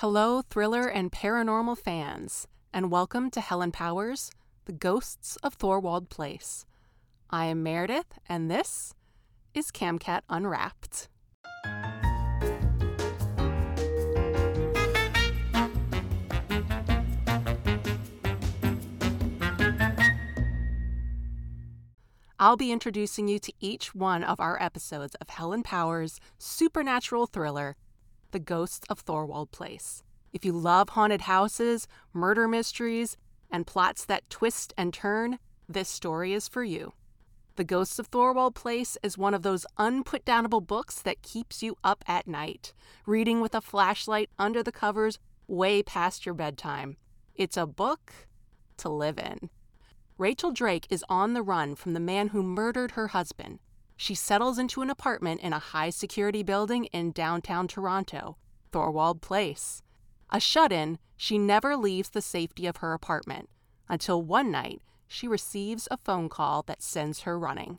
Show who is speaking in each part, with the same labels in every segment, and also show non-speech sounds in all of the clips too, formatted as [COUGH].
Speaker 1: Hello, thriller and paranormal fans, and welcome to Helen Power's, The Ghosts of Thorwald Place. I am Meredith, and this is Camcat Unwrapped. I'll be introducing you to each one of our episodes of Helen Power's supernatural thriller, The Ghosts of Thorwald Place. If you love haunted houses, murder mysteries, and plots that twist and turn, this story is for you. The Ghosts of Thorwald Place is one of those unputdownable books that keeps you up at night, reading with a flashlight under the covers way past your bedtime. It's a book to live in. Rachel Drake is on the run from the man who murdered her husband. She settles into an apartment in a high security building in downtown Toronto, Thorwald Place. A shut in, she never leaves the safety of her apartment until one night she receives a phone call that sends her running.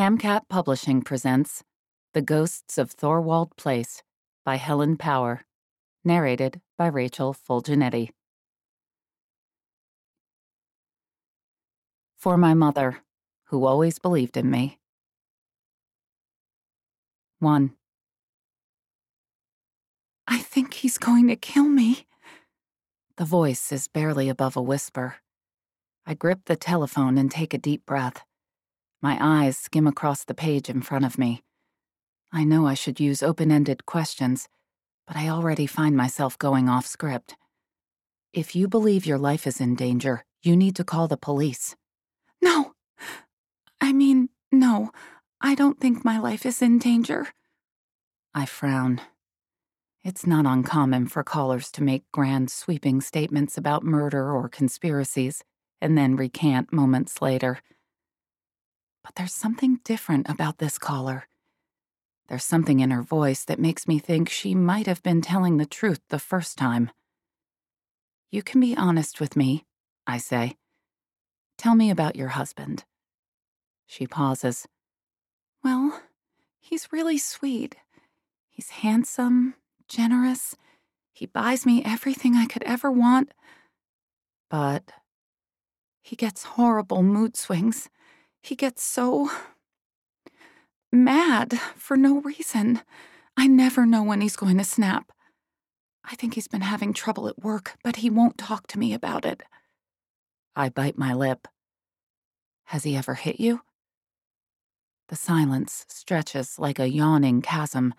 Speaker 2: Camcat Publishing presents The Ghosts of Thorwald Place by Helen Power, narrated by Rachel Fulginetti. For my mother, who always believed in me. 1. I think he's going to kill me. The voice is barely above a whisper. I grip the telephone and take a deep breath. My eyes skim across the page in front of me. I know I should use open ended questions, but I already find myself going off script. If you believe your life is in danger, you need to call the police. No! I mean, no, I don't think my life is in danger. I frown. It's not uncommon for callers to make grand, sweeping statements about murder or conspiracies and then recant moments later. But there's something different about this caller. There's something in her voice that makes me think she might have been telling the truth the first time. You can be honest with me, I say. Tell me about your husband. She pauses. Well, he's really sweet. He's handsome, generous. He buys me everything I could ever want. But he gets horrible mood swings. He gets so mad for no reason. I never know when he's going to snap. I think he's been having trouble at work, but he won't talk to me about it. I bite my lip. Has he ever hit you? The silence stretches like a yawning chasm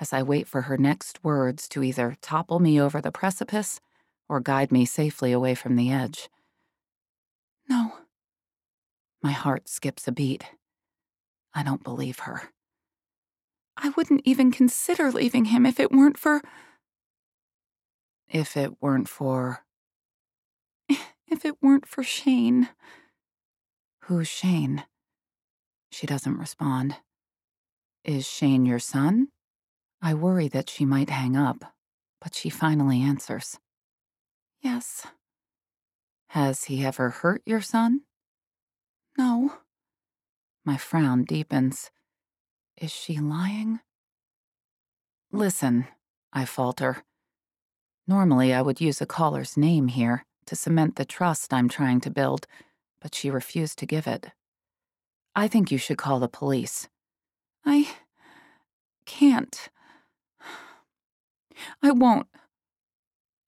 Speaker 2: as I wait for her next words to either topple me over the precipice or guide me safely away from the edge. No. My heart skips a beat. I don't believe her. I wouldn't even consider leaving him if it weren't for. If it weren't for. [LAUGHS] If it weren't for Shane. Who's Shane? She doesn't respond. Is Shane your son? I worry that she might hang up, but she finally answers. Yes. Has he ever hurt your son? No. My frown deepens. Is she lying? Listen, I falter. Normally, I would use a caller's name here to cement the trust I'm trying to build, but she refused to give it. I think you should call the police. I can't. I won't.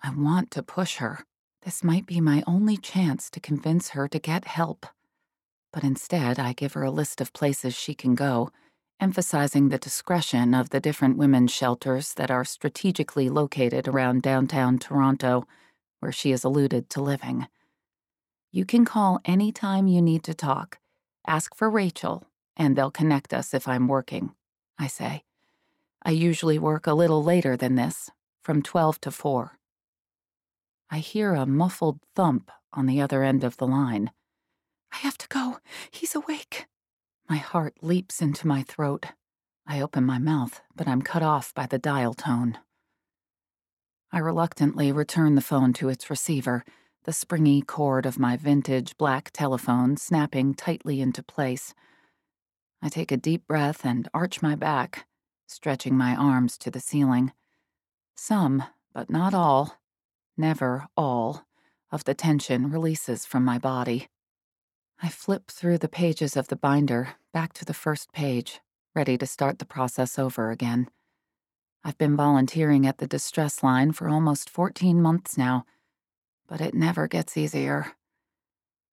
Speaker 2: I want to push her. This might be my only chance to convince her to get help but instead I give her a list of places she can go, emphasizing the discretion of the different women's shelters that are strategically located around downtown Toronto, where she is alluded to living. You can call any time you need to talk. Ask for Rachel, and they'll connect us if I'm working, I say. I usually work a little later than this, from 12 to 4. I hear a muffled thump on the other end of the line. I have to go. He's awake. My heart leaps into my throat. I open my mouth, but I'm cut off by the dial tone. I reluctantly return the phone to its receiver, the springy cord of my vintage black telephone snapping tightly into place. I take a deep breath and arch my back, stretching my arms to the ceiling. Some, but not all, never all, of the tension releases from my body. I flip through the pages of the binder back to the first page, ready to start the process over again. I've been volunteering at the distress line for almost 14 months now, but it never gets easier.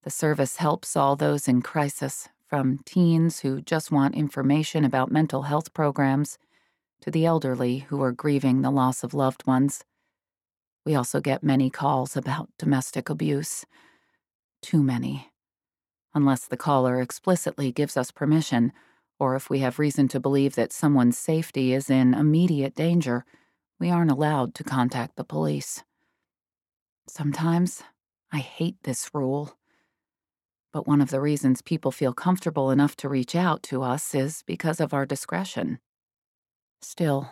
Speaker 2: The service helps all those in crisis, from teens who just want information about mental health programs to the elderly who are grieving the loss of loved ones. We also get many calls about domestic abuse. Too many. Unless the caller explicitly gives us permission, or if we have reason to believe that someone's safety is in immediate danger, we aren't allowed to contact the police. Sometimes I hate this rule. But one of the reasons people feel comfortable enough to reach out to us is because of our discretion. Still,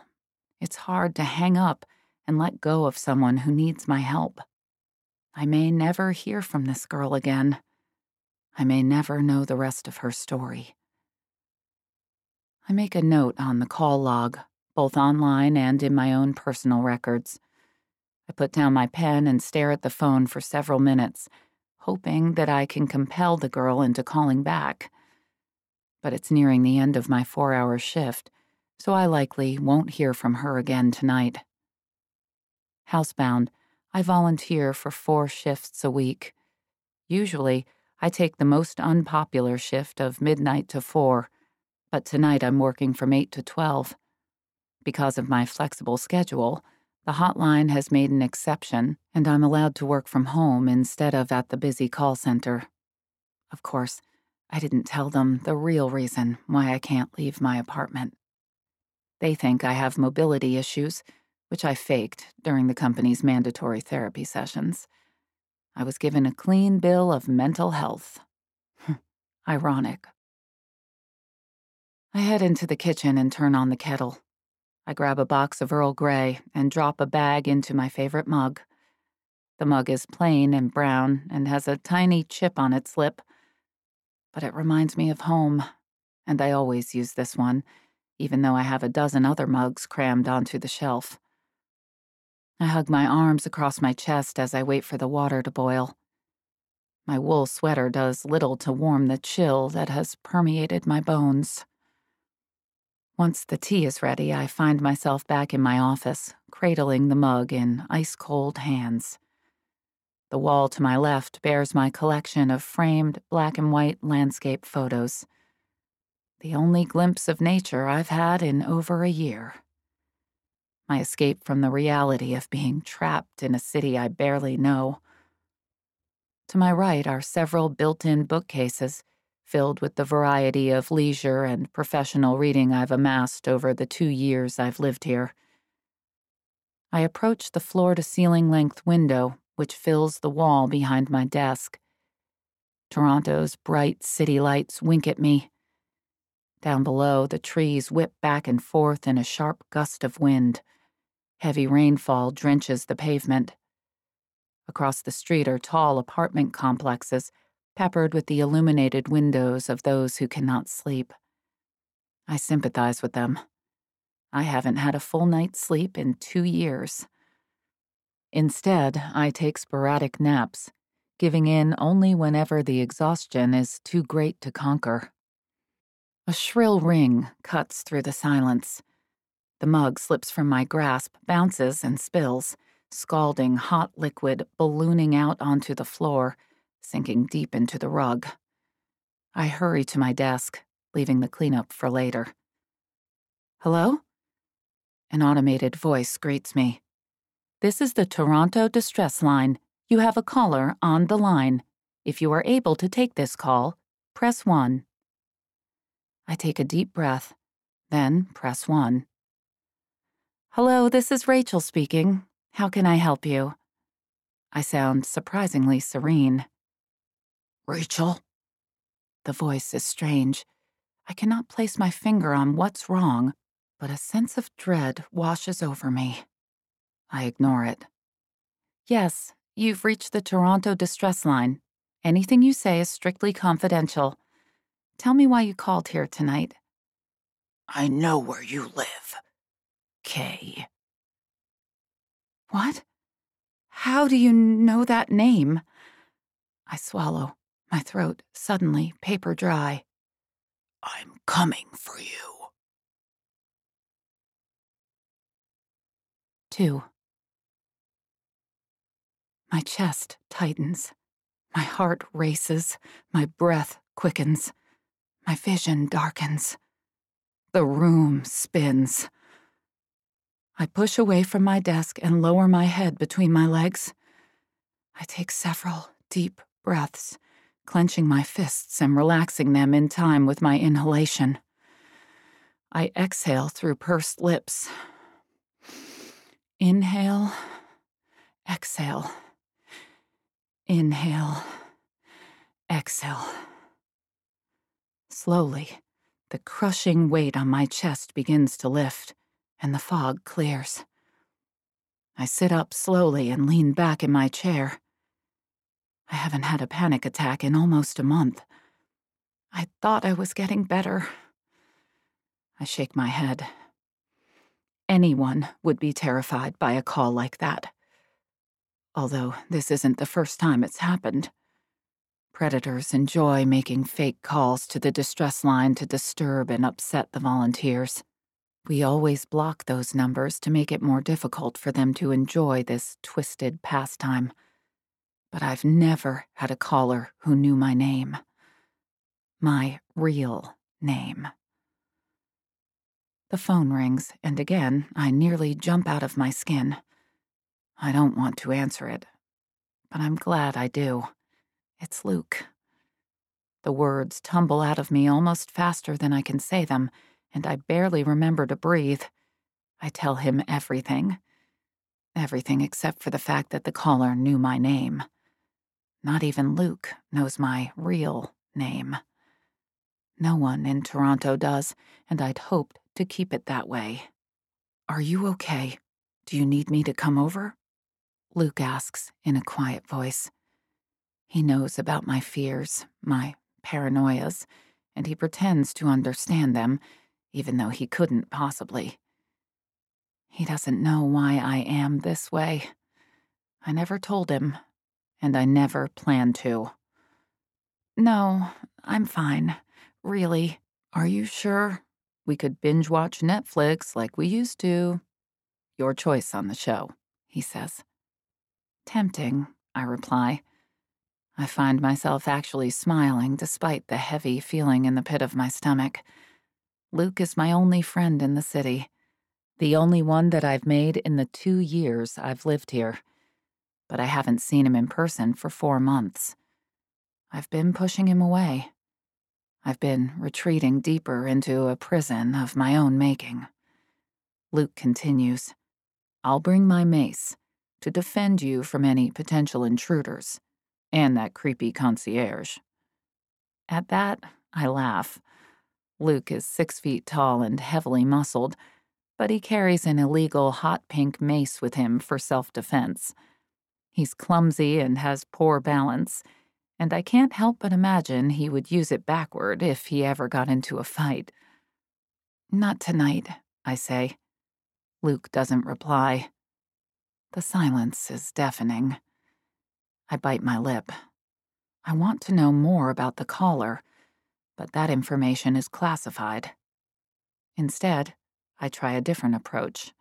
Speaker 2: it's hard to hang up and let go of someone who needs my help. I may never hear from this girl again. I may never know the rest of her story. I make a note on the call log, both online and in my own personal records. I put down my pen and stare at the phone for several minutes, hoping that I can compel the girl into calling back. But it's nearing the end of my four hour shift, so I likely won't hear from her again tonight. Housebound, I volunteer for four shifts a week. Usually, I take the most unpopular shift of midnight to four, but tonight I'm working from 8 to 12. Because of my flexible schedule, the hotline has made an exception, and I'm allowed to work from home instead of at the busy call center. Of course, I didn't tell them the real reason why I can't leave my apartment. They think I have mobility issues which I faked during the company's mandatory therapy sessions. I was given a clean bill of mental health. Ironic. I head into the kitchen and turn on the kettle. I grab a box of Earl Grey and drop a bag into my favorite mug. The mug is plain and brown and has a tiny chip on its lip, but it reminds me of home, and I always use this one, even though I have a dozen other mugs crammed onto the shelf. I hug my arms across my chest as I wait for the water to boil. My wool sweater does little to warm the chill that has permeated my bones. Once the tea is ready, I find myself back in my office, cradling the mug in ice cold hands. The wall to my left bears my collection of framed black and white landscape photos. The only glimpse of nature I've had in over a year my escape from the reality of being trapped in a city I barely know. To my right are several built in bookcases filled with the variety of leisure and professional reading I've amassed over the two years I've lived here. I approach the floor to ceiling length window, which fills the wall behind my desk. Toronto's bright city lights wink at me. Down below, the trees whip back and forth in a sharp gust of wind. Heavy rainfall drenches the pavement. Across the street are tall apartment complexes, peppered with the illuminated windows of those who cannot sleep. I sympathize with them. I haven't had a full night's sleep in two years. Instead, I take sporadic naps, giving in only whenever the exhaustion is too great to conquer. A shrill ring cuts through the silence. The mug slips from my grasp, bounces, and spills, scalding hot liquid ballooning out onto the floor, sinking deep into the rug. I hurry to my desk, leaving the cleanup for later. Hello? An automated voice greets me. This is the Toronto Distress Line. You have a caller on the line. If you are able to take this call, press 1. I take a deep breath, then press 1. Hello, this is Rachel speaking. How can I help you? I sound surprisingly serene.
Speaker 3: Rachel?
Speaker 2: The voice is strange. I cannot place my finger on what's wrong, but a sense of dread washes over me. I ignore it. Yes, you've reached the Toronto distress line. Anything you say is strictly confidential. Tell me why you called here tonight.
Speaker 3: I know where you live. Kay.
Speaker 2: What? How do you know that name? I swallow, my throat suddenly paper dry.
Speaker 3: I'm coming for you.
Speaker 2: 2. My chest tightens. My heart races. My breath quickens. My vision darkens. The room spins. I push away from my desk and lower my head between my legs. I take several deep breaths, clenching my fists and relaxing them in time with my inhalation. I exhale through pursed lips. Inhale, exhale. Inhale, exhale. Slowly, the crushing weight on my chest begins to lift, and the fog clears. I sit up slowly and lean back in my chair. I haven't had a panic attack in almost a month. I thought I was getting better. I shake my head. Anyone would be terrified by a call like that. Although this isn't the first time it's happened. Predators enjoy making fake calls to the distress line to disturb and upset the volunteers. We always block those numbers to make it more difficult for them to enjoy this twisted pastime. But I've never had a caller who knew my name. My real name. The phone rings, and again I nearly jump out of my skin. I don't want to answer it, but I'm glad I do. It's Luke. The words tumble out of me almost faster than I can say them, and I barely remember to breathe. I tell him everything. Everything except for the fact that the caller knew my name. Not even Luke knows my real name. No one in Toronto does, and I'd hoped to keep it that way. Are you okay? Do you need me to come over? Luke asks in a quiet voice. He knows about my fears, my paranoias, and he pretends to understand them, even though he couldn't possibly. He doesn't know why I am this way. I never told him, and I never plan to. No, I'm fine. Really. Are you sure? We could binge watch Netflix like we used to. Your choice on the show, he says. Tempting, I reply I find myself actually smiling despite the heavy feeling in the pit of my stomach. Luke is my only friend in the city, the only one that I've made in the two years I've lived here. But I haven't seen him in person for four months. I've been pushing him away. I've been retreating deeper into a prison of my own making. Luke continues I'll bring my mace to defend you from any potential intruders and that creepy concierge. At that, I laugh. Luke is six feet tall and heavily muscled, but he carries an illegal hot pink mace with him for self defense. He's clumsy and has poor balance, and I can't help but imagine he would use it backward if he ever got into a fight. Not tonight, I say. Luke doesn't reply. The silence is deafening. I bite my lip. I want to know more about the caller, but that information is classified. Instead, I try a different approach.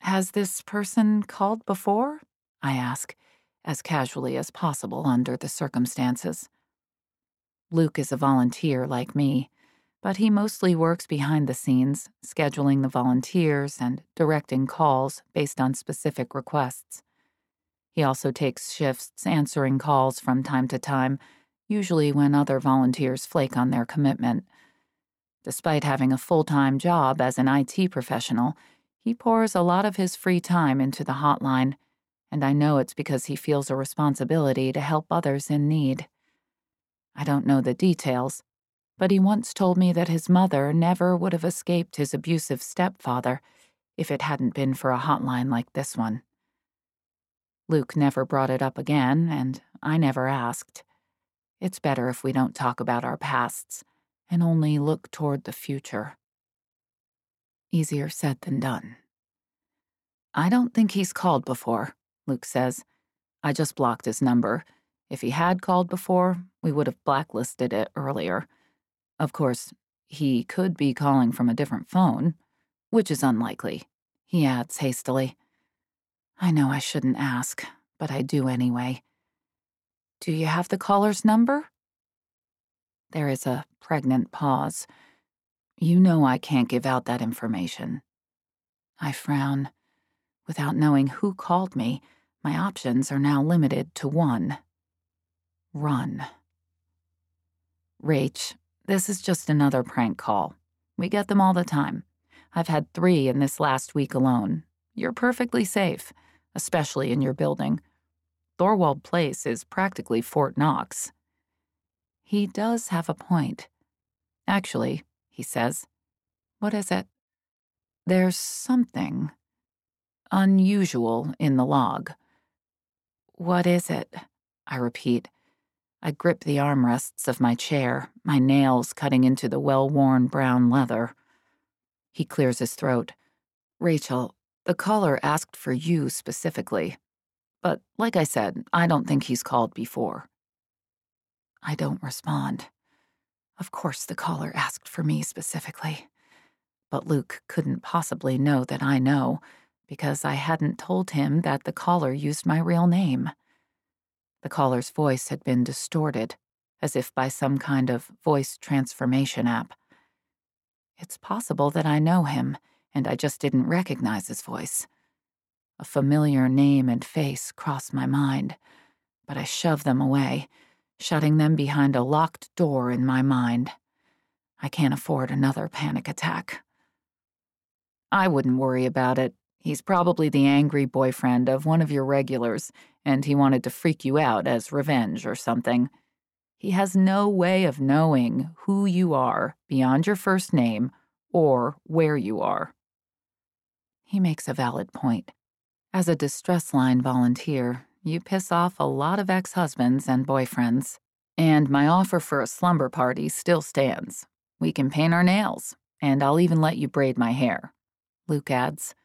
Speaker 2: Has this person called before? I ask, as casually as possible under the circumstances. Luke is a volunteer like me, but he mostly works behind the scenes, scheduling the volunteers and directing calls based on specific requests. He also takes shifts answering calls from time to time, usually when other volunteers flake on their commitment. Despite having a full time job as an IT professional, he pours a lot of his free time into the hotline, and I know it's because he feels a responsibility to help others in need. I don't know the details, but he once told me that his mother never would have escaped his abusive stepfather if it hadn't been for a hotline like this one. Luke never brought it up again, and I never asked. It's better if we don't talk about our pasts and only look toward the future. Easier said than done. I don't think he's called before, Luke says. I just blocked his number. If he had called before, we would have blacklisted it earlier. Of course, he could be calling from a different phone, which is unlikely, he adds hastily. I know I shouldn't ask, but I do anyway. Do you have the caller's number? There is a pregnant pause. You know I can't give out that information. I frown. Without knowing who called me, my options are now limited to one run. Rach, this is just another prank call. We get them all the time. I've had three in this last week alone. You're perfectly safe, especially in your building. Thorwald Place is practically Fort Knox. He does have a point. Actually, he says, what is it? There's something unusual in the log. What is it? I repeat. I grip the armrests of my chair, my nails cutting into the well worn brown leather. He clears his throat. Rachel, the caller asked for you specifically. But like I said, I don't think he's called before. I don't respond. Of course, the caller asked for me specifically. But Luke couldn't possibly know that I know, because I hadn't told him that the caller used my real name. The caller's voice had been distorted, as if by some kind of voice transformation app. It's possible that I know him, and I just didn't recognize his voice. A familiar name and face cross my mind, but I shove them away, shutting them behind a locked door in my mind. I can't afford another panic attack. I wouldn't worry about it. He's probably the angry boyfriend of one of your regulars, and he wanted to freak you out as revenge or something. He has no way of knowing who you are beyond your first name or where you are. He makes a valid point. As a distress line volunteer, you piss off a lot of ex husbands and boyfriends, and my offer for a slumber party still stands. We can paint our nails, and I'll even let you braid my hair. Luke adds.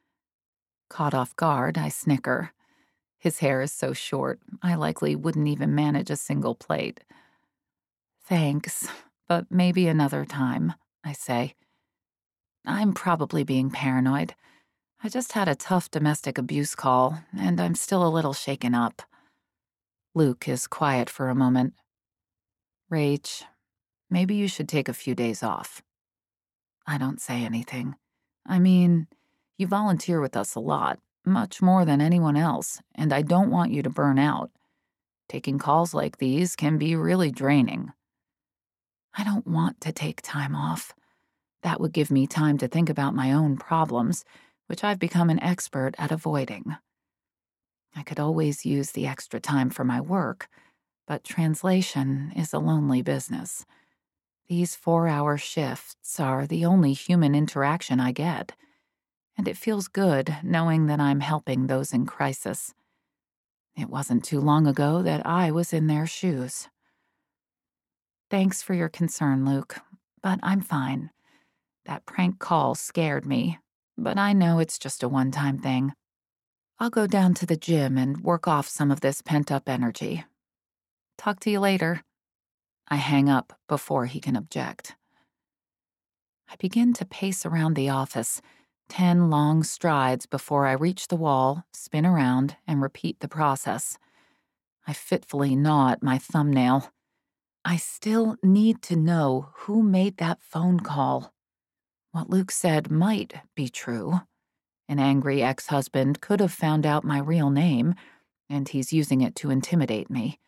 Speaker 2: Caught off guard, I snicker. His hair is so short, I likely wouldn't even manage a single plait. Thanks, but maybe another time, I say. I'm probably being paranoid. I just had a tough domestic abuse call, and I'm still a little shaken up. Luke is quiet for a moment. Rach, maybe you should take a few days off. I don't say anything. I mean, you volunteer with us a lot, much more than anyone else, and I don't want you to burn out. Taking calls like these can be really draining. I don't want to take time off. That would give me time to think about my own problems, which I've become an expert at avoiding. I could always use the extra time for my work, but translation is a lonely business. These four hour shifts are the only human interaction I get and it feels good knowing that I'm helping those in crisis. It wasn't too long ago that I was in their shoes. Thanks for your concern, Luke, but I'm fine. That prank call scared me, but I know it's just a one time thing. I'll go down to the gym and work off some of this pent up energy. Talk to you later. I hang up before he can object. I begin to pace around the office Ten long strides before I reach the wall, spin around, and repeat the process. I fitfully gnaw at my thumbnail. I still need to know who made that phone call. What Luke said might be true. An angry ex husband could have found out my real name, and he's using it to intimidate me.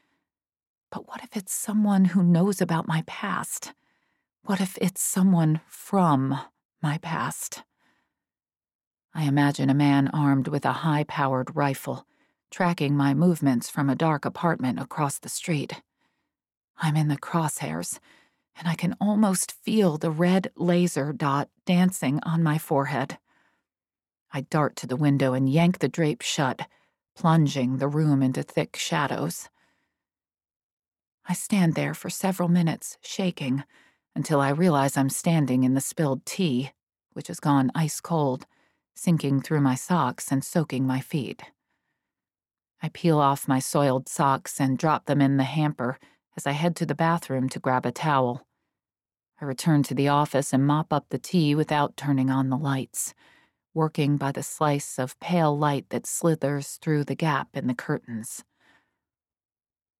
Speaker 2: But what if it's someone who knows about my past? What if it's someone from my past? I imagine a man armed with a high powered rifle, tracking my movements from a dark apartment across the street. I'm in the crosshairs, and I can almost feel the red laser dot dancing on my forehead. I dart to the window and yank the drape shut, plunging the room into thick shadows. I stand there for several minutes, shaking, until I realize I'm standing in the spilled tea, which has gone ice cold, sinking through my socks and soaking my feet. I peel off my soiled socks and drop them in the hamper as I head to the bathroom to grab a towel. I return to the office and mop up the tea without turning on the lights, working by the slice of pale light that slithers through the gap in the curtains.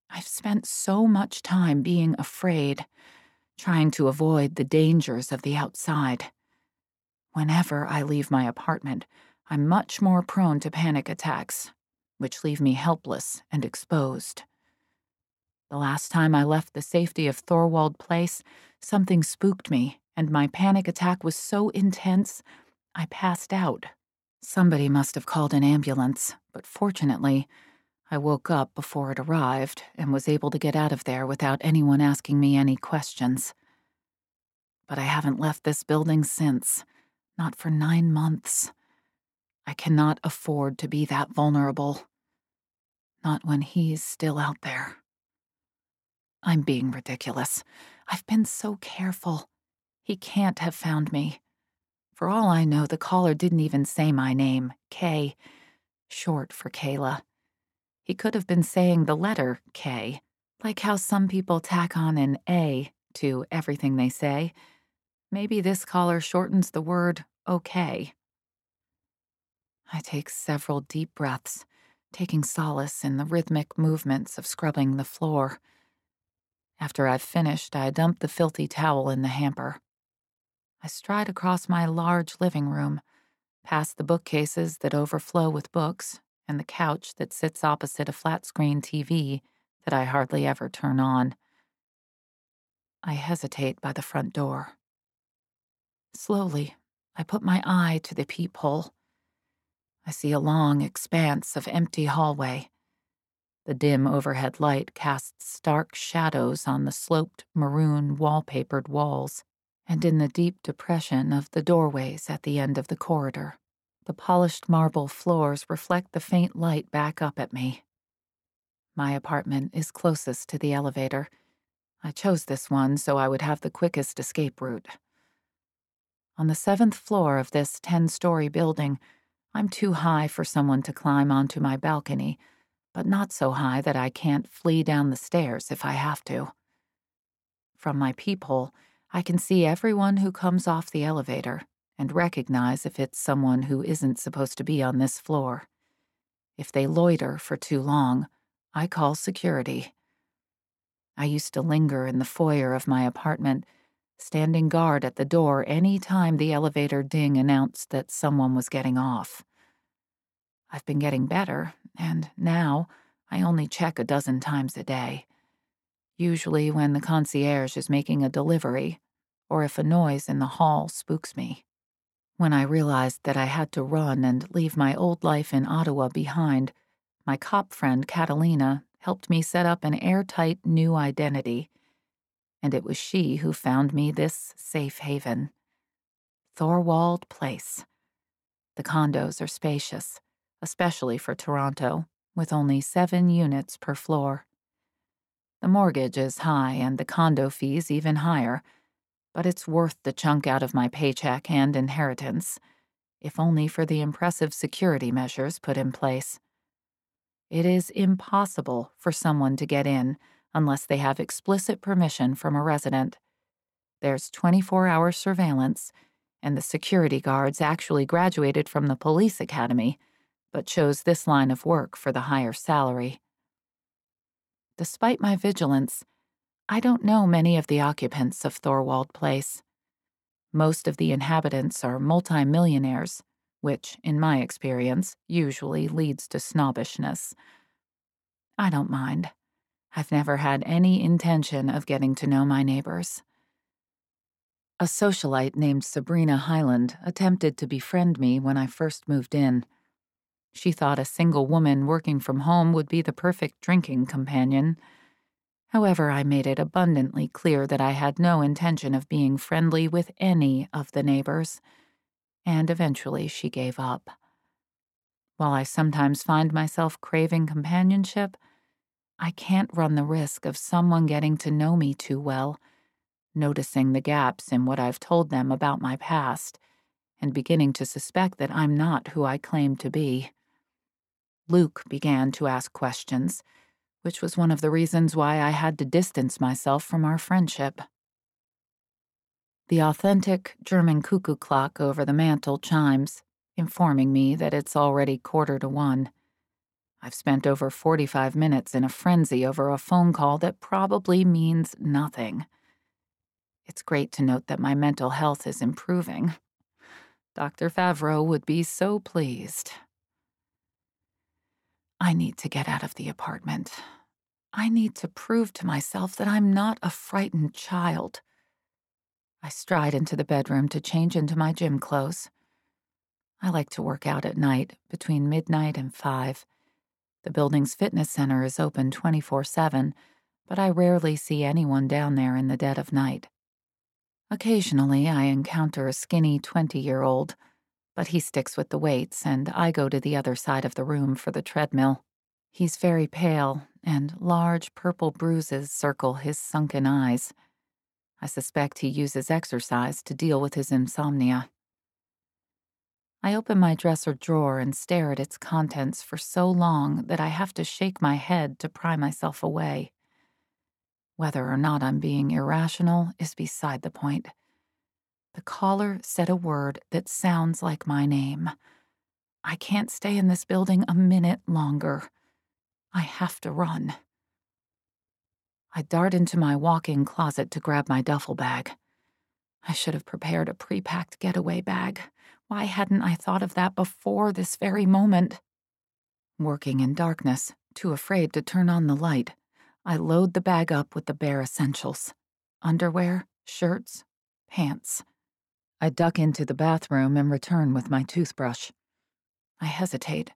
Speaker 2: I've spent so much time being afraid, trying to avoid the dangers of the outside. Whenever I leave my apartment, I'm much more prone to panic attacks, which leave me helpless and exposed. The last time I left the safety of Thorwald Place, something spooked me, and my panic attack was so intense I passed out. Somebody must have called an ambulance, but fortunately, I woke up before it arrived and was able to get out of there without anyone asking me any questions. But I haven't left this building since, not for nine months. I cannot afford to be that vulnerable. Not when he's still out there. I'm being ridiculous. I've been so careful. He can't have found me. For all I know, the caller didn't even say my name, Kay, short for Kayla. He could have been saying the letter K, like how some people tack on an A to everything they say. Maybe this caller shortens the word okay. I take several deep breaths, taking solace in the rhythmic movements of scrubbing the floor. After I've finished, I dump the filthy towel in the hamper. I stride across my large living room, past the bookcases that overflow with books, and the couch that sits opposite a flat screen TV that I hardly ever turn on. I hesitate by the front door. Slowly, I put my eye to the peephole. I see a long expanse of empty hallway. The dim overhead light casts stark shadows on the sloped maroon wallpapered walls and in the deep depression of the doorways at the end of the corridor. The polished marble floors reflect the faint light back up at me. My apartment is closest to the elevator. I chose this one so I would have the quickest escape route. On the seventh floor of this 10 story building, I'm too high for someone to climb onto my balcony, but not so high that I can't flee down the stairs if I have to. From my peephole, I can see everyone who comes off the elevator and recognize if it's someone who isn't supposed to be on this floor. If they loiter for too long, I call security. I used to linger in the foyer of my apartment, standing guard at the door any time the elevator ding announced that someone was getting off. I've been getting better, and now I only check a dozen times a day usually when the concierge is making a delivery or if a noise in the hall spooks me. When I realized that I had to run and leave my old life in Ottawa behind, my cop friend Catalina helped me set up an airtight new identity, and it was she who found me this safe haven. Thorwald Place. The condos are spacious, especially for Toronto, with only seven units per floor. The mortgage is high and the condo fees even higher, but it's worth the chunk out of my paycheck and inheritance, if only for the impressive security measures put in place. It is impossible for someone to get in unless they have explicit permission from a resident. There's 24 hour surveillance, and the security guards actually graduated from the police academy, but chose this line of work for the higher salary. Despite my vigilance, I don't know many of the occupants of Thorwald Place. Most of the inhabitants are multimillionaires, which, in my experience, usually leads to snobbishness. I don't mind. I've never had any intention of getting to know my neighbors. A socialite named Sabrina Hyland attempted to befriend me when I first moved in. She thought a single woman working from home would be the perfect drinking companion. However, I made it abundantly clear that I had no intention of being friendly with any of the neighbors, and eventually she gave up. While I sometimes find myself craving companionship, I can't run the risk of someone getting to know me too well, noticing the gaps in what I've told them about my past, and beginning to suspect that I'm not who I claim to be. Luke began to ask questions, which was one of the reasons why I had to distance myself from our friendship. The authentic German cuckoo clock over the mantel chimes, informing me that it's already quarter to one. I've spent over 45 minutes in a frenzy over a phone call that probably means nothing. It's great to note that my mental health is improving. Dr. Favreau would be so pleased. I need to get out of the apartment. I need to prove to myself that I'm not a frightened child. I stride into the bedroom to change into my gym clothes. I like to work out at night between midnight and 5. The building's fitness center is open 24 7, but I rarely see anyone down there in the dead of night. Occasionally, I encounter a skinny 20 year old but he sticks with the weights, and I go to the other side of the room for the treadmill. He's very pale, and large purple bruises circle his sunken eyes. I suspect he uses exercise to deal with his insomnia. I open my dresser drawer and stare at its contents for so long that I have to shake my head to pry myself away. Whether or not I'm being irrational is beside the point. The caller said a word that sounds like my name. I can't stay in this building a minute longer. I have to run. I dart into my walk in closet to grab my duffel bag. I should have prepared a pre packed getaway bag. Why hadn't I thought of that before this very moment? Working in darkness, too afraid to turn on the light, I load the bag up with the bare essentials underwear, shirts, pants. I duck into the bathroom and return with my toothbrush. I hesitate,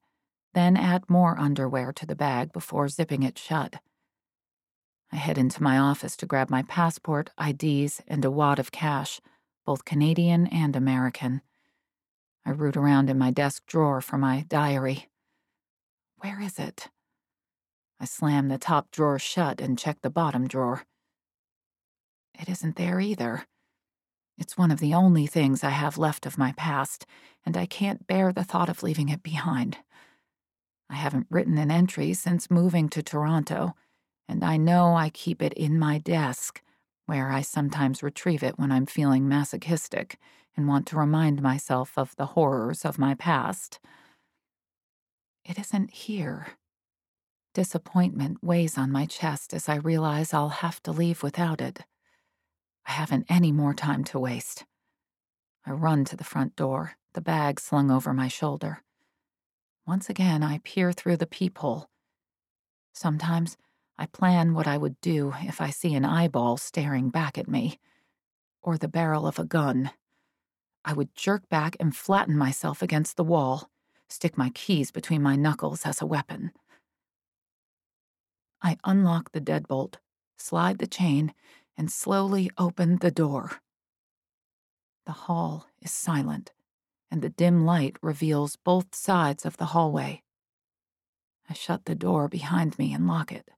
Speaker 2: then add more underwear to the bag before zipping it shut. I head into my office to grab my passport, IDs, and a wad of cash, both Canadian and American. I root around in my desk drawer for my diary. Where is it? I slam the top drawer shut and check the bottom drawer. It isn't there either. It's one of the only things I have left of my past, and I can't bear the thought of leaving it behind. I haven't written an entry since moving to Toronto, and I know I keep it in my desk, where I sometimes retrieve it when I'm feeling masochistic and want to remind myself of the horrors of my past. It isn't here. Disappointment weighs on my chest as I realize I'll have to leave without it. I haven't any more time to waste. I run to the front door, the bag slung over my shoulder. Once again, I peer through the peephole. Sometimes I plan what I would do if I see an eyeball staring back at me, or the barrel of a gun. I would jerk back and flatten myself against the wall, stick my keys between my knuckles as a weapon. I unlock the deadbolt, slide the chain, and slowly opened the door. The hall is silent, and the dim light reveals both sides of the hallway. I shut the door behind me and lock it.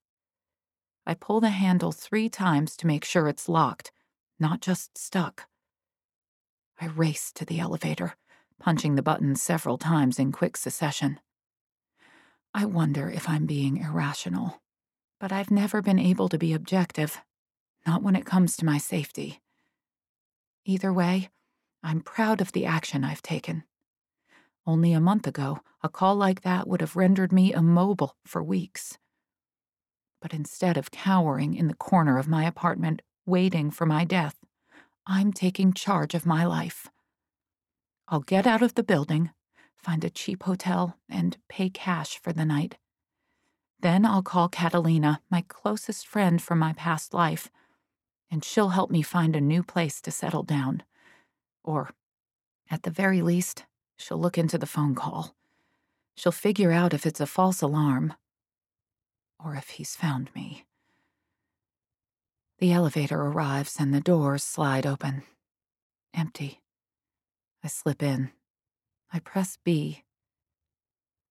Speaker 2: I pull the handle three times to make sure it's locked, not just stuck. I race to the elevator, punching the button several times in quick succession. I wonder if I'm being irrational, but I've never been able to be objective not when it comes to my safety. Either way, I'm proud of the action I've taken. Only a month ago, a call like that would have rendered me immobile for weeks. But instead of cowering in the corner of my apartment, waiting for my death, I'm taking charge of my life. I'll get out of the building, find a cheap hotel, and pay cash for the night. Then I'll call Catalina, my closest friend from my past life, and she'll help me find a new place to settle down. Or, at the very least, she'll look into the phone call. She'll figure out if it's a false alarm or if he's found me. The elevator arrives and the doors slide open. Empty. I slip in. I press B.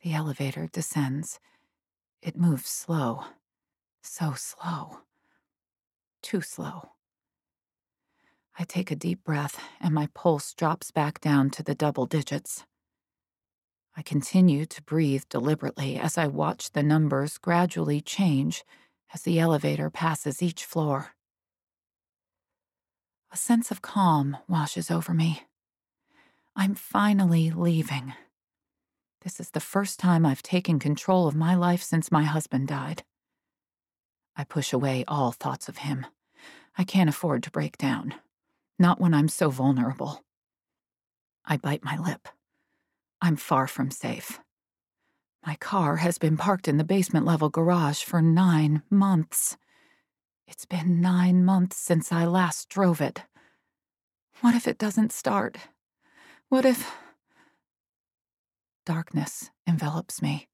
Speaker 2: The elevator descends. It moves slow. So slow. Too slow. I take a deep breath and my pulse drops back down to the double digits. I continue to breathe deliberately as I watch the numbers gradually change as the elevator passes each floor. A sense of calm washes over me. I'm finally leaving. This is the first time I've taken control of my life since my husband died. I push away all thoughts of him. I can't afford to break down, not when I'm so vulnerable. I bite my lip. I'm far from safe. My car has been parked in the basement level garage for nine months. It's been nine months since I last drove it. What if it doesn't start? What if. Darkness envelops me.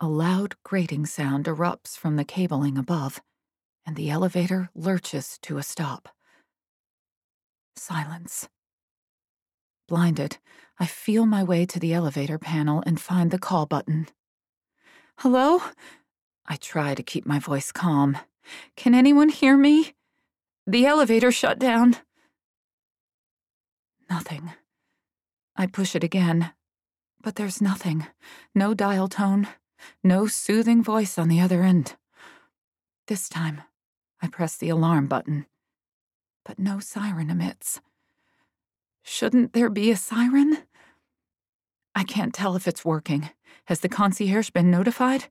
Speaker 2: A loud grating sound erupts from the cabling above, and the elevator lurches to a stop. Silence. Blinded, I feel my way to the elevator panel and find the call button. Hello? I try to keep my voice calm. Can anyone hear me? The elevator shut down. Nothing. I push it again, but there's nothing. No dial tone, no soothing voice on the other end. This time, I press the alarm button, but no siren emits. Shouldn't there be a siren? I can't tell if it's working. Has the concierge been notified?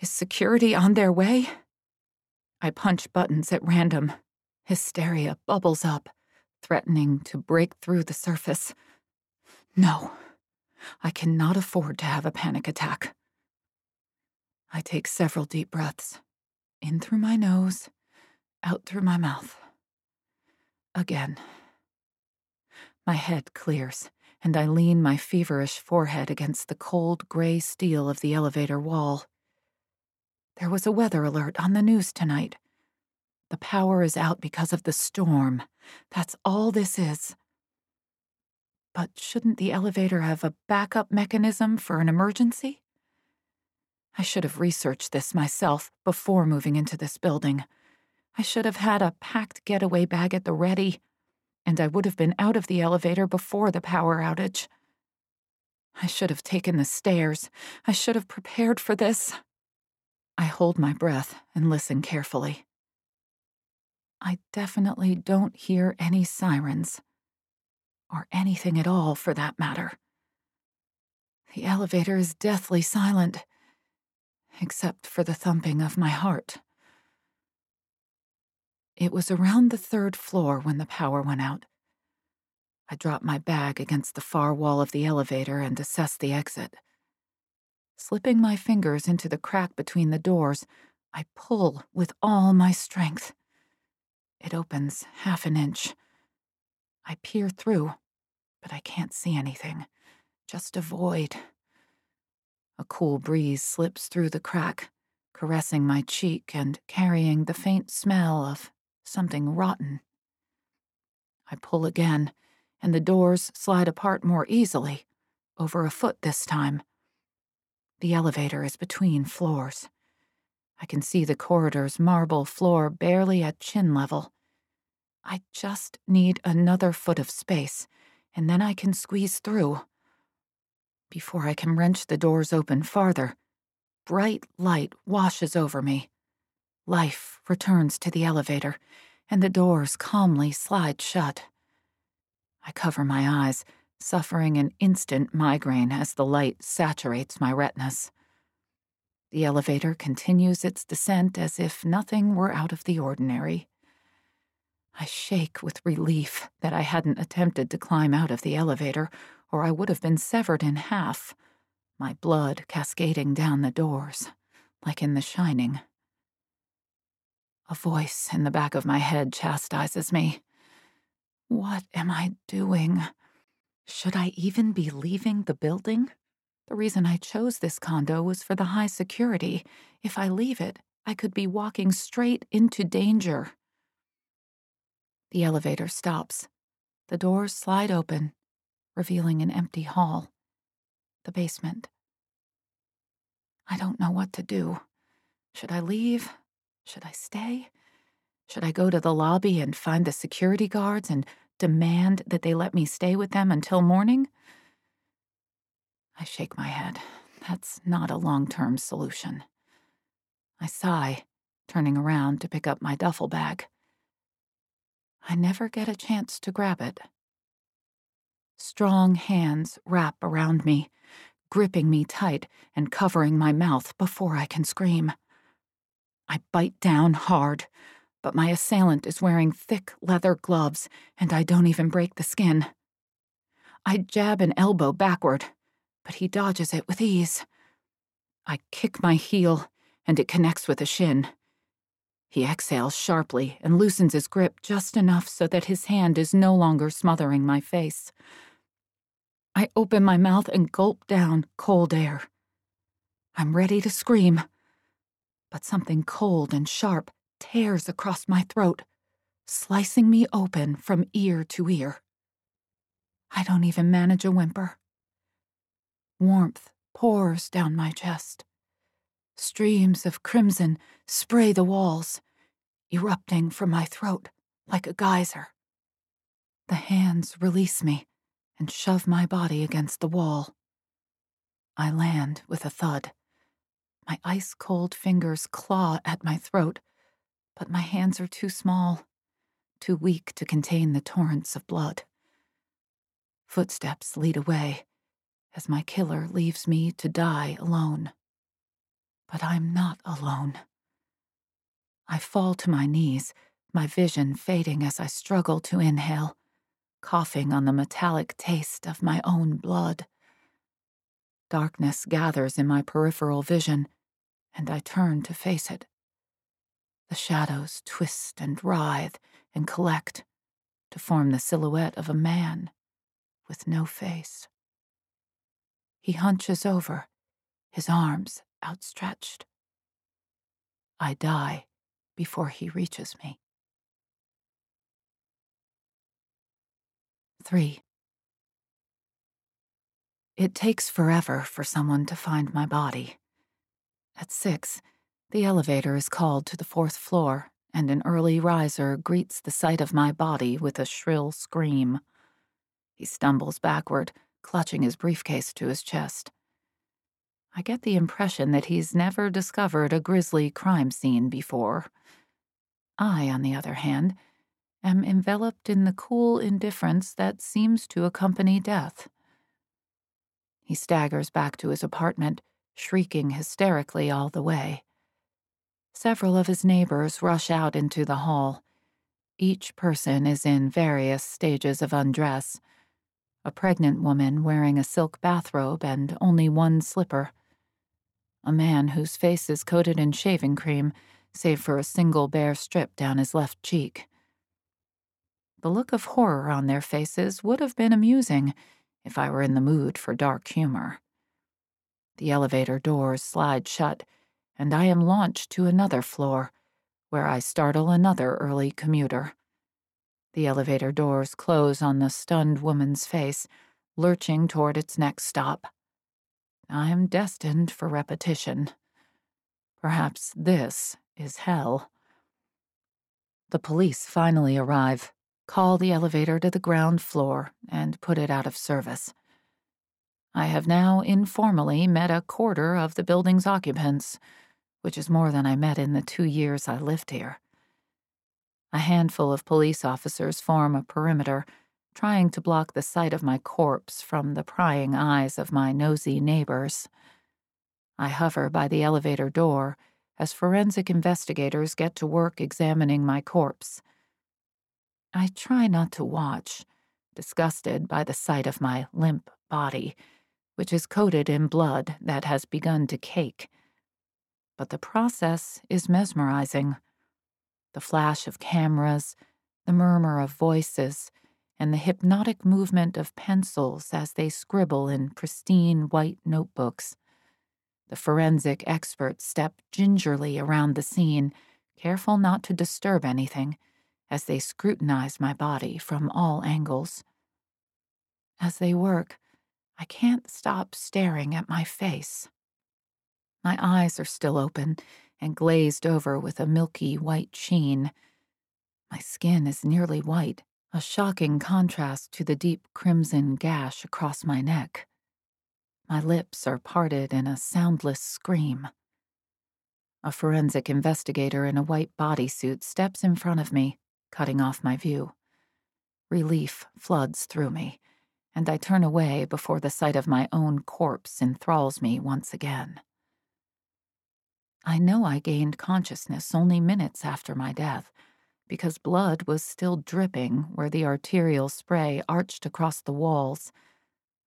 Speaker 2: Is security on their way? I punch buttons at random. Hysteria bubbles up, threatening to break through the surface. No, I cannot afford to have a panic attack. I take several deep breaths, in through my nose, out through my mouth. Again. My head clears, and I lean my feverish forehead against the cold gray steel of the elevator wall. There was a weather alert on the news tonight. The power is out because of the storm. That's all this is. But shouldn't the elevator have a backup mechanism for an emergency? I should have researched this myself before moving into this building. I should have had a packed getaway bag at the ready, and I would have been out of the elevator before the power outage. I should have taken the stairs. I should have prepared for this. I hold my breath and listen carefully. I definitely don't hear any sirens or anything at all for that matter. The elevator is deathly silent, except for the thumping of my heart. It was around the third floor when the power went out. I dropped my bag against the far wall of the elevator and assessed the exit. Slipping my fingers into the crack between the doors, I pull with all my strength. It opens half an inch. I peer through, but I can't see anything. Just a void. A cool breeze slips through the crack, caressing my cheek and carrying the faint smell of something rotten. I pull again, and the doors slide apart more easily, over a foot this time. The elevator is between floors. I can see the corridor's marble floor barely at chin level. I just need another foot of space, and then I can squeeze through. Before I can wrench the doors open farther, bright light washes over me. Life returns to the elevator, and the doors calmly slide shut. I cover my eyes, suffering an instant migraine as the light saturates my retinas. The elevator continues its descent as if nothing were out of the ordinary. I shake with relief that I hadn't attempted to climb out of the elevator, or I would have been severed in half, my blood cascading down the doors, like in The Shining. A voice in the back of my head chastises me. What am I doing? Should I even be leaving the building? The reason I chose this condo was for the high security. If I leave it, I could be walking straight into danger. The elevator stops. The doors slide open, revealing an empty hall. The basement. I don't know what to do. Should I leave? Should I stay? Should I go to the lobby and find the security guards and demand that they let me stay with them until morning? I shake my head. That's not a long term solution. I sigh, turning around to pick up my duffel bag. I never get a chance to grab it. Strong hands wrap around me, gripping me tight and covering my mouth before I can scream. I bite down hard, but my assailant is wearing thick leather gloves and I don't even break the skin. I jab an elbow backward, but he dodges it with ease. I kick my heel and it connects with a shin. He exhales sharply and loosens his grip just enough so that his hand is no longer smothering my face. I open my mouth and gulp down cold air. I'm ready to scream, but something cold and sharp tears across my throat, slicing me open from ear to ear. I don't even manage a whimper. Warmth pours down my chest. Streams of crimson spray the walls, erupting from my throat like a geyser. The hands release me and shove my body against the wall. I land with a thud. My ice cold fingers claw at my throat, but my hands are too small, too weak to contain the torrents of blood. Footsteps lead away as my killer leaves me to die alone. But I'm not alone. I fall to my knees, my vision fading as I struggle to inhale, coughing on the metallic taste of my own blood. Darkness gathers in my peripheral vision, and I turn to face it. The shadows twist and writhe and collect to form the silhouette of a man with no face. He hunches over, his arms outstretched. I die before he reaches me. 3. It takes forever for someone to find my body. At 6, the elevator is called to the fourth floor, and an early riser greets the sight of my body with a shrill scream. He stumbles backward, clutching his briefcase to his chest. I get the impression that he's never discovered a grisly crime scene before. I, on the other hand, am enveloped in the cool indifference that seems to accompany death. He staggers back to his apartment, shrieking hysterically all the way. Several of his neighbors rush out into the hall. Each person is in various stages of undress. A pregnant woman wearing a silk bathrobe and only one slipper a man whose face is coated in shaving cream, save for a single bare strip down his left cheek. The look of horror on their faces would have been amusing if I were in the mood for dark humor. The elevator doors slide shut, and I am launched to another floor, where I startle another early commuter. The elevator doors close on the stunned woman's face, lurching toward its next stop. I'm destined for repetition. Perhaps this is hell. The police finally arrive, call the elevator to the ground floor, and put it out of service. I have now informally met a quarter of the building's occupants, which is more than I met in the two years I lived here. A handful of police officers form a perimeter trying to block the sight of my corpse from the prying eyes of my nosy neighbors. I hover by the elevator door as forensic investigators get to work examining my corpse. I try not to watch, disgusted by the sight of my limp body, which is coated in blood that has begun to cake. But the process is mesmerizing. The flash of cameras, the murmur of voices, and the hypnotic movement of pencils as they scribble in pristine white notebooks. The forensic experts step gingerly around the scene, careful not to disturb anything, as they scrutinize my body from all angles. As they work, I can't stop staring at my face. My eyes are still open and glazed over with a milky white sheen. My skin is nearly white, a shocking contrast to the deep crimson gash across my neck. My lips are parted in a soundless scream. A forensic investigator in a white bodysuit steps in front of me, cutting off my view. Relief floods through me, and I turn away before the sight of my own corpse enthralls me once again. I know I gained consciousness only minutes after my death because blood was still dripping where the arterial spray arched across the walls,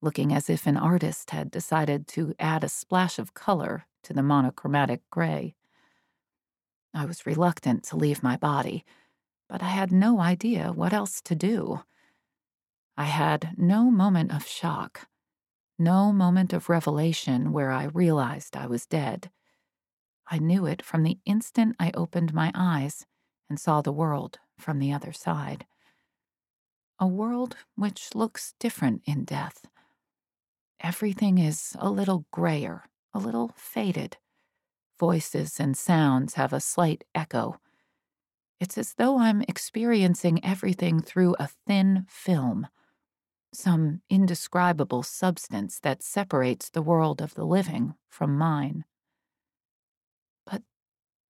Speaker 2: looking as if an artist had decided to add a splash of color to the monochromatic gray. I was reluctant to leave my body, but I had no idea what else to do. I had no moment of shock, no moment of revelation where I realized I was dead. I knew it from the instant I opened my eyes and saw the world from the other side. A world which looks different in death. Everything is a little grayer, a little faded. Voices and sounds have a slight echo. It's as though I'm experiencing everything through a thin film, some indescribable substance that separates the world of the living from mine. But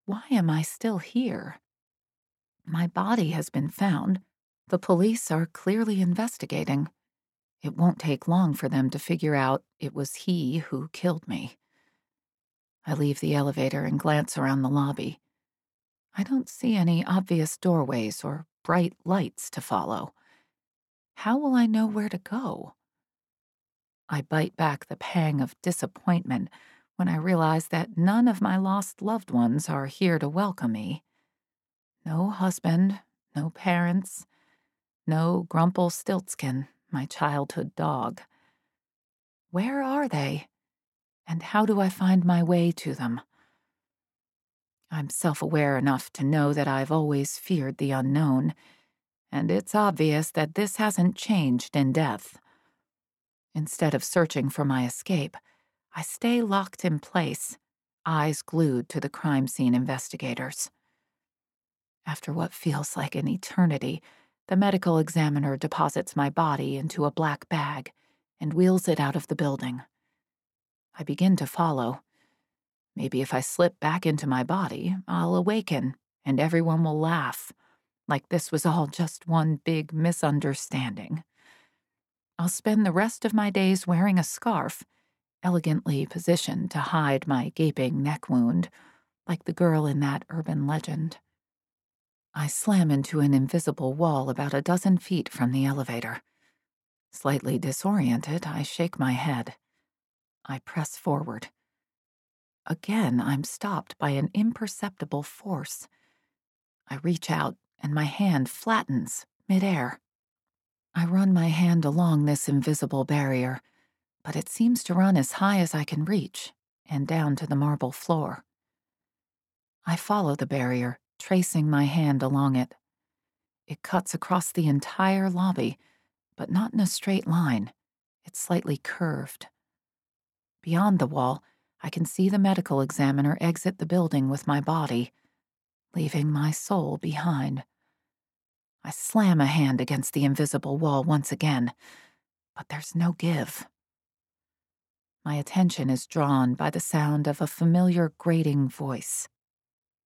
Speaker 2: why am I still here? My body has been found. The police are clearly investigating. It won't take long for them to figure out it was he who killed me. I leave the elevator and glance around the lobby. I don't see any obvious doorways or bright lights to follow. How will I know where to go? I bite back the pang of disappointment when I realize that none of my lost loved ones are here to welcome me. No husband, no parents, no Grumpelstiltskin, my childhood dog. Where are they? And how do I find my way to them? I'm self aware enough to know that I've always feared the unknown, and it's obvious that this hasn't changed in death. Instead of searching for my escape, I stay locked in place, eyes glued to the crime scene investigators. After what feels like an eternity, the medical examiner deposits my body into a black bag and wheels it out of the building. I begin to follow. Maybe if I slip back into my body, I'll awaken and everyone will laugh, like this was all just one big misunderstanding. I'll spend the rest of my days wearing a scarf, elegantly positioned to hide my gaping neck wound, like the girl in that urban legend. I slam into an invisible wall about a dozen feet from the elevator. Slightly disoriented, I shake my head. I press forward. Again, I'm stopped by an imperceptible force. I reach out, and my hand flattens midair. I run my hand along this invisible barrier, but it seems to run as high as I can reach and down to the marble floor. I follow the barrier tracing my hand along it. It cuts across the entire lobby, but not in a straight line. It's slightly curved. Beyond the wall, I can see the medical examiner exit the building with my body, leaving my soul behind. I slam a hand against the invisible wall once again, but there's no give. My attention is drawn by the sound of a familiar grating voice.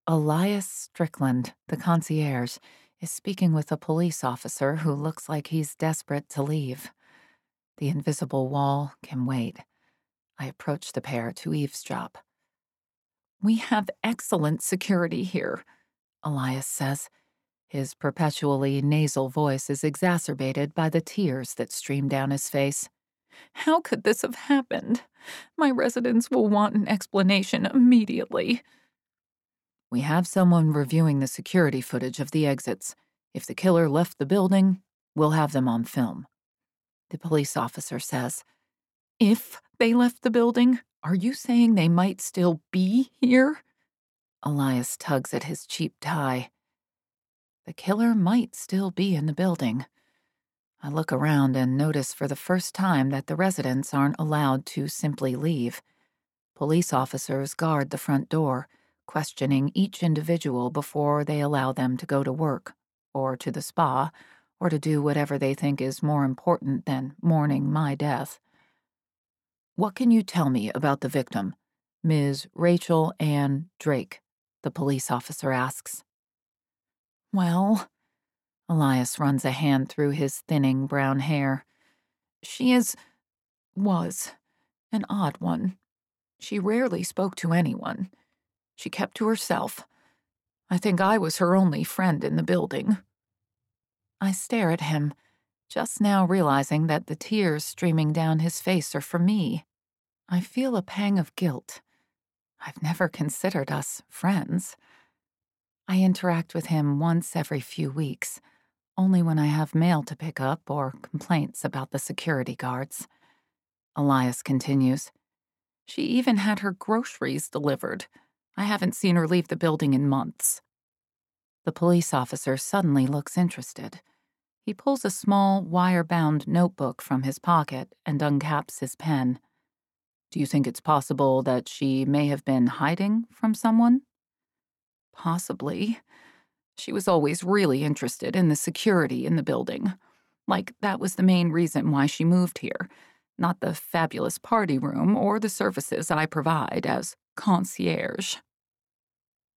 Speaker 2: Elias Strickland, the concierge, is speaking with a police officer who looks like he's desperate to leave. The invisible wall can wait. I approach the pair to eavesdrop. We have excellent security here, Elias says. His perpetually nasal voice is exacerbated by the tears that stream down his face. How could this have happened? My residents will want an explanation immediately. We have someone reviewing the security footage of the exits. If the killer left the building, we'll have them on film. The police officer says, If they left the building, are you saying they might still be here? Elias tugs at his cheap tie. The killer might still be in the building. I look around and notice for the first time that the residents aren't allowed to simply leave. Police officers guard the front door, questioning each individual before they allow them to go to work, or to the spa, or to do whatever they think is more important than mourning my death. What can you tell me about the victim, Ms. Rachel Ann Drake? the police officer asks. Well, Elias runs a hand through his thinning brown hair. She is. was. an odd one. She rarely spoke to anyone. She kept to herself. I think I was her only friend in the building. I stare at him, just now realizing that the tears streaming down his face are for me. I feel a pang of guilt. I've never considered us friends. I interact with him once every few weeks, only when I have mail to pick up or complaints about the security guards. Elias continues. She even had her groceries delivered. I haven't seen her leave the building in months. The police officer suddenly looks interested. He pulls a small, wire bound notebook from his pocket and uncaps his pen. Do you think it's possible that she may have been hiding from someone? Possibly. She was always really interested in the security in the building. Like, that was the main reason why she moved here, not the fabulous party room or the services I provide as concierge.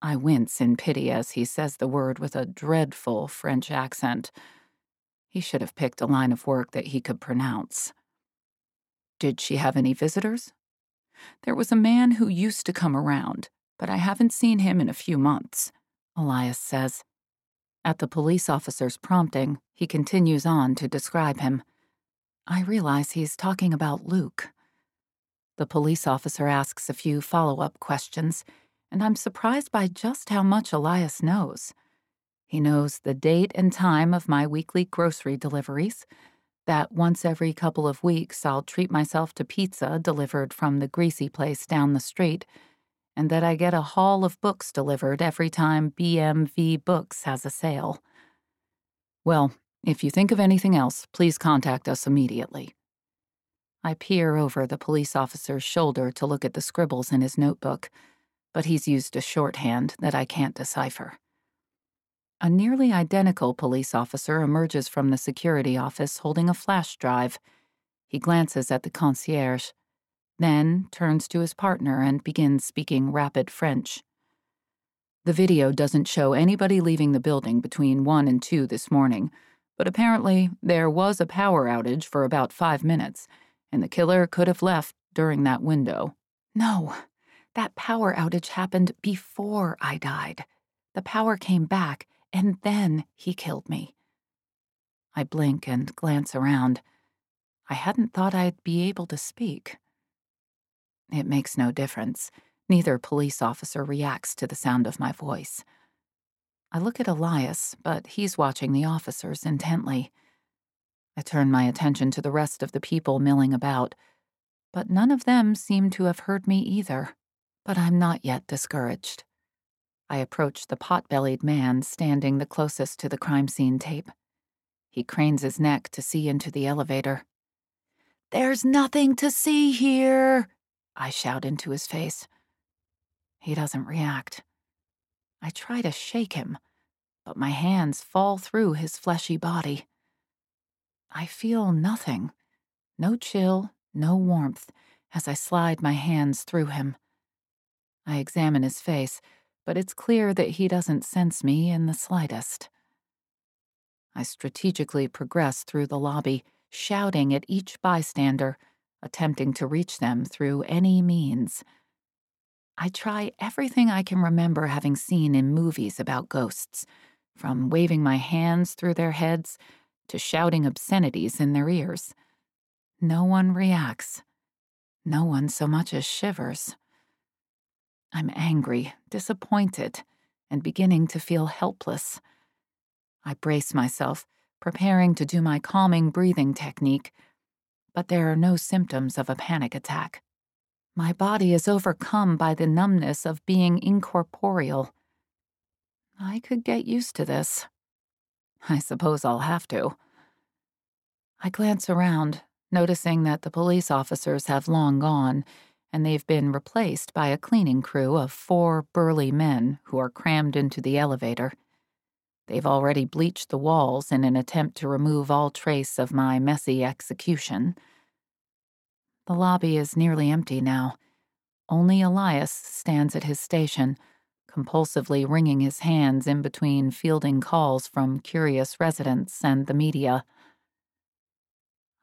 Speaker 2: I wince in pity as he says the word with a dreadful French accent. He should have picked a line of work that he could pronounce. Did she have any visitors? There was a man who used to come around, but I haven't seen him in a few months, Elias says. At the police officer's prompting, he continues on to describe him. I realize he's talking about Luke. The police officer asks a few follow up questions, and I'm surprised by just how much Elias knows. He knows the date and time of my weekly grocery deliveries, that once every couple of weeks I'll treat myself to pizza delivered from the greasy place down the street, and that I get a haul of books delivered every time BMV Books has a sale. Well, if you think of anything else, please contact us immediately. I peer over the police officer's shoulder to look at the scribbles in his notebook, but he's used a shorthand that I can't decipher. A nearly identical police officer emerges from the security office holding a flash drive. He glances at the concierge, then turns to his partner and begins speaking rapid French. The video doesn't show anybody leaving the building between 1 and 2 this morning, but apparently there was a power outage for about five minutes, and the killer could have left during that window. No, that power outage happened before I died. The power came back and then he killed me. I blink and glance around. I hadn't thought I'd be able to speak. It makes no difference. Neither police officer reacts to the sound of my voice. I look at Elias, but he's watching the officers intently. I turn my attention to the rest of the people milling about, but none of them seem to have heard me either. But I'm not yet discouraged. I approach the pot bellied man standing the closest to the crime scene tape. He cranes his neck to see into the elevator. There's nothing to see here, I shout into his face. He doesn't react. I try to shake him, but my hands fall through his fleshy body. I feel nothing no chill, no warmth as I slide my hands through him. I examine his face but it's clear that he doesn't sense me in the slightest. I strategically progress through the lobby, shouting at each bystander, attempting to reach them through any means. I try everything I can remember having seen in movies about ghosts, from waving my hands through their heads to shouting obscenities in their ears. No one reacts. No one so much as shivers. I'm angry, disappointed, and beginning to feel helpless. I brace myself, preparing to do my calming breathing technique, but there are no symptoms of a panic attack. My body is overcome by the numbness of being incorporeal. I could get used to this. I suppose I'll have to. I glance around, noticing that the police officers have long gone and they've been replaced by a cleaning crew of four burly men who are crammed into the elevator. They've already bleached the walls in an attempt to remove all trace of my messy execution. The lobby is nearly empty now. Only Elias stands at his station, compulsively wringing his hands in between fielding calls from curious residents and the media.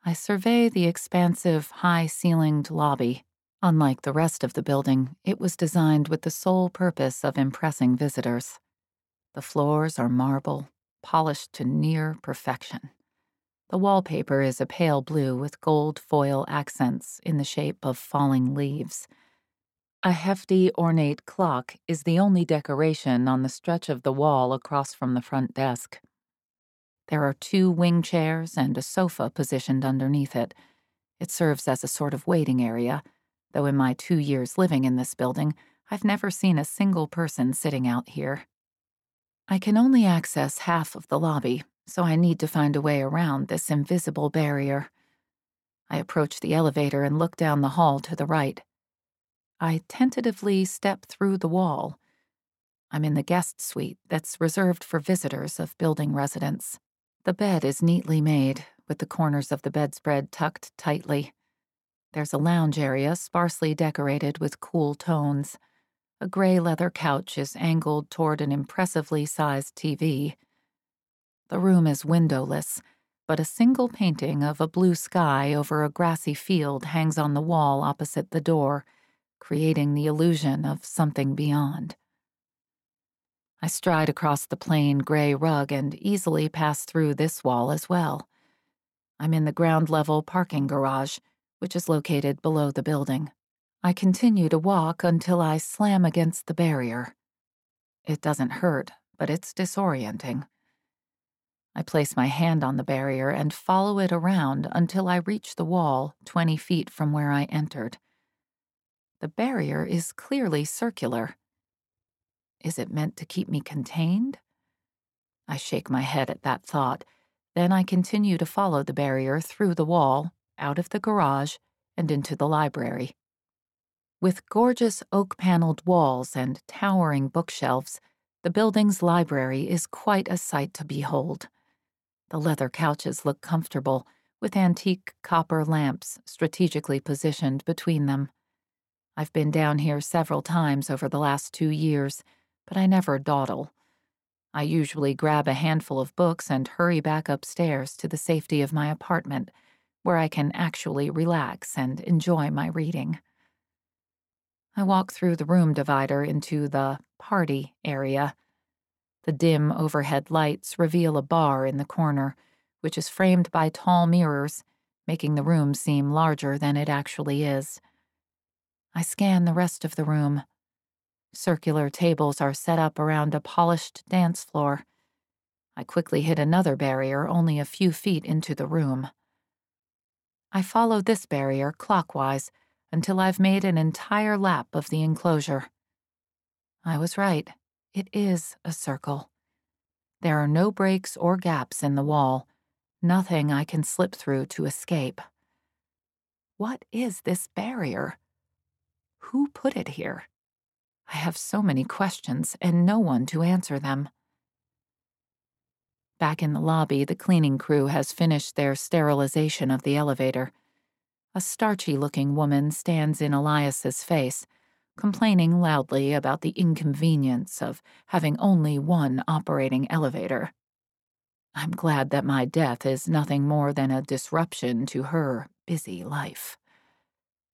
Speaker 2: I survey the expansive, high ceilinged lobby. Unlike the rest of the building, it was designed with the sole purpose of impressing visitors. The floors are marble, polished to near perfection. The wallpaper is a pale blue with gold foil accents in the shape of falling leaves. A hefty, ornate clock is the only decoration on the stretch of the wall across from the front desk. There are two wing chairs and a sofa positioned underneath it. It serves as a sort of waiting area, though in my two years living in this building, I've never seen a single person sitting out here. I can only access half of the lobby, so I need to find a way around this invisible barrier. I approach the elevator and look down the hall to the right. I tentatively step through the wall. I'm in the guest suite that's reserved for visitors of building residents. The bed is neatly made, with the corners of the bedspread tucked tightly. There's a lounge area sparsely decorated with cool tones. A gray leather couch is angled toward an impressively sized TV. The room is windowless, but a single painting of a blue sky over a grassy field hangs on the wall opposite the door, creating the illusion of something beyond. I stride across the plain gray rug and easily pass through this wall as well. I'm in the ground level parking garage, which is located below the building. I continue to walk until I slam against the barrier. It doesn't hurt, but it's disorienting. I place my hand on the barrier and follow it around until I reach the wall 20 feet from where I entered. The barrier is clearly circular is it meant to keep me contained? I shake my head at that thought. Then I continue to follow the barrier through the wall, out of the garage, and into the library. With gorgeous oak paneled walls and towering bookshelves, the building's library is quite a sight to behold. The leather couches look comfortable, with antique copper lamps strategically positioned between them. I've been down here several times over the last two years but I never dawdle. I usually grab a handful of books and hurry back upstairs to the safety of my apartment, where I can actually relax and enjoy my reading. I walk through the room divider into the party area. The dim overhead lights reveal a bar in the corner, which is framed by tall mirrors, making the room seem larger than it actually is. I scan the rest of the room, Circular tables are set up around a polished dance floor. I quickly hit another barrier only a few feet into the room. I follow this barrier clockwise until I've made an entire lap of the enclosure. I was right. It is a circle. There are no breaks or gaps in the wall, nothing I can slip through to escape. What is this barrier? Who put it here? I have so many questions and no one to answer them. Back in the lobby, the cleaning crew has finished their sterilization of the elevator. A starchy looking woman stands in Elias's face, complaining loudly about the inconvenience of having only one operating elevator. I'm glad that my death is nothing more than a disruption to her busy life.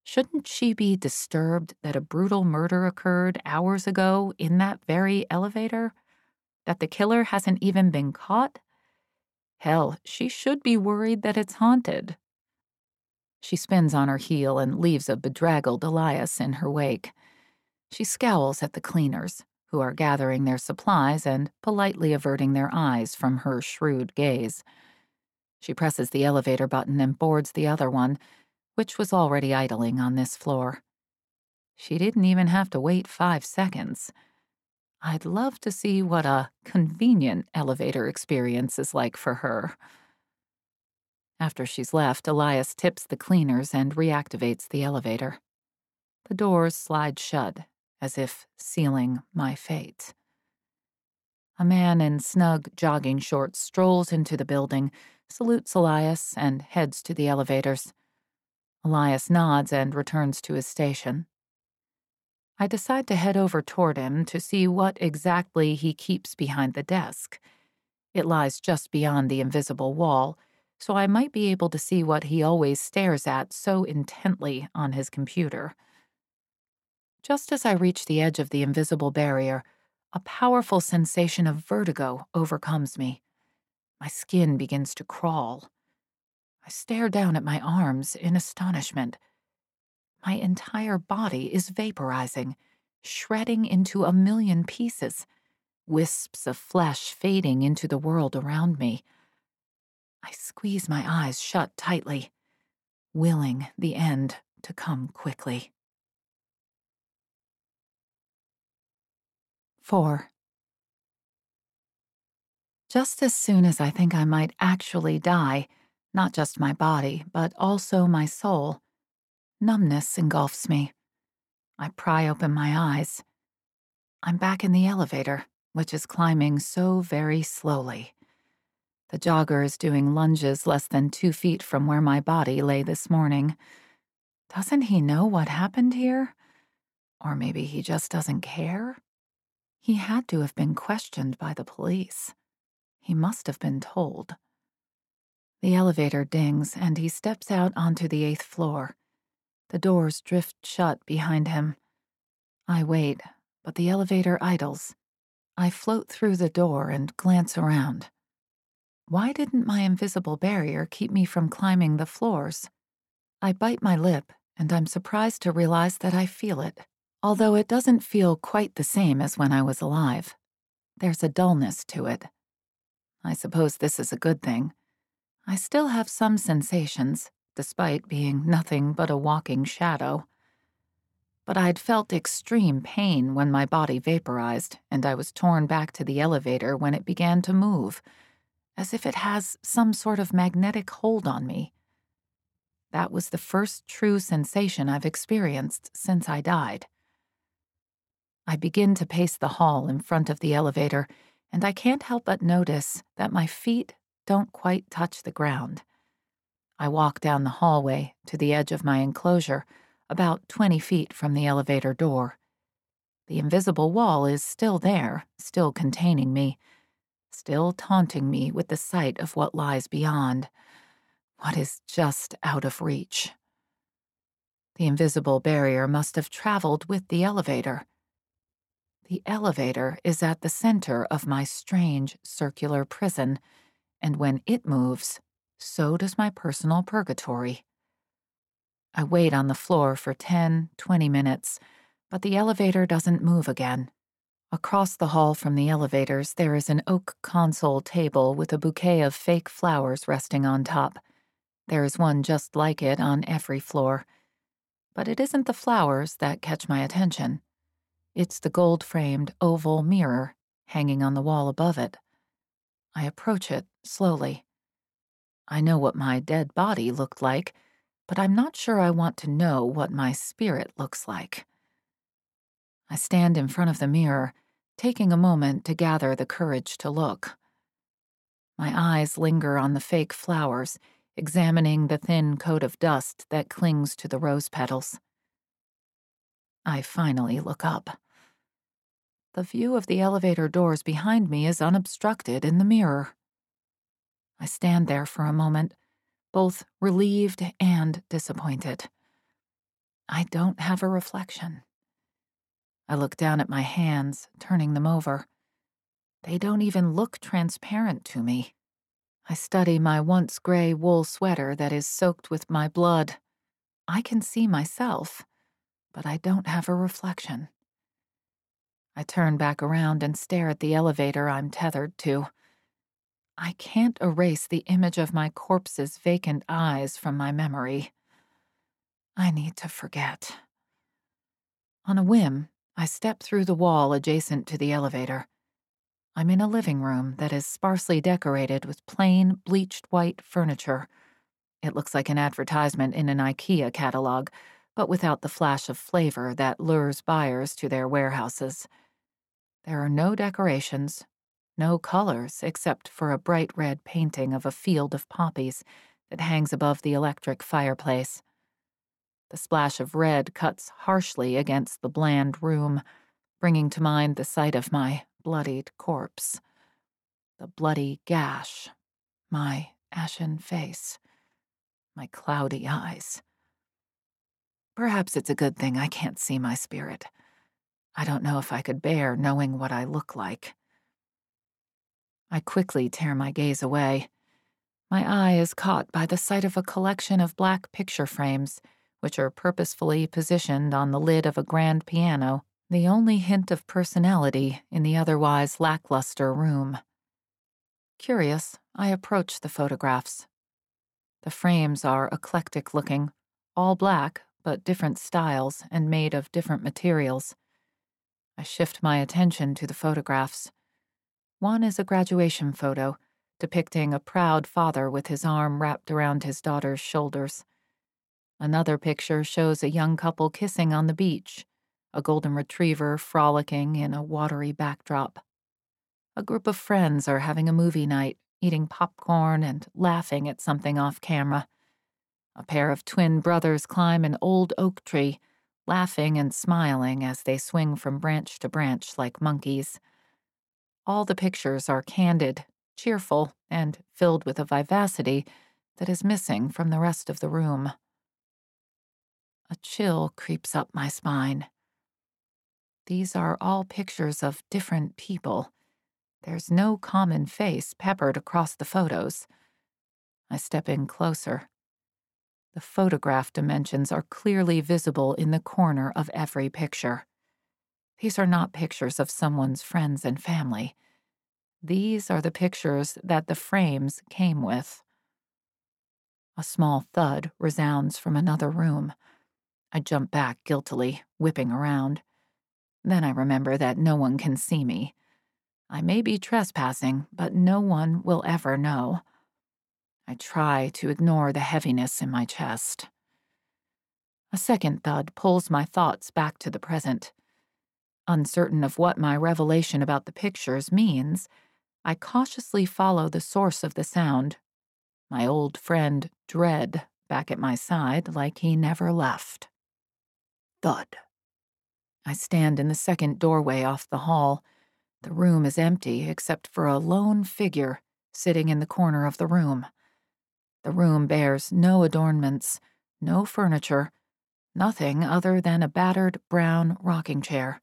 Speaker 2: Shouldn't she be disturbed that a brutal murder occurred hours ago in that very elevator? That the killer hasn't even been caught? Hell, she should be worried that it's haunted. She spins on her heel and leaves a bedraggled Elias in her wake. She scowls at the cleaners, who are gathering their supplies and politely averting their eyes from her shrewd gaze. She presses the elevator button and boards the other one, which was already idling on this floor. She didn't even have to wait five seconds. I'd love to see what a convenient elevator experience is like for her. After she's left, Elias tips the cleaners and reactivates the elevator. The doors slide shut, as if sealing my fate. A man in snug jogging shorts strolls into the building, salutes Elias, and heads to the elevators. Elias nods and returns to his station. I decide to head over toward him to see what exactly he keeps behind the desk. It lies just beyond the invisible wall, so I might be able to see what he always stares at so intently on his computer. Just as I reach the edge of the invisible barrier, a powerful sensation of vertigo overcomes me. My skin begins to crawl. I stare down at my arms in astonishment. My entire body is vaporizing, shredding into a million pieces, wisps of flesh fading into the world around me. I squeeze my eyes shut tightly, willing the end to come quickly. 4. Just as soon as I think I might actually die, not just my body, but also my soul, numbness engulfs me. I pry open my eyes. I'm back in the elevator, which is climbing so very slowly. The jogger is doing lunges less than two feet from where my body lay this morning. Doesn't he know what happened here? Or maybe he just doesn't care? He had to have been questioned by the police. He must have been told. The elevator dings and he steps out onto the eighth floor. The doors drift shut behind him. I wait, but the elevator idles. I float through the door and glance around. Why didn't my invisible barrier keep me from climbing the floors? I bite my lip, and I'm surprised to realize that I feel it although it doesn't feel quite the same as when I was alive. There's a dullness to it. I suppose this is a good thing. I still have some sensations, despite being nothing but a walking shadow. But I'd felt extreme pain when my body vaporized and I was torn back to the elevator when it began to move, as if it has some sort of magnetic hold on me. That was the first true sensation I've experienced since I died. I begin to pace the hall in front of the elevator, and I can't help but notice that my feet don't quite touch the ground. I walk down the hallway to the edge of my enclosure, about 20 feet from the elevator door. The invisible wall is still there, still containing me, still taunting me with the sight of what lies beyond, what is just out of reach. The invisible barrier must have traveled with the elevator. The elevator is at the center of my strange circular prison, and when it moves, so does my personal purgatory. I wait on the floor for 10, 20 minutes, but the elevator doesn't move again. Across the hall from the elevators, there is an oak console table with a bouquet of fake flowers resting on top. There is one just like it on every floor. But it isn't the flowers that catch my attention. It's the gold framed oval mirror hanging on the wall above it. I approach it slowly. I know what my dead body looked like, but I'm not sure I want to know what my spirit looks like. I stand in front of the mirror, taking a moment to gather the courage to look. My eyes linger on the fake flowers, examining the thin coat of dust that clings to the rose petals. I finally look up. The view of the elevator doors behind me is unobstructed in the mirror. I stand there for a moment, both relieved and disappointed. I don't have a reflection. I look down at my hands, turning them over. They don't even look transparent to me. I study my once gray wool sweater that is soaked with my blood. I can see myself, but I don't have a reflection. I turn back around and stare at the elevator I'm tethered to. I can't erase the image of my corpse's vacant eyes from my memory. I need to forget. On a whim, I step through the wall adjacent to the elevator. I'm in a living room that is sparsely decorated with plain, bleached white furniture. It looks like an advertisement in an IKEA catalog, but without the flash of flavor that lures buyers to their warehouses. There are no decorations, no colors except for a bright red painting of a field of poppies that hangs above the electric fireplace. The splash of red cuts harshly against the bland room, bringing to mind the sight of my bloodied corpse. The bloody gash, my ashen face, my cloudy eyes. Perhaps it's a good thing I can't see my spirit. I don't know if I could bear knowing what I look like. I quickly tear my gaze away. My eye is caught by the sight of a collection of black picture frames, which are purposefully positioned on the lid of a grand piano, the only hint of personality in the otherwise lackluster room. Curious, I approach the photographs. The frames are eclectic looking, all black, but different styles and made of different materials. I shift my attention to the photographs. One is a graduation photo depicting a proud father with his arm wrapped around his daughter's shoulders. Another picture shows a young couple kissing on the beach, a golden retriever frolicking in a watery backdrop. A group of friends are having a movie night, eating popcorn and laughing at something off camera. A pair of twin brothers climb an old oak tree, laughing and smiling as they swing from branch to branch like monkeys. All the pictures are candid, cheerful, and filled with a vivacity that is missing from the rest of the room. A chill creeps up my spine. These are all pictures of different people. There's no common face peppered across the photos. I step in closer. The photograph dimensions are clearly visible in the corner of every picture. These are not pictures of someone's friends and family. These are the pictures that the frames came with. A small thud resounds from another room. I jump back guiltily, whipping around. Then I remember that no one can see me. I may be trespassing, but no one will ever know. I try to ignore the heaviness in my chest. A second thud pulls my thoughts back to the present. Uncertain of what my revelation about the pictures means, I cautiously follow the source of the sound. My old friend, Dread, back at my side like he never left. Thud. I stand in the second doorway off the hall. The room is empty except for a lone figure sitting in the corner of the room. The room bears no adornments, no furniture, nothing other than a battered brown rocking chair.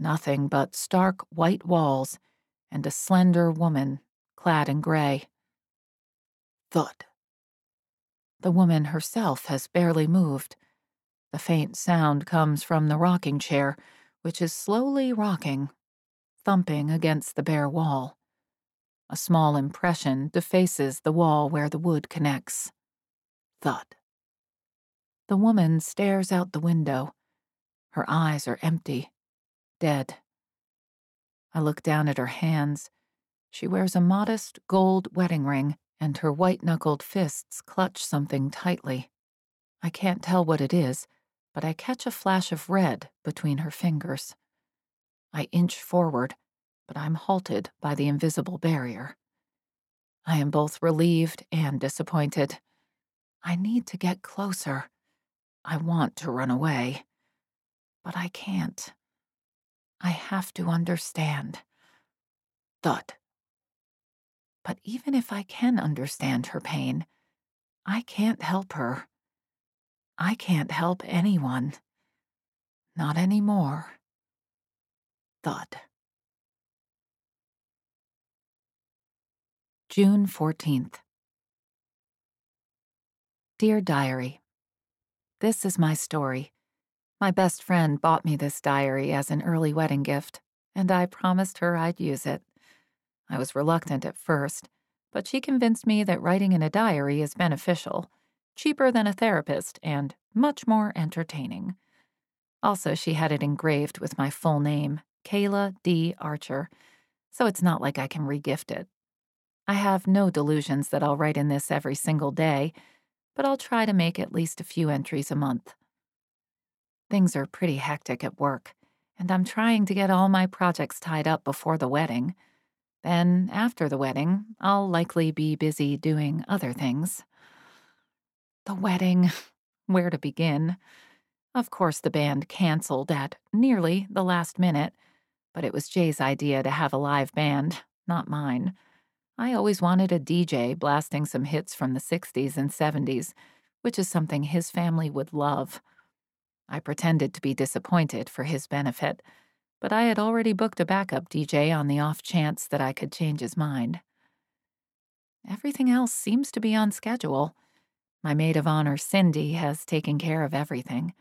Speaker 2: Nothing but stark white walls and a slender woman clad in gray. Thud. The woman herself has barely moved. The faint sound comes from the rocking chair, which is slowly rocking, thumping against the bare wall. A small impression defaces the wall where the wood connects. Thud. The woman stares out the window. Her eyes are empty, dead. I look down at her hands. She wears a modest gold wedding ring, and her white knuckled fists clutch something tightly. I can't tell what it is, but I catch a flash of red between her fingers. I inch forward, but I'm halted by the invisible barrier. I am both relieved and disappointed. I need to get closer. I want to run away, but I can't. I have to understand. Thud. But even if I can understand her pain, I can't help her. I can't help anyone. Not anymore. Thud. June 14th. Dear Diary, This is my story. My best friend bought me this diary as an early wedding gift, and I promised her I'd use it. I was reluctant at first, but she convinced me that writing in a diary is beneficial, cheaper than a therapist, and much more entertaining. Also, she had it engraved with my full name, Kayla D. Archer, so it's not like I can regift it. I have no delusions that I'll write in this every single day, but I'll try to make at least a few entries a month. Things are pretty hectic at work, and I'm trying to get all my projects tied up before the wedding. Then, after the wedding, I'll likely be busy doing other things. The wedding. [LAUGHS] Where to begin? Of course, the band canceled at nearly the last minute, but it was Jay's idea to have a live band, not mine. I always wanted a DJ blasting some hits from the 60s and 70s, which is something his family would love. I pretended to be disappointed for his benefit, but I had already booked a backup DJ on the off chance that I could change his mind. Everything else seems to be on schedule. My maid of honor, Cindy, has taken care of everything.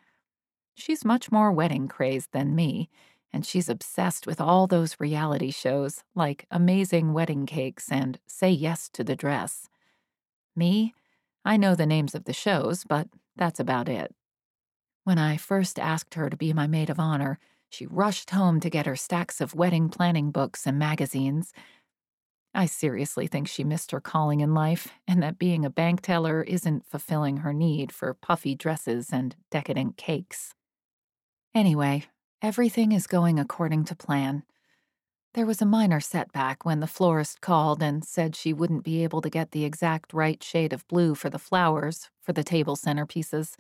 Speaker 2: She's much more wedding crazed than me, and she's obsessed with all those reality shows like Amazing Wedding Cakes and Say Yes to the Dress. Me, I know the names of the shows, but that's about it. When I first asked her to be my maid of honor, she rushed home to get her stacks of wedding planning books and magazines. I seriously think she missed her calling in life and that being a bank teller isn't fulfilling her need for puffy dresses and decadent cakes. Anyway, everything is going according to plan. There was a minor setback when the florist called and said she wouldn't be able to get the exact right shade of blue for the flowers for the table centerpieces.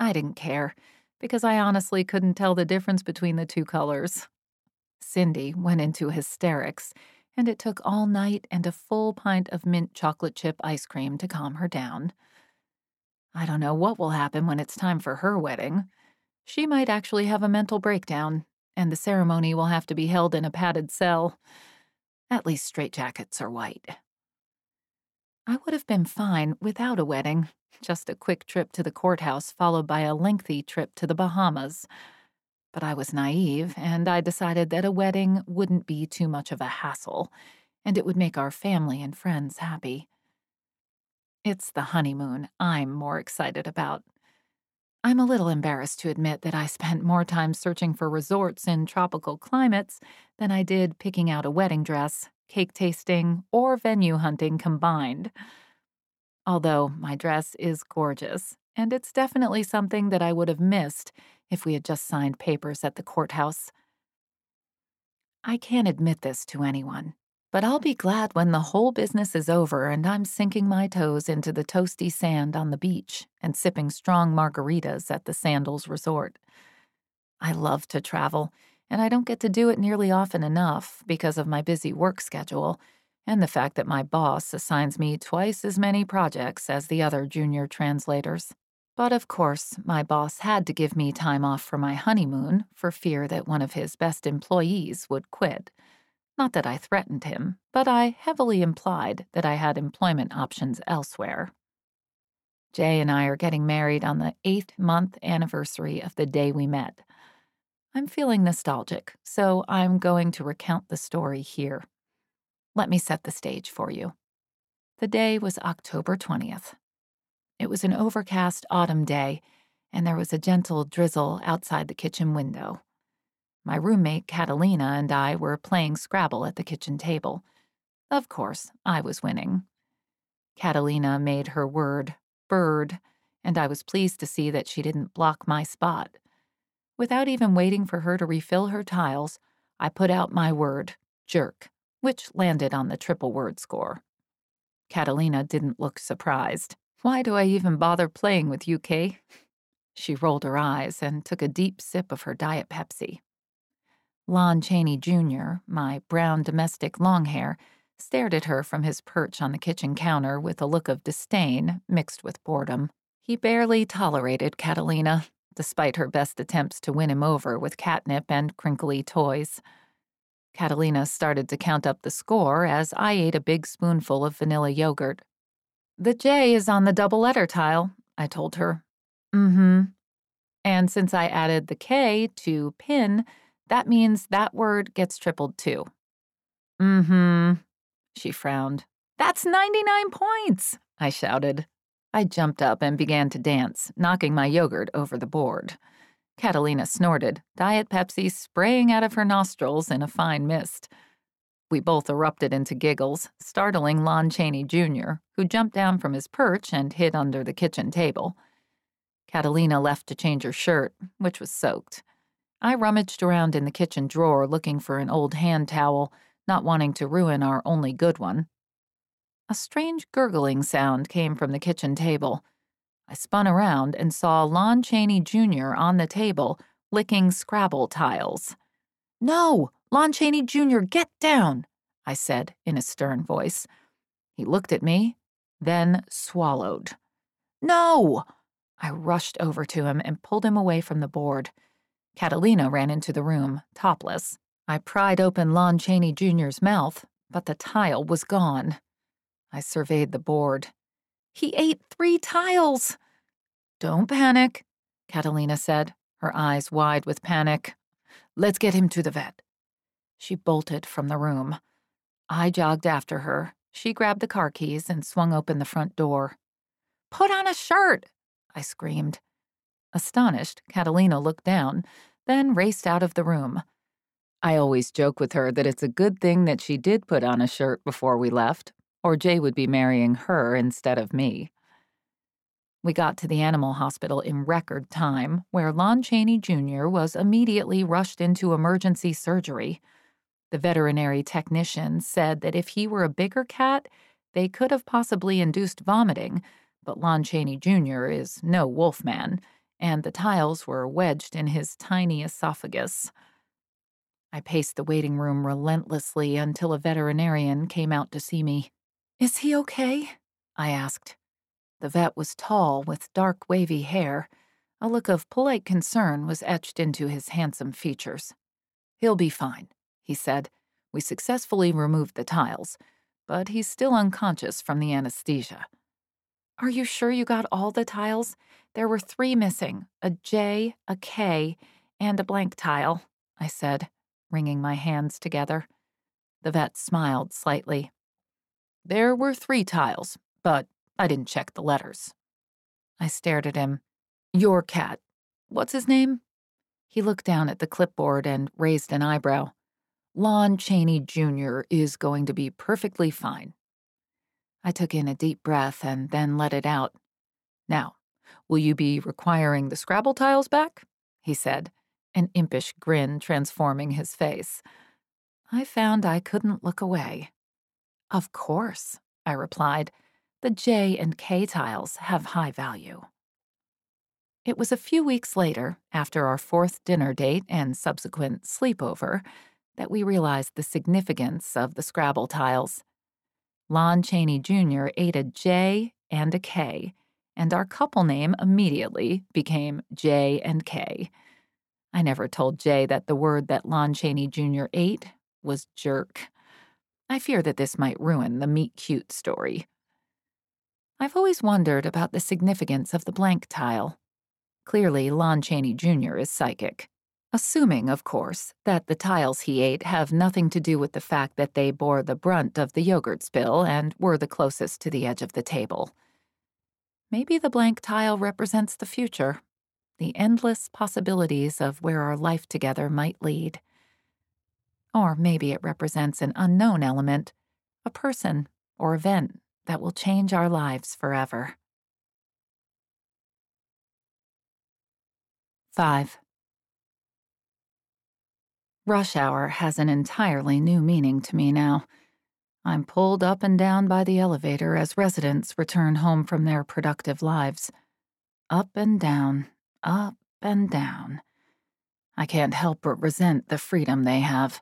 Speaker 2: I didn't care, because I honestly couldn't tell the difference between the two colors. Cindy went into hysterics, and it took all night and a full pint of mint chocolate chip ice cream to calm her down. I don't know what will happen when it's time for her wedding. She might actually have a mental breakdown, and the ceremony will have to be held in a padded cell. At least straitjackets are white. I would have been fine without a wedding, just a quick trip to the courthouse followed by a lengthy trip to the Bahamas. But I was naive, and I decided that a wedding wouldn't be too much of a hassle, and it would make our family and friends happy. It's the honeymoon I'm more excited about. I'm a little embarrassed to admit that I spent more time searching for resorts in tropical climates than I did picking out a wedding dress, cake tasting, or venue hunting combined although my dress is gorgeous, and it's definitely something that I would have missed if we had just signed papers at the courthouse. I can't admit this to anyone, but I'll be glad when the whole business is over and I'm sinking my toes into the toasty sand on the beach and sipping strong margaritas at the Sandals Resort. I love to travel, and I don't get to do it nearly often enough because of my busy work schedule and the fact that my boss assigns me twice as many projects as the other junior translators. But of course, my boss had to give me time off for my honeymoon for fear that one of his best employees would quit. Not that I threatened him, but I heavily implied that I had employment options elsewhere. Jay and I are getting married on the eighth month anniversary of the day we met. I'm feeling nostalgic, so I'm going to recount the story here. Let me set the stage for you. The day was October 20th. It was an overcast autumn day, and there was a gentle drizzle outside the kitchen window. My roommate, Catalina, and I were playing Scrabble at the kitchen table. Of course, I was winning. Catalina made her word, bird, and I was pleased to see that she didn't block my spot. Without even waiting for her to refill her tiles, I put out my word, jerk, which landed on the triple word score. Catalina didn't look surprised. Why do I even bother playing with you, Kay? She rolled her eyes and took a deep sip of her Diet Pepsi. Lon Chaney Jr., my brown domestic long hair, stared at her from his perch on the kitchen counter with a look of disdain mixed with boredom. He barely tolerated Catalina, despite her best attempts to win him over with catnip and crinkly toys. Catalina started to count up the score as I ate a big spoonful of vanilla yogurt. The J is on the double letter tile, I told her. Mm hmm. And since I added the K to pin, that means that word gets tripled too. Mm hmm. She frowned. That's 99 points, I shouted. I jumped up and began to dance, knocking my yogurt over the board. Catalina snorted, Diet Pepsi spraying out of her nostrils in a fine mist. We both erupted into giggles, startling Lon Chaney Jr., who jumped down from his perch and hid under the kitchen table. Catalina left to change her shirt, which was soaked. I rummaged around in the kitchen drawer looking for an old hand towel, not wanting to ruin our only good one. A strange gurgling sound came from the kitchen table. I spun around and saw Lon Chaney Jr. on the table, licking Scrabble tiles. No, Lon Chaney Jr., get down, I said in a stern voice. He looked at me, then swallowed. No! I rushed over to him and pulled him away from the board. Catalina ran into the room, topless. I pried open Lon Chaney Jr.'s mouth, but the tile was gone. I surveyed the board. He ate three tiles! Don't panic, Catalina said, her eyes wide with panic. Let's get him to the vet. She bolted from the room. I jogged after her. She grabbed the car keys and swung open the front door. Put on a shirt! I screamed. Astonished, Catalina looked down, then raced out of the room. I always joke with her that it's a good thing that she did put on a shirt before we left, or Jay would be marrying her instead of me. We got to the animal hospital in record time, where Lon Chaney Jr. was immediately rushed into emergency surgery. The veterinary technician said that if he were a bigger cat, they could have possibly induced vomiting, but Lon Chaney Jr. is no wolfman, and the tiles were wedged in his tiny esophagus. I paced the waiting room relentlessly until a veterinarian came out to see me. Is he okay? I asked. The vet was tall, with dark, wavy hair. A look of polite concern was etched into his handsome features. He'll be fine, he said. We successfully removed the tiles, but he's still unconscious from the anesthesia. Are you sure you got all the tiles? There were three missing a J, a K, and a blank tile, I said, wringing my hands together. The vet smiled slightly. There were three tiles, but I didn't check the letters. I stared at him. Your cat. What's his name? He looked down at the clipboard and raised an eyebrow. Lon Chaney Jr. is going to be perfectly fine. I took in a deep breath and then let it out. Now, will you be requiring the Scrabble tiles back? he said, an impish grin transforming his face. I found I couldn't look away. Of course, I replied the J and K tiles have high value. It was a few weeks later, after our fourth dinner date and subsequent sleepover, that we realized the significance of the Scrabble tiles. Lon Chaney Jr. ate a J and a K, and our couple name immediately became J and K. I never told Jay that the word that Lon Chaney Jr. ate was jerk. I fear that this might ruin the meet cute story. I've always wondered about the significance of the blank tile. Clearly, Lon Chaney Jr. is psychic. Assuming, of course, that the tiles he ate have nothing to do with the fact that they bore the brunt of the yogurt spill and were the closest to the edge of the table. Maybe the blank tile represents the future, the endless possibilities of where our life together might lead. Or maybe it represents an unknown element, a person or event that will change our lives forever. 5. Rush hour has an entirely new meaning to me now. I'm pulled up and down by the elevator as residents return home from their productive lives. Up and down, up and down. I can't help but resent the freedom they have,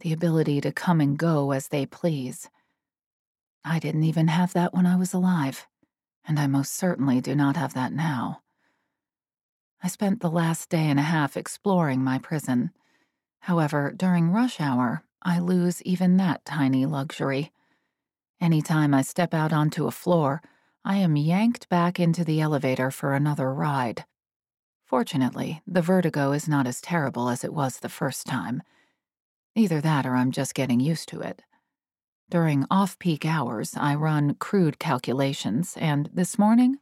Speaker 2: the ability to come and go as they please. I didn't even have that when I was alive, and I most certainly do not have that now. I spent the last day and a half exploring my prison. However, during rush hour, I lose even that tiny luxury. Any time I step out onto a floor, I am yanked back into the elevator for another ride. Fortunately, the vertigo is not as terrible as it was the first time. Either that or I'm just getting used to it. During off peak hours, I run crude calculations, and this morning,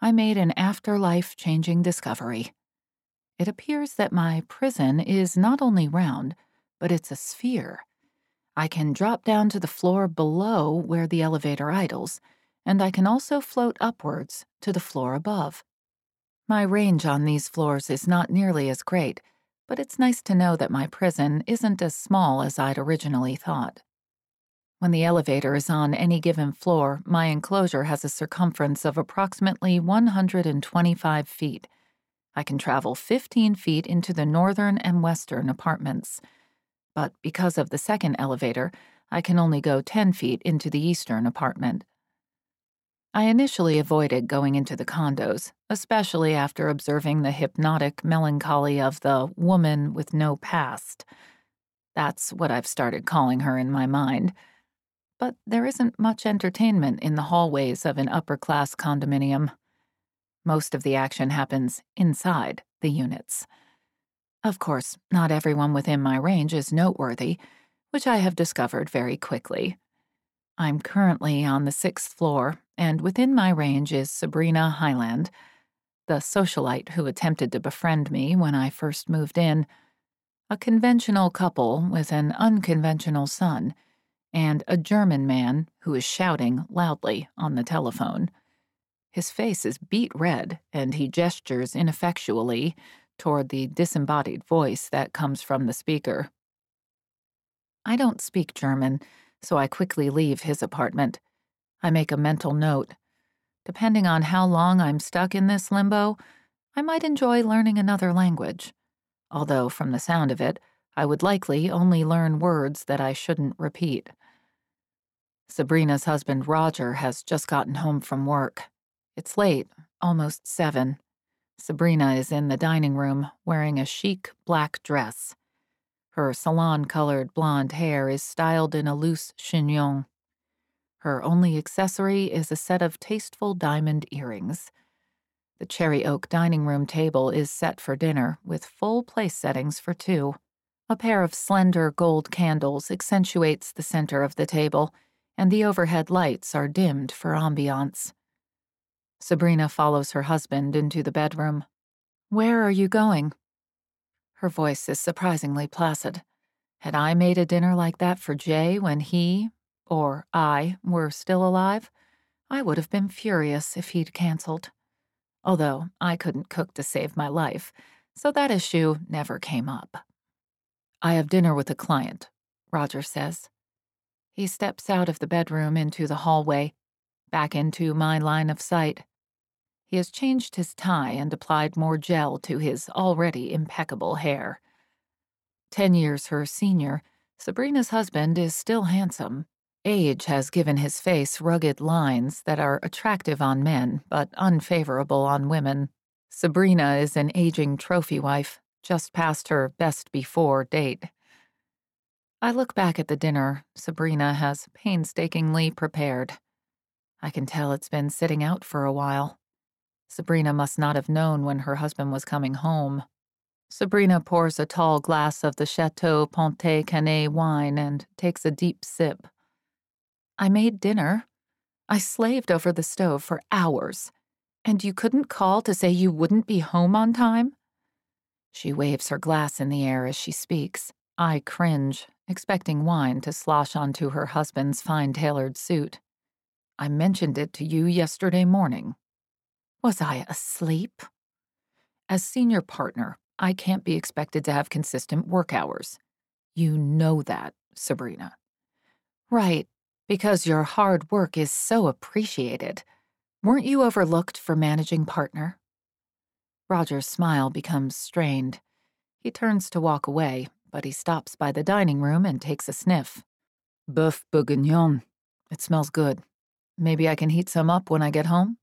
Speaker 2: I made an afterlife changing discovery. It appears that my prison is not only round, but it's a sphere. I can drop down to the floor below where the elevator idles, and I can also float upwards to the floor above. My range on these floors is not nearly as great, but it's nice to know that my prison isn't as small as I'd originally thought. When the elevator is on any given floor, my enclosure has a circumference of approximately 125 feet. I can travel 15 feet into the northern and western apartments. But because of the second elevator, I can only go 10 feet into the eastern apartment. I initially avoided going into the condos, especially after observing the hypnotic melancholy of the woman with no past. That's what I've started calling her in my mind but there isn't much entertainment in the hallways of an upper class condominium. Most of the action happens inside the units. Of course, not everyone within my range is noteworthy, which I have discovered very quickly. I'm currently on the sixth floor, and within my range is Sabrina Highland, the socialite who attempted to befriend me when I first moved in. A conventional couple with an unconventional son and a German man who is shouting loudly on the telephone. His face is beet red, and he gestures ineffectually toward the disembodied voice that comes from the speaker. I don't speak German, so I quickly leave his apartment. I make a mental note. Depending on how long I'm stuck in this limbo, I might enjoy learning another language. Although, from the sound of it, I would likely only learn words that I shouldn't repeat. Sabrina's husband, Roger, has just gotten home from work. It's late, almost seven. Sabrina is in the dining room wearing a chic black dress. Her salon colored blonde hair is styled in a loose chignon. Her only accessory is a set of tasteful diamond earrings. The cherry oak dining room table is set for dinner with full place settings for two. A pair of slender gold candles accentuates the center of the table and the overhead lights are dimmed for ambiance. Sabrina follows her husband into the bedroom. Where are you going? Her voice is surprisingly placid. Had I made a dinner like that for Jay when he, or I, were still alive, I would have been furious if he'd canceled. Although I couldn't cook to save my life, so that issue never came up. I have dinner with a client, Roger says. He steps out of the bedroom into the hallway, back into my line of sight. He has changed his tie and applied more gel to his already impeccable hair. Ten years her senior, Sabrina's husband is still handsome. Age has given his face rugged lines that are attractive on men but unfavorable on women. Sabrina is an aging trophy wife, just past her best before date. I look back at the dinner Sabrina has painstakingly prepared. I can tell it's been sitting out for a while. Sabrina must not have known when her husband was coming home. Sabrina pours a tall glass of the Chateau Pontet Canet wine and takes a deep sip. I made dinner. I slaved over the stove for hours. And you couldn't call to say you wouldn't be home on time? She waves her glass in the air as she speaks. I cringe expecting wine to slosh onto her husband's fine tailored suit. I mentioned it to you yesterday morning. Was I asleep? As senior partner, I can't be expected to have consistent work hours. You know that, Sabrina. Right, because your hard work is so appreciated. Weren't you overlooked for managing partner? Roger's smile becomes strained. He turns to walk away, but he stops by the dining room and takes a sniff. Boeuf bourguignon. It smells good. Maybe I can heat some up when I get home?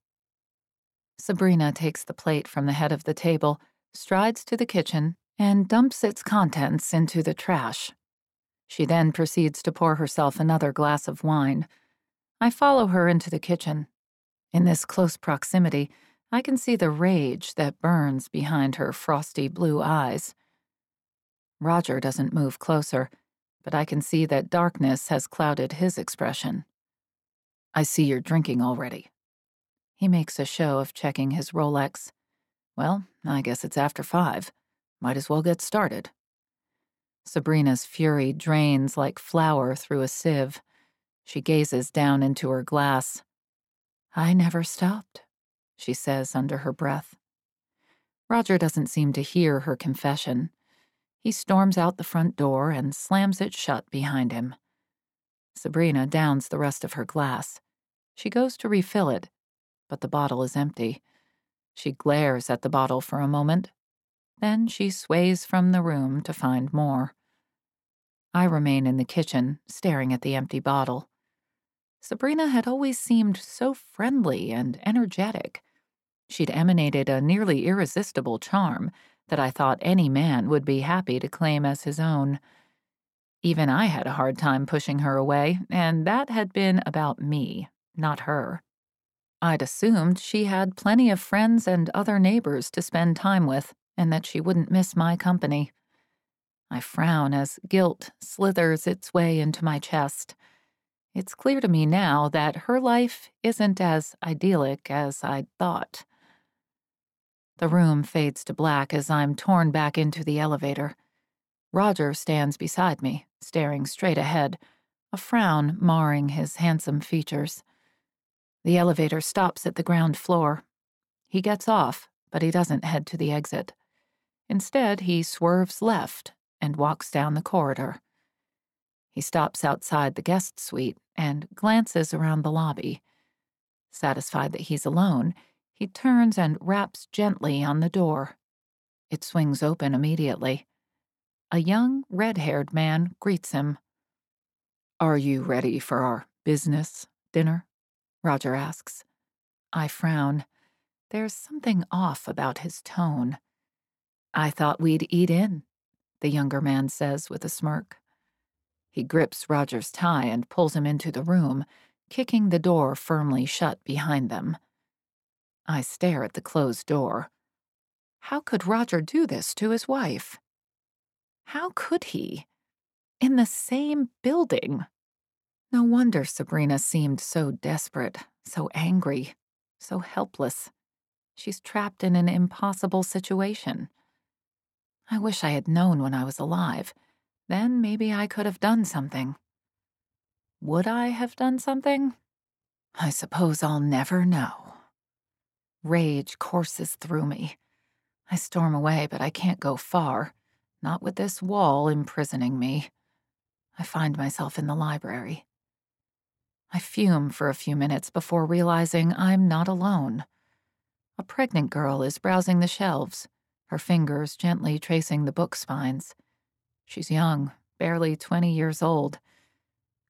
Speaker 2: Sabrina takes the plate from the head of the table, strides to the kitchen, and dumps its contents into the trash. She then proceeds to pour herself another glass of wine. I follow her into the kitchen. In this close proximity, I can see the rage that burns behind her frosty blue eyes. Roger doesn't move closer, but I can see that darkness has clouded his expression. I see you're drinking already. He makes a show of checking his Rolex. Well, I guess it's after five. Might as well get started. Sabrina's fury drains like flour through a sieve. She gazes down into her glass. I never stopped, she says under her breath. Roger doesn't seem to hear her confession. He storms out the front door and slams it shut behind him. Sabrina downs the rest of her glass. She goes to refill it, but the bottle is empty. She glares at the bottle for a moment. Then she sways from the room to find more. I remain in the kitchen, staring at the empty bottle. Sabrina had always seemed so friendly and energetic. She'd emanated a nearly irresistible charm that I thought any man would be happy to claim as his own. Even I had a hard time pushing her away, and that had been about me, not her. I'd assumed she had plenty of friends and other neighbors to spend time with, and that she wouldn't miss my company. I frown as guilt slithers its way into my chest. It's clear to me now that her life isn't as idyllic as I'd thought. The room fades to black as I'm torn back into the elevator. Roger stands beside me, staring straight ahead, a frown marring his handsome features. The elevator stops at the ground floor. He gets off, but he doesn't head to the exit. Instead, he swerves left and walks down the corridor. He stops outside the guest suite and glances around the lobby. Satisfied that he's alone, he turns and raps gently on the door. It swings open immediately. A young, red haired man greets him. Are you ready for our business dinner? Roger asks. I frown. There's something off about his tone. I thought we'd eat in, the younger man says with a smirk. He grips Roger's tie and pulls him into the room, kicking the door firmly shut behind them. I stare at the closed door. How could Roger do this to his wife? How could he? In the same building. No wonder Sabrina seemed so desperate, so angry, so helpless. She's trapped in an impossible situation. I wish I had known when I was alive. Then maybe I could have done something. Would I have done something? I suppose I'll never know. Rage courses through me. I storm away, but I can't go far. Not with this wall imprisoning me. I find myself in the library. I fume for a few minutes before realizing I'm not alone. A pregnant girl is browsing the shelves, her fingers gently tracing the book spines. She's young, barely 20 years old.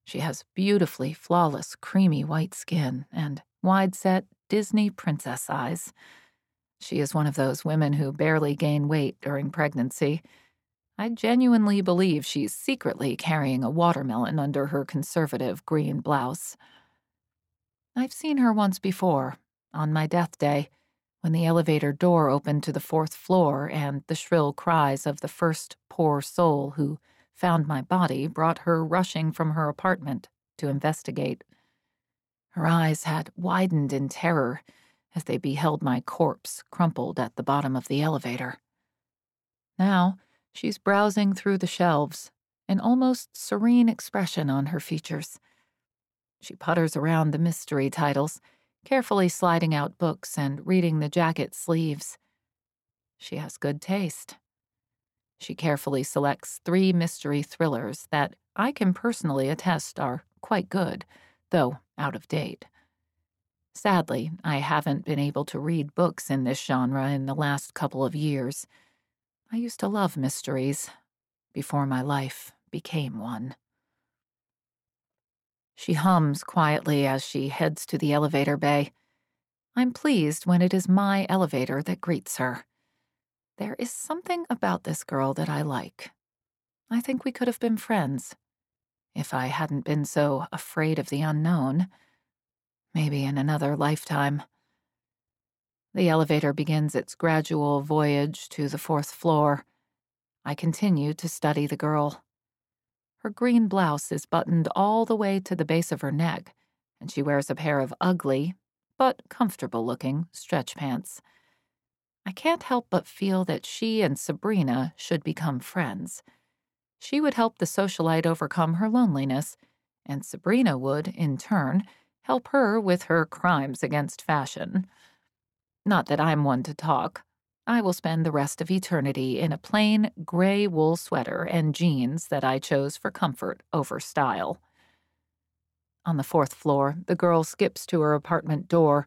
Speaker 2: She has beautifully flawless, creamy white skin and wide set Disney princess eyes. She is one of those women who barely gain weight during pregnancy I genuinely believe she's secretly carrying a watermelon under her conservative green blouse. I've seen her once before, on my death day, when the elevator door opened to the fourth floor and the shrill cries of the first poor soul who found my body brought her rushing from her apartment to investigate. Her eyes had widened in terror as they beheld my corpse crumpled at the bottom of the elevator. Now, She's browsing through the shelves, an almost serene expression on her features. She putters around the mystery titles, carefully sliding out books and reading the jacket sleeves. She has good taste. She carefully selects three mystery thrillers that I can personally attest are quite good, though out of date. Sadly, I haven't been able to read books in this genre in the last couple of years. I used to love mysteries before my life became one. She hums quietly as she heads to the elevator bay. I'm pleased when it is my elevator that greets her. There is something about this girl that I like. I think we could have been friends. If I hadn't been so afraid of the unknown. Maybe in another lifetime. The elevator begins its gradual voyage to the fourth floor. I continue to study the girl. Her green blouse is buttoned all the way to the base of her neck, and she wears a pair of ugly, but comfortable looking, stretch pants. I can't help but feel that she and Sabrina should become friends. She would help the socialite overcome her loneliness, and Sabrina would, in turn, help her with her crimes against fashion. Not that I'm one to talk. I will spend the rest of eternity in a plain gray wool sweater and jeans that I chose for comfort over style. On the fourth floor, the girl skips to her apartment door,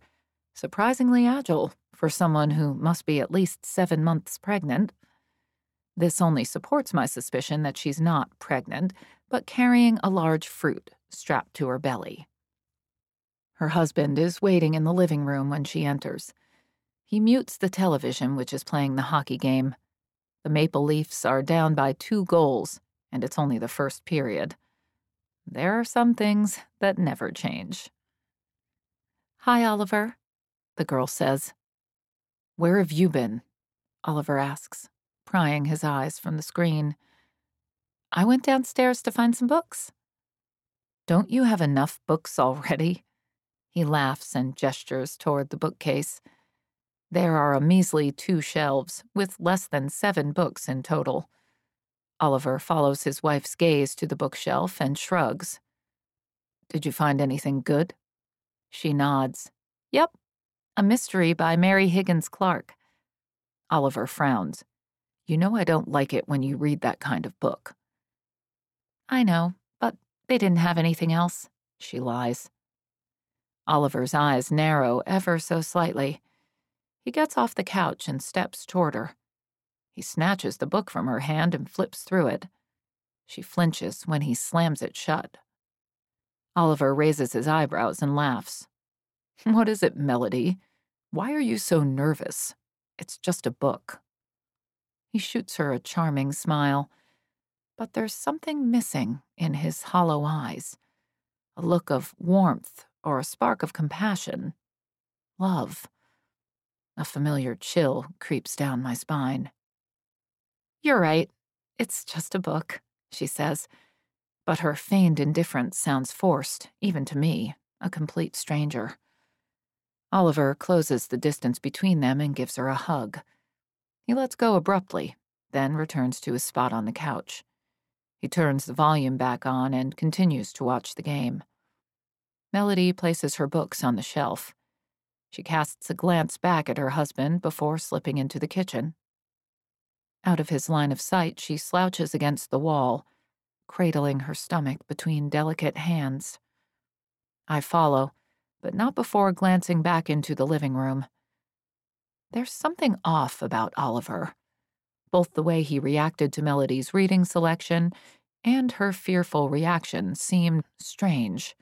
Speaker 2: surprisingly agile for someone who must be at least seven months pregnant. This only supports my suspicion that she's not pregnant, but carrying a large fruit strapped to her belly. Her husband is waiting in the living room when she enters. He mutes the television, which is playing the hockey game. The Maple Leafs are down by two goals, and it's only the first period. There are some things that never change. Hi, Oliver, the girl says. Where have you been? Oliver asks, prying his eyes from the screen. I went downstairs to find some books. Don't you have enough books already? He laughs and gestures toward the bookcase. There are a measly two shelves, with less than seven books in total. Oliver follows his wife's gaze to the bookshelf and shrugs. Did you find anything good? She nods. Yep, a mystery by Mary Higgins Clark. Oliver frowns. You know I don't like it when you read that kind of book. I know, but they didn't have anything else, she lies. Oliver's eyes narrow ever so slightly. He gets off the couch and steps toward her. He snatches the book from her hand and flips through it. She flinches when he slams it shut. Oliver raises his eyebrows and laughs. What is it, Melody? Why are you so nervous? It's just a book. He shoots her a charming smile, but there's something missing in his hollow eyes a look of warmth or a spark of compassion. Love. A familiar chill creeps down my spine. You're right. It's just a book, she says. But her feigned indifference sounds forced, even to me, a complete stranger. Oliver closes the distance between them and gives her a hug. He lets go abruptly, then returns to his spot on the couch. He turns the volume back on and continues to watch the game. Melody places her books on the shelf. She casts a glance back at her husband before slipping into the kitchen. Out of his line of sight, she slouches against the wall, cradling her stomach between delicate hands. I follow, but not before glancing back into the living room. There's something off about Oliver, both the way he reacted to Melody's reading selection and her fearful reaction seemed strange.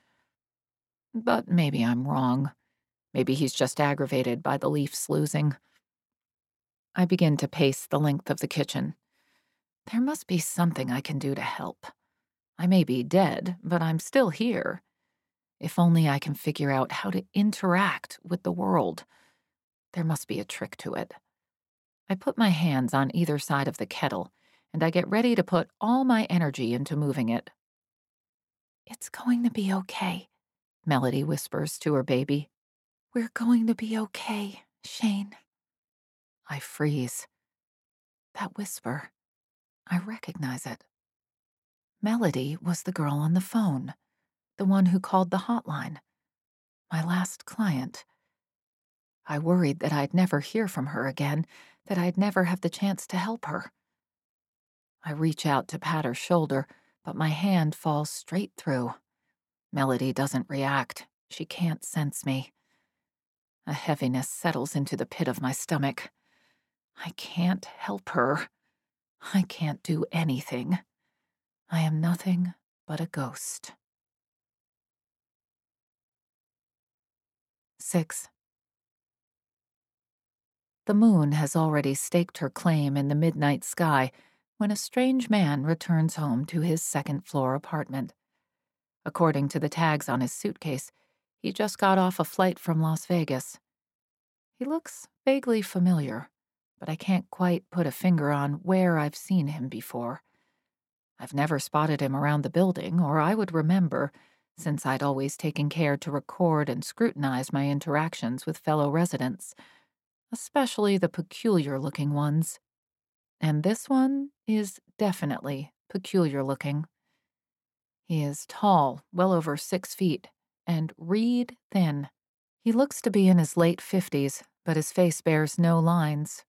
Speaker 2: But maybe I'm wrong. Maybe he's just aggravated by the Leafs losing. I begin to pace the length of the kitchen. There must be something I can do to help. I may be dead, but I'm still here. If only I can figure out how to interact with the world. There must be a trick to it. I put my hands on either side of the kettle, and I get ready to put all my energy into moving it. It's going to be okay, Melody whispers to her baby. We're going to be okay, Shane. I freeze. That whisper, I recognize it. Melody was the girl on the phone, the one who called the hotline, my last client. I worried that I'd never hear from her again, that I'd never have the chance to help her. I reach out to pat her shoulder, but my hand falls straight through. Melody doesn't react. She can't sense me. A heaviness settles into the pit of my stomach. I can't help her. I can't do anything. I am nothing but a ghost. 6. The moon has already staked her claim in the midnight sky when a strange man returns home to his second floor apartment. According to the tags on his suitcase, he just got off a flight from Las Vegas. He looks vaguely familiar but I can't quite put a finger on where I've seen him before. I've never spotted him around the building, or I would remember, since I'd always taken care to record and scrutinize my interactions with fellow residents, especially the peculiar looking ones. And this one is definitely peculiar looking. He is tall, well over six feet, and reed thin. He looks to be in his late fifties, but his face bears no lines,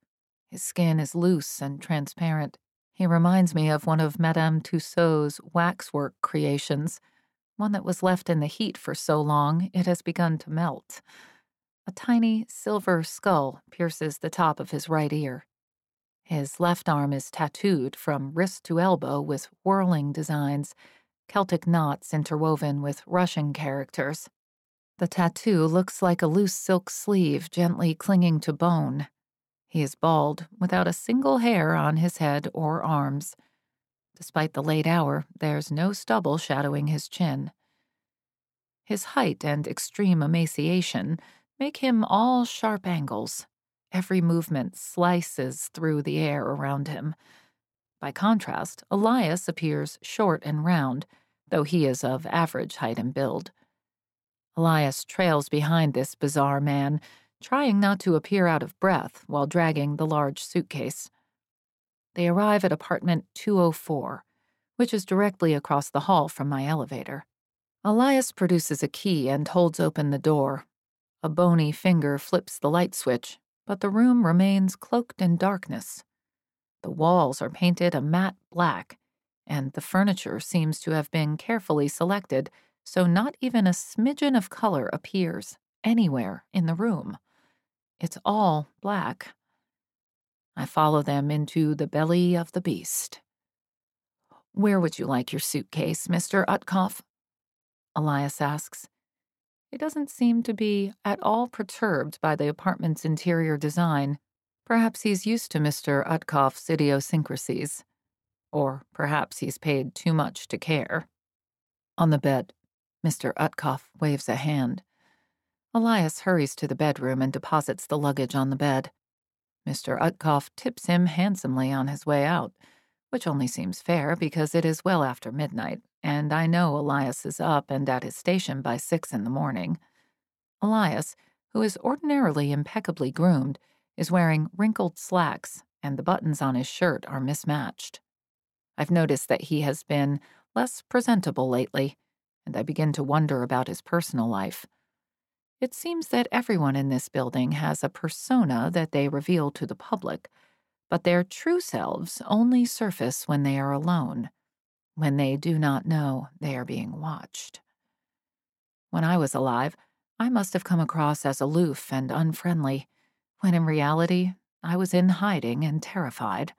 Speaker 2: His skin is loose and transparent. He reminds me of one of Madame Tussaud's waxwork creations, one that was left in the heat for so long it has begun to melt. A tiny silver skull pierces the top of his right ear. His left arm is tattooed from wrist to elbow with whirling designs, Celtic knots interwoven with Russian characters. The tattoo looks like a loose silk sleeve gently clinging to bone. He is bald, without a single hair on his head or arms. Despite the late hour, there's no stubble shadowing his chin. His height and extreme emaciation make him all sharp angles. Every movement slices through the air around him. By contrast, Elias appears short and round, though he is of average height and build. Elias trails behind this bizarre man, trying not to appear out of breath while dragging the large suitcase. They arrive at apartment 204, which is directly across the hall from my elevator. Elias produces a key and holds open the door. A bony finger flips the light switch, but the room remains cloaked in darkness. The walls are painted a matte black, and the furniture seems to have been carefully selected so not even a smidgen of color appears anywhere in the room. It's all black. I follow them into the belly of the beast. Where would you like your suitcase, Mr. Utkoff? Elias asks. He doesn't seem to be at all perturbed by the apartment's interior design. Perhaps he's used to Mr. Utkoff's idiosyncrasies. Or perhaps he's paid too much to care. On the bed, Mr. Utkoff waves a hand. Elias hurries to the bedroom and deposits the luggage on the bed. Mr. Utkoff tips him handsomely on his way out, which only seems fair because it is well after midnight, and I know Elias is up and at his station by six in the morning. Elias, who is ordinarily impeccably groomed, is wearing wrinkled slacks, and the buttons on his shirt are mismatched. I've noticed that he has been less presentable lately, and I begin to wonder about his personal life. It seems that everyone in this building has a persona that they reveal to the public, but their true selves only surface when they are alone, when they do not know they are being watched. When I was alive, I must have come across as aloof and unfriendly, when in reality, I was in hiding and terrified.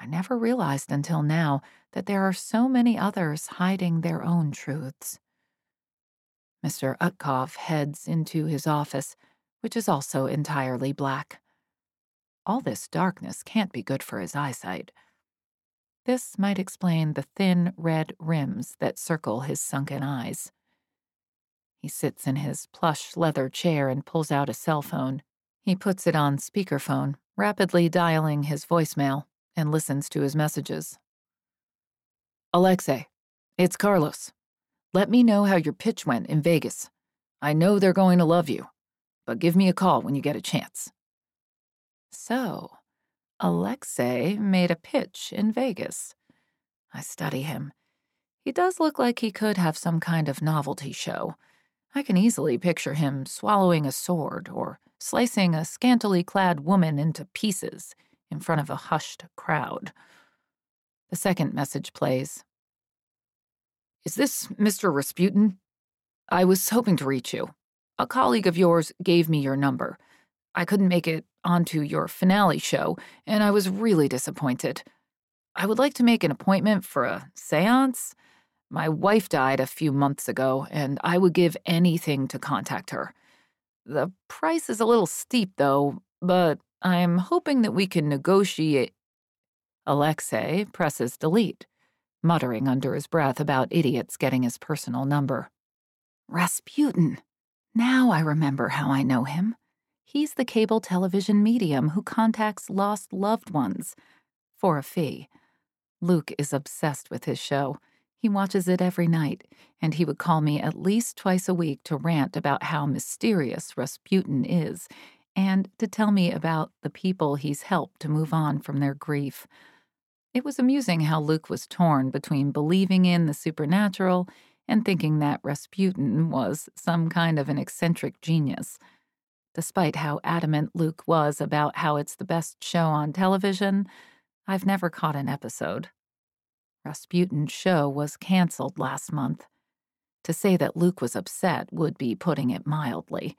Speaker 2: I never realized until now that there are so many others hiding their own truths. Mr. Utkoff heads into his office, which is also entirely black. All this darkness can't be good for his eyesight. This might explain the thin red rims that circle his sunken eyes. He sits in his plush leather chair and pulls out a cell phone. He puts it on speakerphone, rapidly dialing his voicemail and listens to his messages. Alexei, it's Carlos. Let me know how your pitch went in Vegas. I know they're going to love you, but give me a call when you get a chance. So, Alexei made a pitch in Vegas. I study him. He does look like he could have some kind of novelty show. I can easily picture him swallowing a sword or slicing a scantily clad woman into pieces in front of a hushed crowd. The second message plays. Is this Mr. Rasputin? I was hoping to reach you. A colleague of yours gave me your number. I couldn't make it onto your finale show, and I was really disappointed. I would like to make an appointment for a seance. My wife died a few months ago, and I would give anything to contact her. The price is a little steep, though, but I'm hoping that we can negotiate. Alexei presses delete, muttering under his breath about idiots getting his personal number. Rasputin. Now I remember how I know him. He's the cable television medium who contacts lost loved ones for a fee. Luke is obsessed with his show. He watches it every night, and he would call me at least twice a week to rant about how mysterious Rasputin is and to tell me about the people he's helped to move on from their grief. It was amusing how Luke was torn between believing in the supernatural and thinking that Rasputin was some kind of an eccentric genius. Despite how adamant Luke was about how it's the best show on television, I've never caught an episode. Rasputin's show was canceled last month. To say that Luke was upset would be putting it mildly.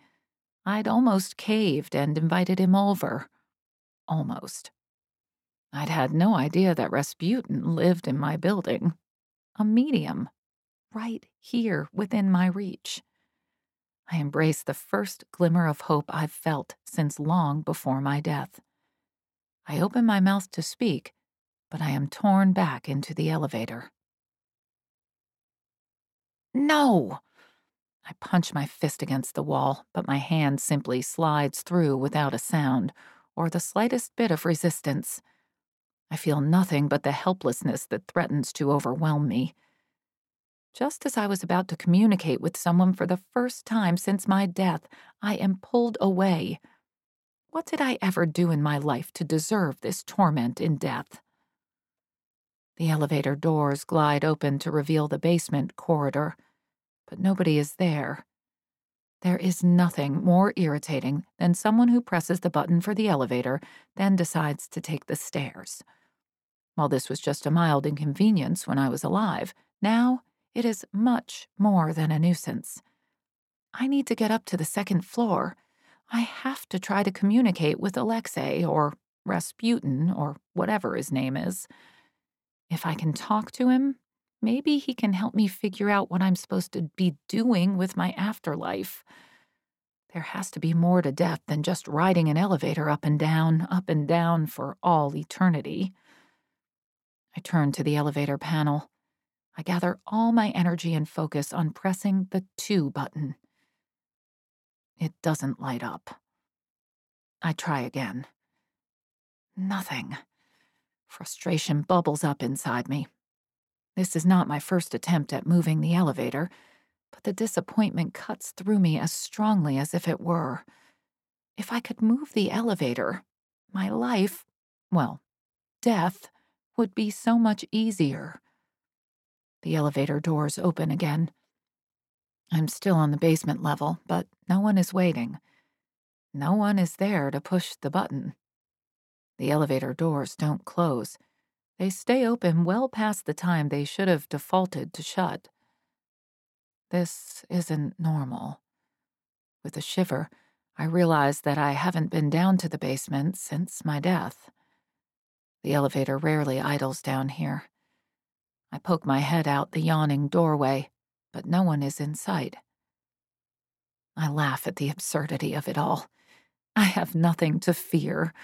Speaker 2: I'd almost caved and invited him over. Almost. I'd had no idea that Rasputin lived in my building. A medium. Right here within my reach. I embraced the first glimmer of hope I've felt since long before my death. I open my mouth to speak, but I am torn back into the elevator. No! I punch my fist against the wall, but my hand simply slides through without a sound or the slightest bit of resistance. I feel nothing but the helplessness that threatens to overwhelm me. Just as I was about to communicate with someone for the first time since my death, I am pulled away. What did I ever do in my life to deserve this torment in death? The elevator doors glide open to reveal the basement corridor, but nobody is there. There is nothing more irritating than someone who presses the button for the elevator, then decides to take the stairs. While this was just a mild inconvenience when I was alive, now it is much more than a nuisance. I need to get up to the second floor. I have to try to communicate with Alexei or Rasputin or whatever his name is. If I can talk to him, maybe he can help me figure out what I'm supposed to be doing with my afterlife. There has to be more to death than just riding an elevator up and down, up and down for all eternity. I turn to the elevator panel. I gather all my energy and focus on pressing the two button. It doesn't light up. I try again. Nothing. Frustration bubbles up inside me. This is not my first attempt at moving the elevator, but the disappointment cuts through me as strongly as if it were. If I could move the elevator, my life, well, death, would be so much easier. The elevator doors open again. I'm still on the basement level, but no one is waiting. No one is there to push the button. The elevator doors don't close. They stay open well past the time they should have defaulted to shut. This isn't normal. With a shiver, I realize that I haven't been down to the basement since my death. The elevator rarely idles down here. I poke my head out the yawning doorway, but no one is in sight. I laugh at the absurdity of it all. I have nothing to fear.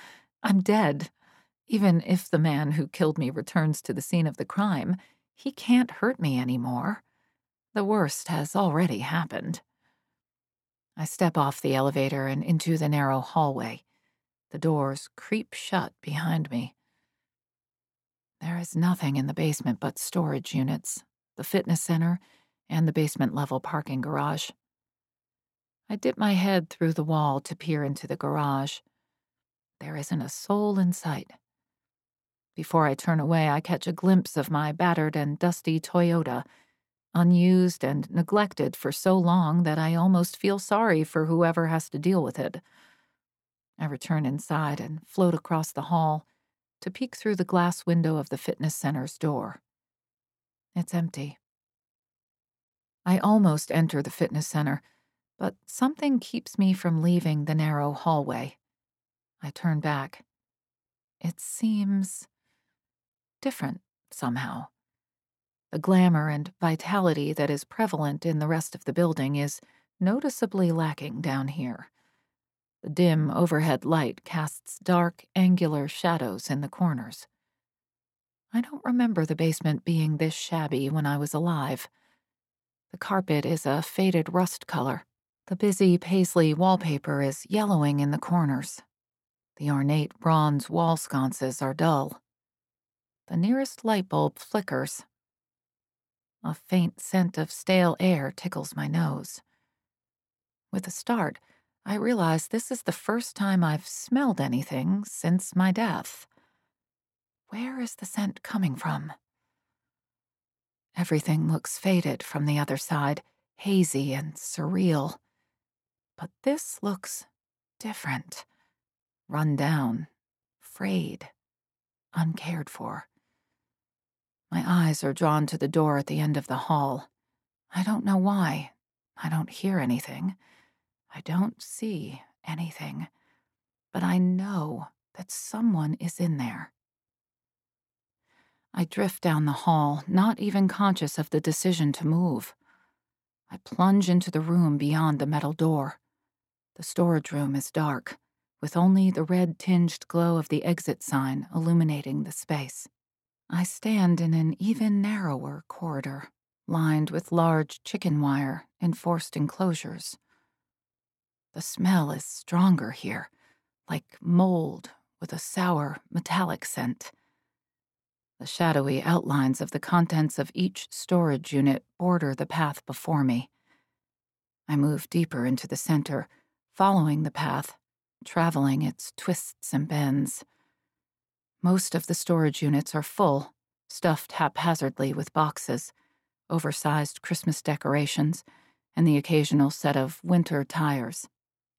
Speaker 2: I'm dead. Even if the man who killed me returns to the scene of the crime, he can't hurt me anymore. The worst has already happened. I step off the elevator and into the narrow hallway. The doors creep shut behind me. There is nothing in the basement but storage units, the fitness center, and the basement level parking garage. I dip my head through the wall to peer into the garage. There isn't a soul in sight. Before I turn away, I catch a glimpse of my battered and dusty Toyota, unused and neglected for so long that I almost feel sorry for whoever has to deal with it. I return inside and float across the hall to peek through the glass window of the fitness center's door. It's empty. I almost enter the fitness center, but something keeps me from leaving the narrow hallway. I turn back. It seems different somehow. The glamour and vitality that is prevalent in the rest of the building is noticeably lacking down here. The dim overhead light casts dark, angular shadows in the corners. I don't remember the basement being this shabby when I was alive. The carpet is a faded rust color. The busy paisley wallpaper is yellowing in the corners. The ornate bronze wall sconces are dull. The nearest light bulb flickers. A faint scent of stale air tickles my nose. With a start, I realize this is the first time I've smelled anything since my death. Where is the scent coming from? Everything looks faded from the other side, hazy and surreal. But this looks different. Run down, frayed, uncared for. My eyes are drawn to the door at the end of the hall. I don't know why. I don't hear anything. I don't see anything. But I know that someone is in there. I drift down the hall, not even conscious of the decision to move. I plunge into the room beyond the metal door. The storage room is dark, with only the red tinged glow of the exit sign illuminating the space. I stand in an even narrower corridor, lined with large chicken wire enforced enclosures. The smell is stronger here, like mold with a sour, metallic scent. The shadowy outlines of the contents of each storage unit border the path before me. I move deeper into the center, following the path, traveling its twists and bends. Most of the storage units are full, stuffed haphazardly with boxes, oversized Christmas decorations, and the occasional set of winter tires.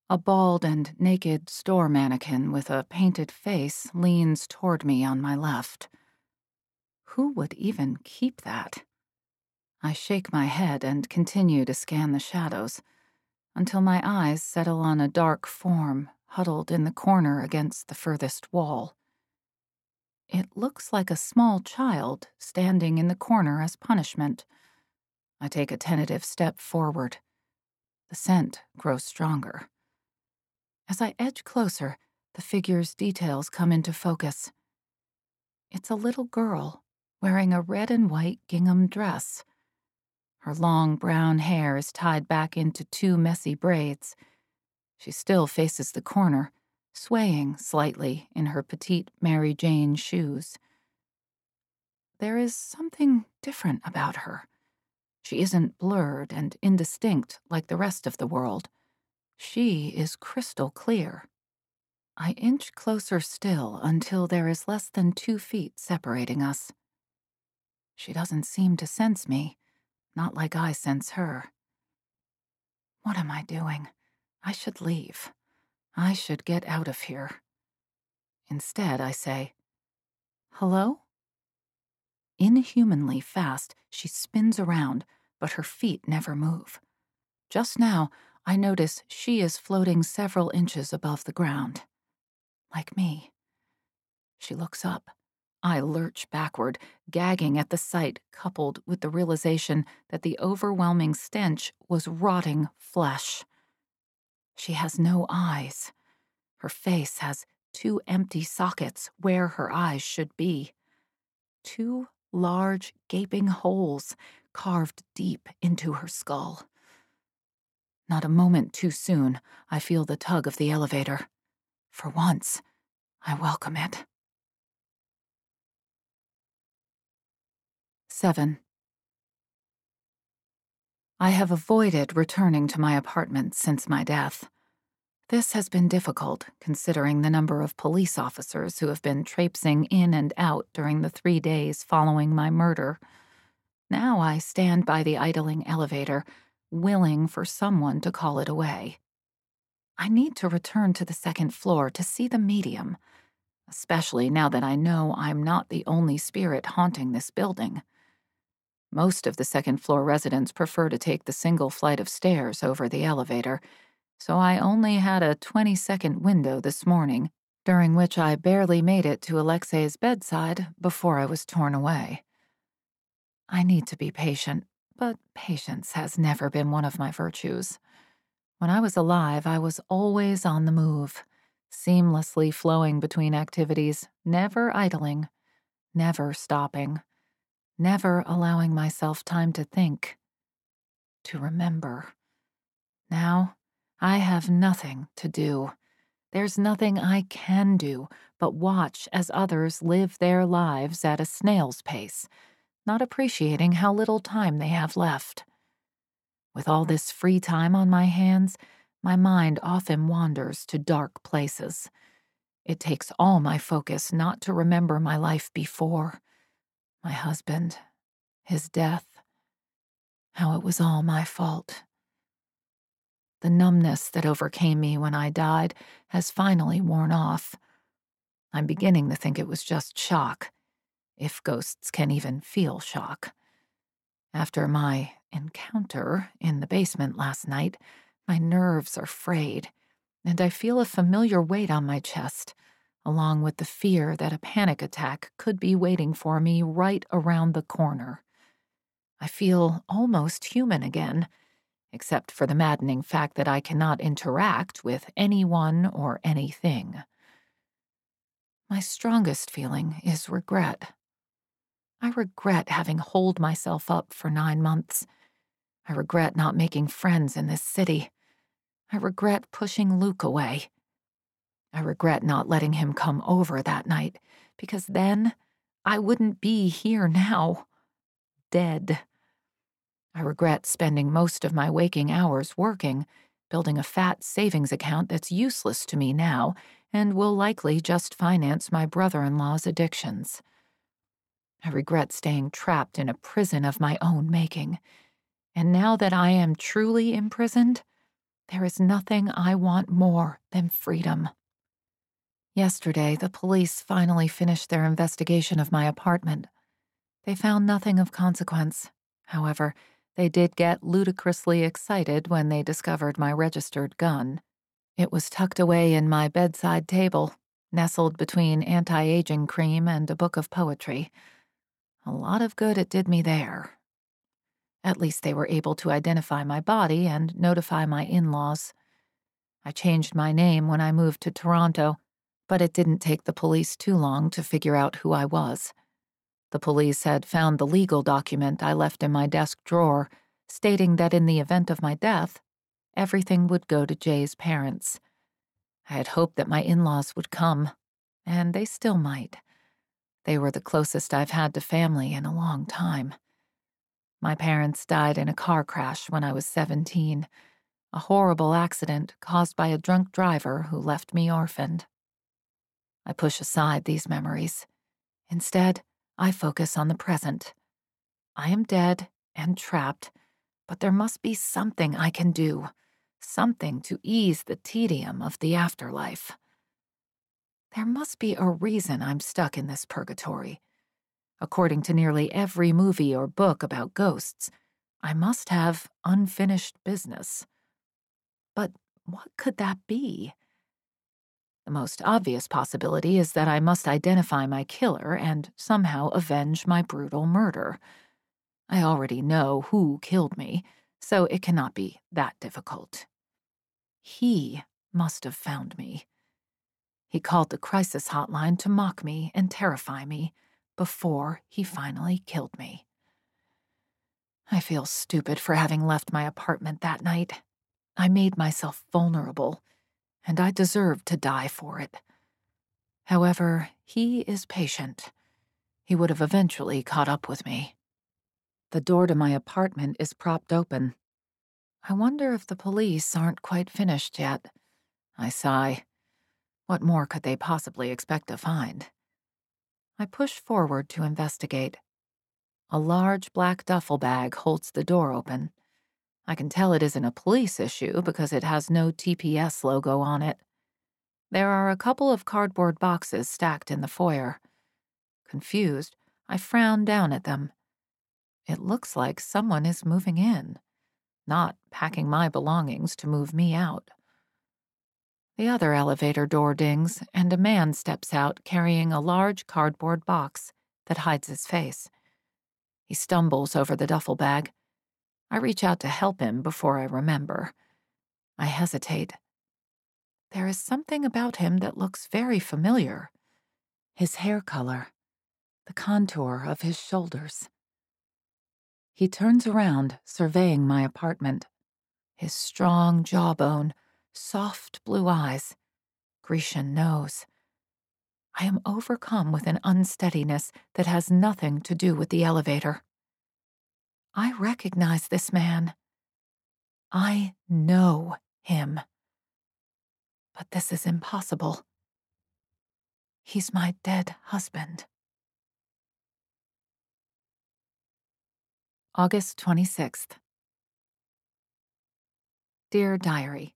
Speaker 2: A bald and naked store mannequin with a painted face leans toward me on my left. Who would even keep that? I shake my head and continue to scan the shadows until my eyes settle on a dark form huddled in the corner against the furthest wall. It looks like a small child standing in the corner as punishment. I take a tentative step forward. The scent grows stronger. As I edge closer, the figure's details come into focus. It's a little girl wearing a red and white gingham dress. Her long brown hair is tied back into two messy braids. She still faces the corner, swaying slightly in her petite Mary Jane shoes. There is something different about her. She isn't blurred and indistinct like the rest of the world. She is crystal clear. I inch closer still until there is less than two feet separating us. She doesn't seem to sense me, not like I sense her. What am I doing? I should leave. I should get out of here. Instead, I say, Hello? Inhumanly fast, she spins around, but her feet never move. Just now, I notice she is floating several inches above the ground. Like me. She looks up. I lurch backward, gagging at the sight, coupled with the realization that the overwhelming stench was rotting flesh. She has no eyes. Her face has two empty sockets where her eyes should be. Two large, gaping holes carved deep into her skull. Not a moment too soon, I feel the tug of the elevator. For once, I welcome it. 7. I have avoided returning to my apartment since my death. This has been difficult, considering the number of police officers who have been traipsing in and out during the three days following my murder. Now I stand by the idling elevator, willing for someone to call it away. I need to return to the second floor to see the medium, especially now that I know I'm not the only spirit haunting this building. Most of the second floor residents prefer to take the single flight of stairs over the elevator, so I only had a 20 second window this morning, during which I barely made it to Alexei's bedside before I was torn away. I need to be patient, but patience has never been one of my virtues. When I was alive, I was always on the move, seamlessly flowing between activities, never idling, never stopping never allowing myself time to think, to remember. Now, I have nothing to do. There's nothing I can do but watch as others live their lives at a snail's pace, not appreciating how little time they have left. With all this free time on my hands, my mind often wanders to dark places. It takes all my focus not to remember my life before, my husband, his death, how it was all my fault. The numbness that overcame me when I died has finally worn off. I'm beginning to think it was just shock, if ghosts can even feel shock. After my encounter in the basement last night, my nerves are frayed, and I feel a familiar weight on my chest, along with the fear that a panic attack could be waiting for me right around the corner. I feel almost human again, except for the maddening fact that I cannot interact with anyone or anything. My strongest feeling is regret. I regret having holed myself up for nine months. I regret not making friends in this city. I regret pushing Luke away. I regret not letting him come over that night, because then I wouldn't be here now. Dead. I regret spending most of my waking hours working, building a fat savings account that's useless to me now and will likely just finance my brother in law's addictions. I regret staying trapped in a prison of my own making. And now that I am truly imprisoned, there is nothing I want more than freedom. Yesterday, the police finally finished their investigation of my apartment. They found nothing of consequence. However, they did get ludicrously excited when they discovered my registered gun. It was tucked away in my bedside table, nestled between anti aging cream and a book of poetry. A lot of good it did me there. At least they were able to identify my body and notify my in laws. I changed my name when I moved to Toronto, but it didn't take the police too long to figure out who I was. The police had found the legal document I left in my desk drawer, stating that in the event of my death, everything would go to Jay's parents. I had hoped that my in laws would come, and they still might. They were the closest I've had to family in a long time. My parents died in a car crash when I was 17, a horrible accident caused by a drunk driver who left me orphaned. I push aside these memories. Instead, I focus on the present. I am dead and trapped, but there must be something I can do, something to ease the tedium of the afterlife. There must be a reason I'm stuck in this purgatory. According to nearly every movie or book about ghosts, I must have unfinished business. But what could that be? The most obvious possibility is that I must identify my killer and somehow avenge my brutal murder. I already know who killed me, so it cannot be that difficult. He must have found me. He called the crisis hotline to mock me and terrify me before he finally killed me. I feel stupid for having left my apartment that night. I made myself vulnerable and I deserve to die for it. However, he is patient. He would have eventually caught up with me. The door to my apartment is propped open. I wonder if the police aren't quite finished yet. I sigh. What more could they possibly expect to find? I push forward to investigate. A large black duffel bag holds the door open. I can tell it isn't a police issue because it has no TPS logo on it. There are a couple of cardboard boxes stacked in the foyer. Confused, I frown down at them. It looks like someone is moving in, not packing my belongings to move me out. The other elevator door dings, and a man steps out carrying a large cardboard box that hides his face. He stumbles over the duffel bag I reach out to help him before I remember. I hesitate. There is something about him that looks very familiar his hair color, the contour of his shoulders. He turns around, surveying my apartment. His strong jawbone, soft blue eyes, Grecian nose. I am overcome with an unsteadiness that has nothing to do with the elevator. I recognize this man. I know him. But this is impossible. He's my dead husband. August 26th. Dear Diary,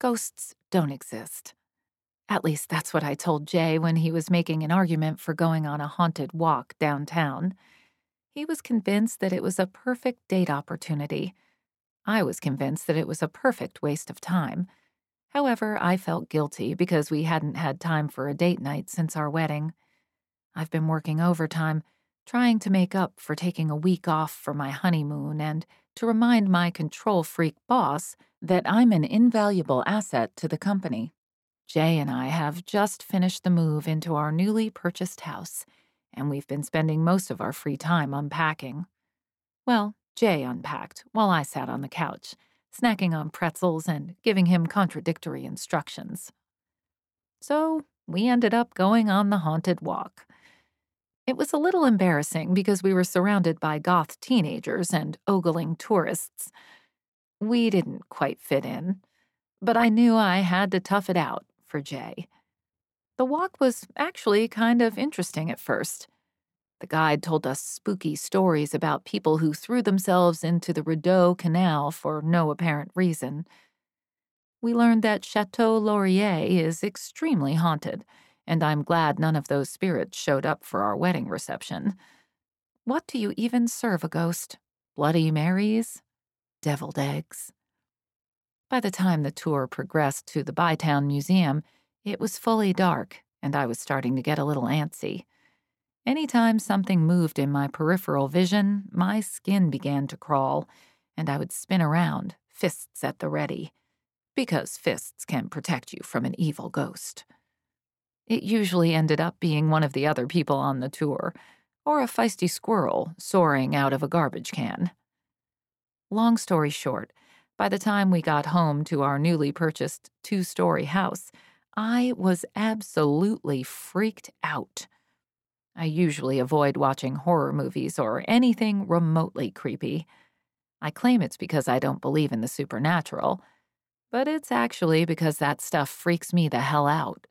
Speaker 2: Ghosts don't exist. At least that's what I told Jay when he was making an argument for going on a haunted walk downtown. He was convinced that it was a perfect date opportunity. I was convinced that it was a perfect waste of time. However, I felt guilty because we hadn't had time for a date night since our wedding. I've been working overtime, trying to make up for taking a week off for my honeymoon and to remind my control freak boss that I'm an invaluable asset to the company. Jay and I have just finished the move into our newly purchased house, and we've been spending most of our free time unpacking. Well, Jay unpacked while I sat on the couch, snacking on pretzels and giving him contradictory instructions. So we ended up going on the haunted walk. It was a little embarrassing because we were surrounded by goth teenagers and ogling tourists. We didn't quite fit in, but I knew I had to tough it out for Jay. The walk was actually kind of interesting at first. The guide told us spooky stories about people who threw themselves into the Rideau Canal for no apparent reason. We learned that Chateau Laurier is extremely haunted, and I'm glad none of those spirits showed up for our wedding reception. What do you even serve a ghost? Bloody Marys? Deviled eggs? By the time the tour progressed to the Bytown Museum, it was fully dark, and I was starting to get a little antsy. Anytime something moved in my peripheral vision, my skin began to crawl, and I would spin around, fists at the ready, because fists can protect you from an evil ghost. It usually ended up being one of the other people on the tour, or a feisty squirrel soaring out of a garbage can. Long story short, by the time we got home to our newly purchased two story house, I was absolutely freaked out. I usually avoid watching horror movies or anything remotely creepy. I claim it's because I don't believe in the supernatural, but it's actually because that stuff freaks me the hell out.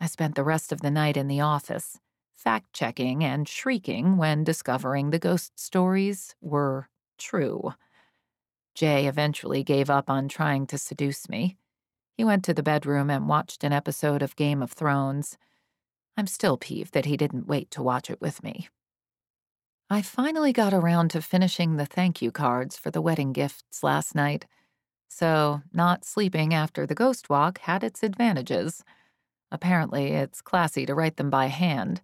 Speaker 2: I spent the rest of the night in the office, fact checking and shrieking when discovering the ghost stories were true. Jay eventually gave up on trying to seduce me. He went to the bedroom and watched an episode of Game of Thrones. I'm still peeved that he didn't wait to watch it with me. I finally got around to finishing the thank you cards for the wedding gifts last night, so not sleeping after the ghost walk had its advantages. Apparently, it's classy to write them by hand,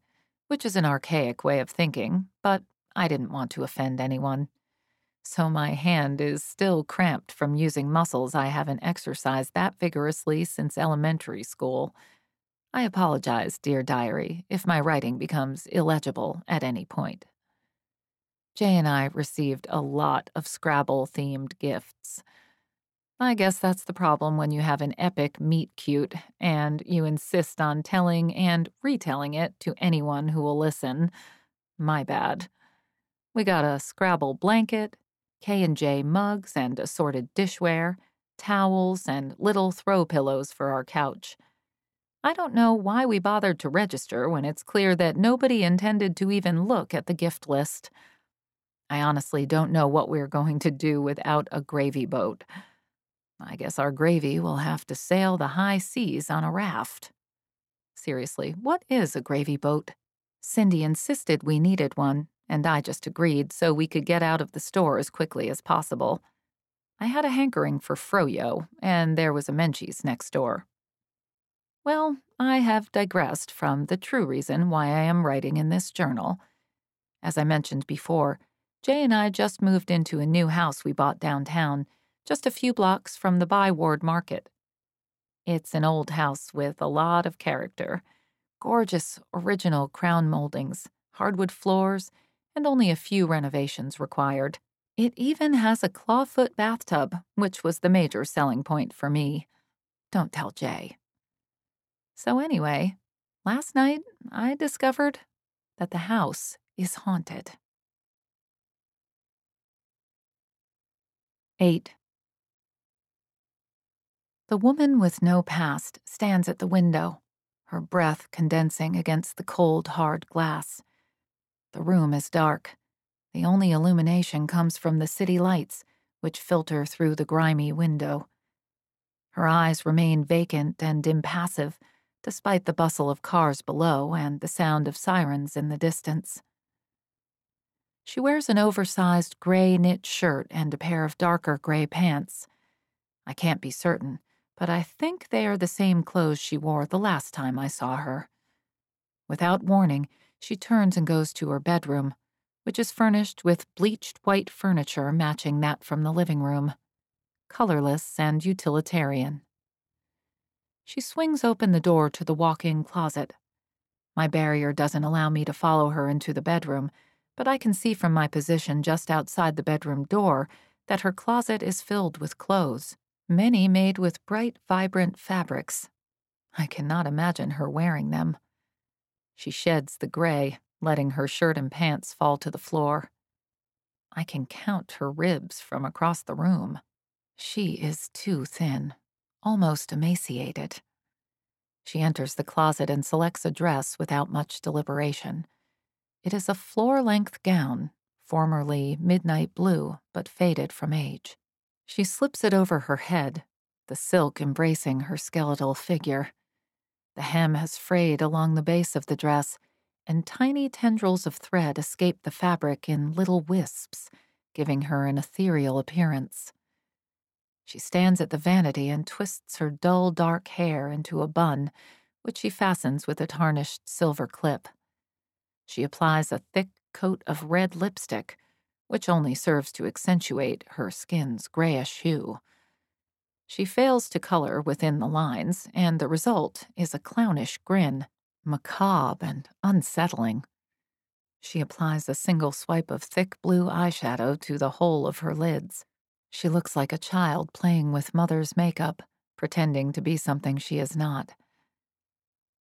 Speaker 2: which is an archaic way of thinking, but I didn't want to offend anyone so my hand is still cramped from using muscles I haven't exercised that vigorously since elementary school. I apologize, dear diary, if my writing becomes illegible at any point. Jay and I received a lot of Scrabble themed gifts. I guess that's the problem when you have an epic meet cute and you insist on telling and retelling it to anyone who will listen. My bad. We got a Scrabble blanket, K&J mugs and assorted dishware, towels, and little throw pillows for our couch. I don't know why we bothered to register when it's clear that nobody intended to even look at the gift list. I honestly don't know what we're going to do without a gravy boat. I guess our gravy will have to sail the high seas on a raft. Seriously, what is a gravy boat? Cindy insisted we needed one, and I just agreed so we could get out of the store as quickly as possible. I had a hankering for froyo, and there was a Menchie's next door. Well, I have digressed from the true reason why I am writing in this journal. As I mentioned before, Jay and I just moved into a new house we bought downtown, just a few blocks from the Byward Market. It's an old house with a lot of character gorgeous, original crown moldings, hardwood floors, and only a few renovations required. It even has a clawfoot bathtub, which was the major selling point for me. Don't tell Jay. So, anyway, last night I discovered that the house is haunted. 8. The woman with no past stands at the window, her breath condensing against the cold, hard glass. The room is dark. The only illumination comes from the city lights, which filter through the grimy window. Her eyes remain vacant and impassive, despite the bustle of cars below and the sound of sirens in the distance. She wears an oversized gray knit shirt and a pair of darker gray pants. I can't be certain, but I think they are the same clothes she wore the last time I saw her. Without warning, she turns and goes to her bedroom, which is furnished with bleached white furniture matching that from the living room, colorless and utilitarian. She swings open the door to the walk in closet. My barrier doesn't allow me to follow her into the bedroom, but I can see from my position just outside the bedroom door that her closet is filled with clothes, many made with bright, vibrant fabrics. I cannot imagine her wearing them. She sheds the gray, letting her shirt and pants fall to the floor. I can count her ribs from across the room. She is too thin almost emaciated. She enters the closet and selects a dress without much deliberation. It is a floor length gown, formerly midnight blue, but faded from age. She slips it over her head, the silk embracing her skeletal figure. The hem has frayed along the base of the dress, and tiny tendrils of thread escape the fabric in little wisps, giving her an ethereal appearance. She stands at the vanity and twists her dull dark hair into a bun, which she fastens with a tarnished silver clip. She applies a thick coat of red lipstick, which only serves to accentuate her skin's grayish hue. She fails to color within the lines, and the result is a clownish grin, macabre and unsettling. She applies a single swipe of thick blue eyeshadow to the whole of her lids. She looks like a child playing with mother's makeup, pretending to be something she is not.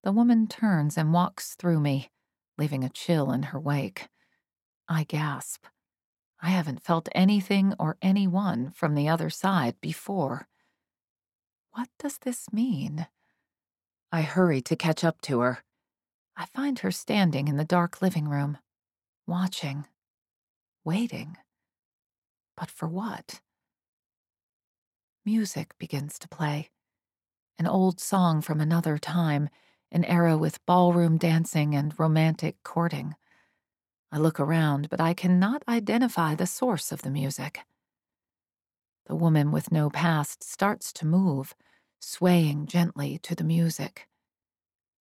Speaker 2: The woman turns and walks through me, leaving a chill in her wake. I gasp. I haven't felt anything or anyone from the other side before. What does this mean? I hurry to catch up to her. I find her standing in the dark living room, watching, waiting. But for what? music begins to play. An old song from another time, an era with ballroom dancing and romantic courting. I look around, but I cannot identify the source of the music. The woman with no past starts to move, swaying gently to the music.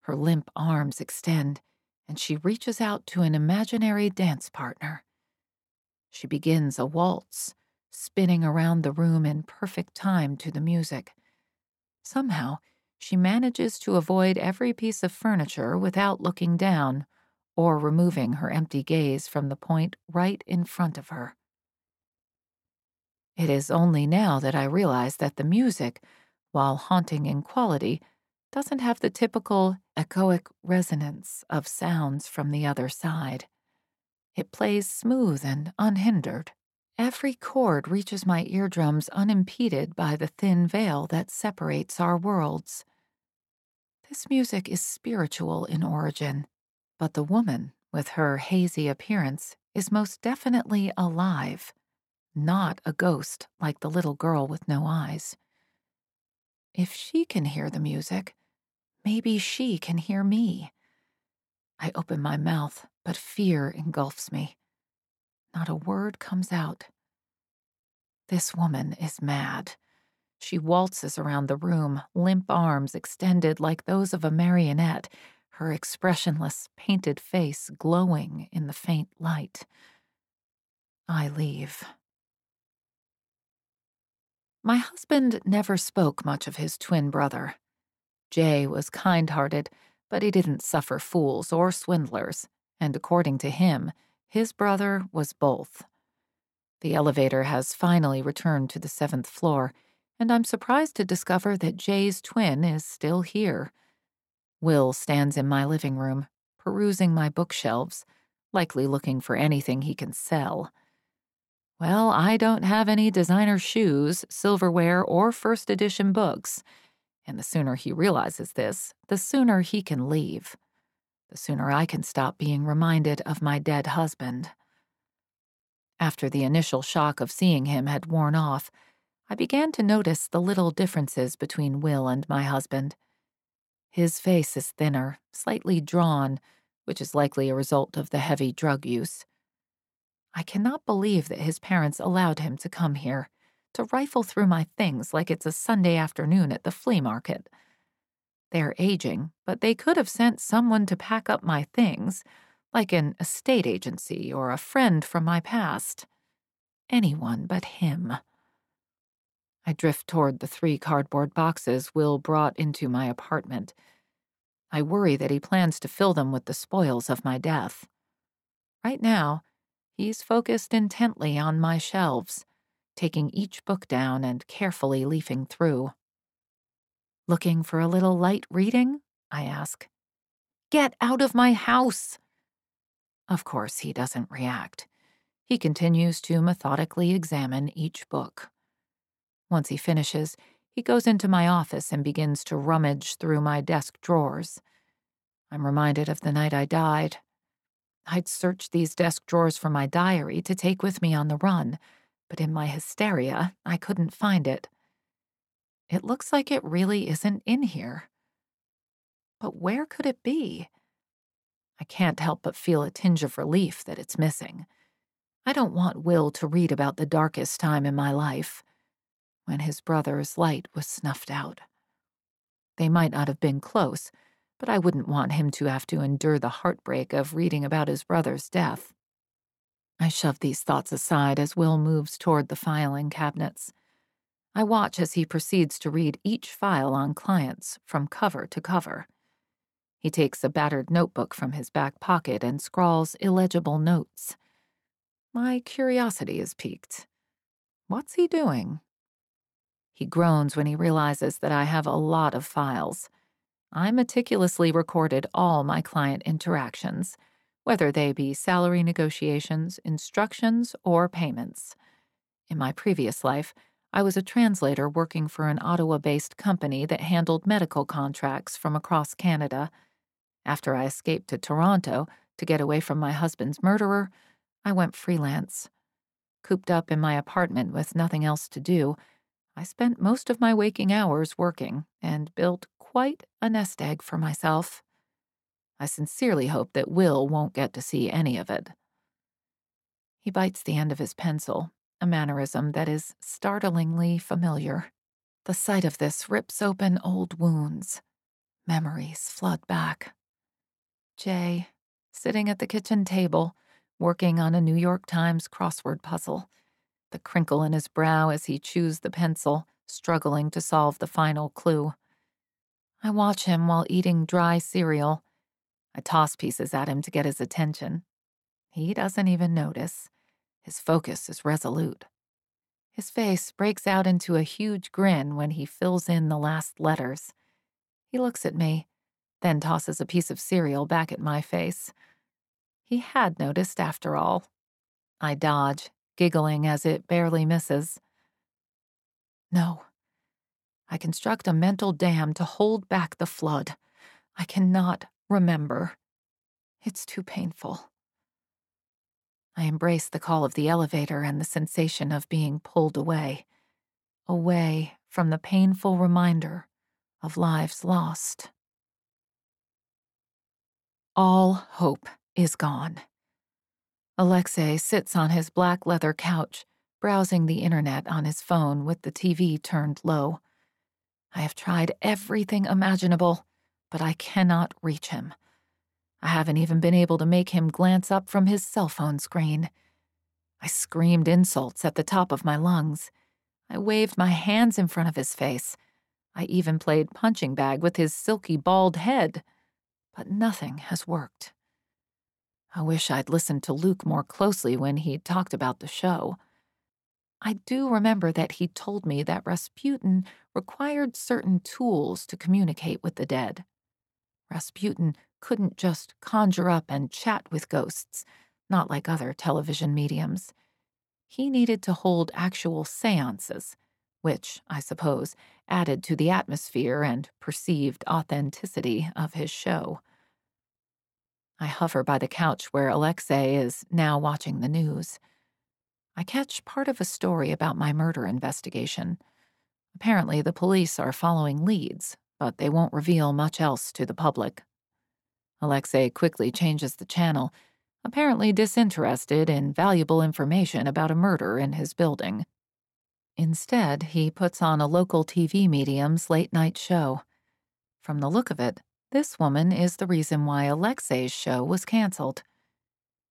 Speaker 2: Her limp arms extend, and she reaches out to an imaginary dance partner. She begins a waltz, spinning around the room in perfect time to the music. Somehow, she manages to avoid every piece of furniture without looking down or removing her empty gaze from the point right in front of her. It is only now that I realize that the music, while haunting in quality, doesn't have the typical echoic resonance of sounds from the other side. It plays smooth and unhindered. Every chord reaches my eardrums unimpeded by the thin veil that separates our worlds. This music is spiritual in origin, but the woman, with her hazy appearance, is most definitely alive, not a ghost like the little girl with no eyes. If she can hear the music, maybe she can hear me. I open my mouth, but fear engulfs me. Not a word comes out. This woman is mad. She waltzes around the room, limp arms extended like those of a marionette, her expressionless, painted face glowing in the faint light. I leave. My husband never spoke much of his twin brother. Jay was kind hearted, but he didn't suffer fools or swindlers, and according to him, his brother was both. The elevator has finally returned to the seventh floor, and I'm surprised to discover that Jay's twin is still here. Will stands in my living room, perusing my bookshelves, likely looking for anything he can sell. Well, I don't have any designer shoes, silverware, or first edition books, and the sooner he realizes this, the sooner he can leave. The sooner I can stop being reminded of my dead husband. After the initial shock of seeing him had worn off, I began to notice the little differences between Will and my husband. His face is thinner, slightly drawn, which is likely a result of the heavy drug use. I cannot believe that his parents allowed him to come here, to rifle through my things like it's a Sunday afternoon at the flea market. They're aging, but they could have sent someone to pack up my things, like an estate agency or a friend from my past. Anyone but him. I drift toward the three cardboard boxes Will brought into my apartment. I worry that he plans to fill them with the spoils of my death. Right now, he's focused intently on my shelves, taking each book down and carefully leafing through. Looking for a little light reading? I ask. Get out of my house! Of course, he doesn't react. He continues to methodically examine each book. Once he finishes, he goes into my office and begins to rummage through my desk drawers. I'm reminded of the night I died. I'd searched these desk drawers for my diary to take with me on the run, but in my hysteria, I couldn't find it. It looks like it really isn't in here. But where could it be? I can't help but feel a tinge of relief that it's missing. I don't want Will to read about the darkest time in my life when his brother's light was snuffed out. They might not have been close, but I wouldn't want him to have to endure the heartbreak of reading about his brother's death. I shove these thoughts aside as Will moves toward the filing cabinets. I watch as he proceeds to read each file on clients from cover to cover. He takes a battered notebook from his back pocket and scrawls illegible notes. My curiosity is piqued. What's he doing? He groans when he realizes that I have a lot of files. I meticulously recorded all my client interactions, whether they be salary negotiations, instructions, or payments. In my previous life, I was a translator working for an Ottawa based company that handled medical contracts from across Canada. After I escaped to Toronto to get away from my husband's murderer, I went freelance. Cooped up in my apartment with nothing else to do, I spent most of my waking hours working and built quite a nest egg for myself. I sincerely hope that Will won't get to see any of it. He bites the end of his pencil, a mannerism that is startlingly familiar. The sight of this rips open old wounds. Memories flood back. Jay, sitting at the kitchen table, working on a New York Times crossword puzzle the crinkle in his brow as he chews the pencil, struggling to solve the final clue. I watch him while eating dry cereal. I toss pieces at him to get his attention. He doesn't even notice. His focus is resolute. His face breaks out into a huge grin when he fills in the last letters. He looks at me, then tosses a piece of cereal back at my face. He had noticed after all. I dodge, giggling as it barely misses. No. I construct a mental dam to hold back the flood. I cannot remember. It's too painful. I embrace the call of the elevator and the sensation of being pulled away, away from the painful reminder of lives lost. All hope is gone. Alexei sits on his black leather couch, browsing the internet on his phone with the TV turned low. I have tried everything imaginable, but I cannot reach him. I haven't even been able to make him glance up from his cell phone screen. I screamed insults at the top of my lungs. I waved my hands in front of his face. I even played punching bag with his silky bald head. But nothing has worked. I wish I'd listened to Luke more closely when he talked about the show. I do remember that he told me that Rasputin required certain tools to communicate with the dead. Rasputin couldn't just conjure up and chat with ghosts, not like other television mediums. He needed to hold actual seances, which, I suppose, added to the atmosphere and perceived authenticity of his show. I hover by the couch where Alexei is now watching the news. I catch part of a story about my murder investigation. Apparently, the police are following leads, but they won't reveal much else to the public. Alexei quickly changes the channel, apparently disinterested in valuable information about a murder in his building. Instead, he puts on a local TV medium's late night show. From the look of it, this woman is the reason why Alexei's show was canceled.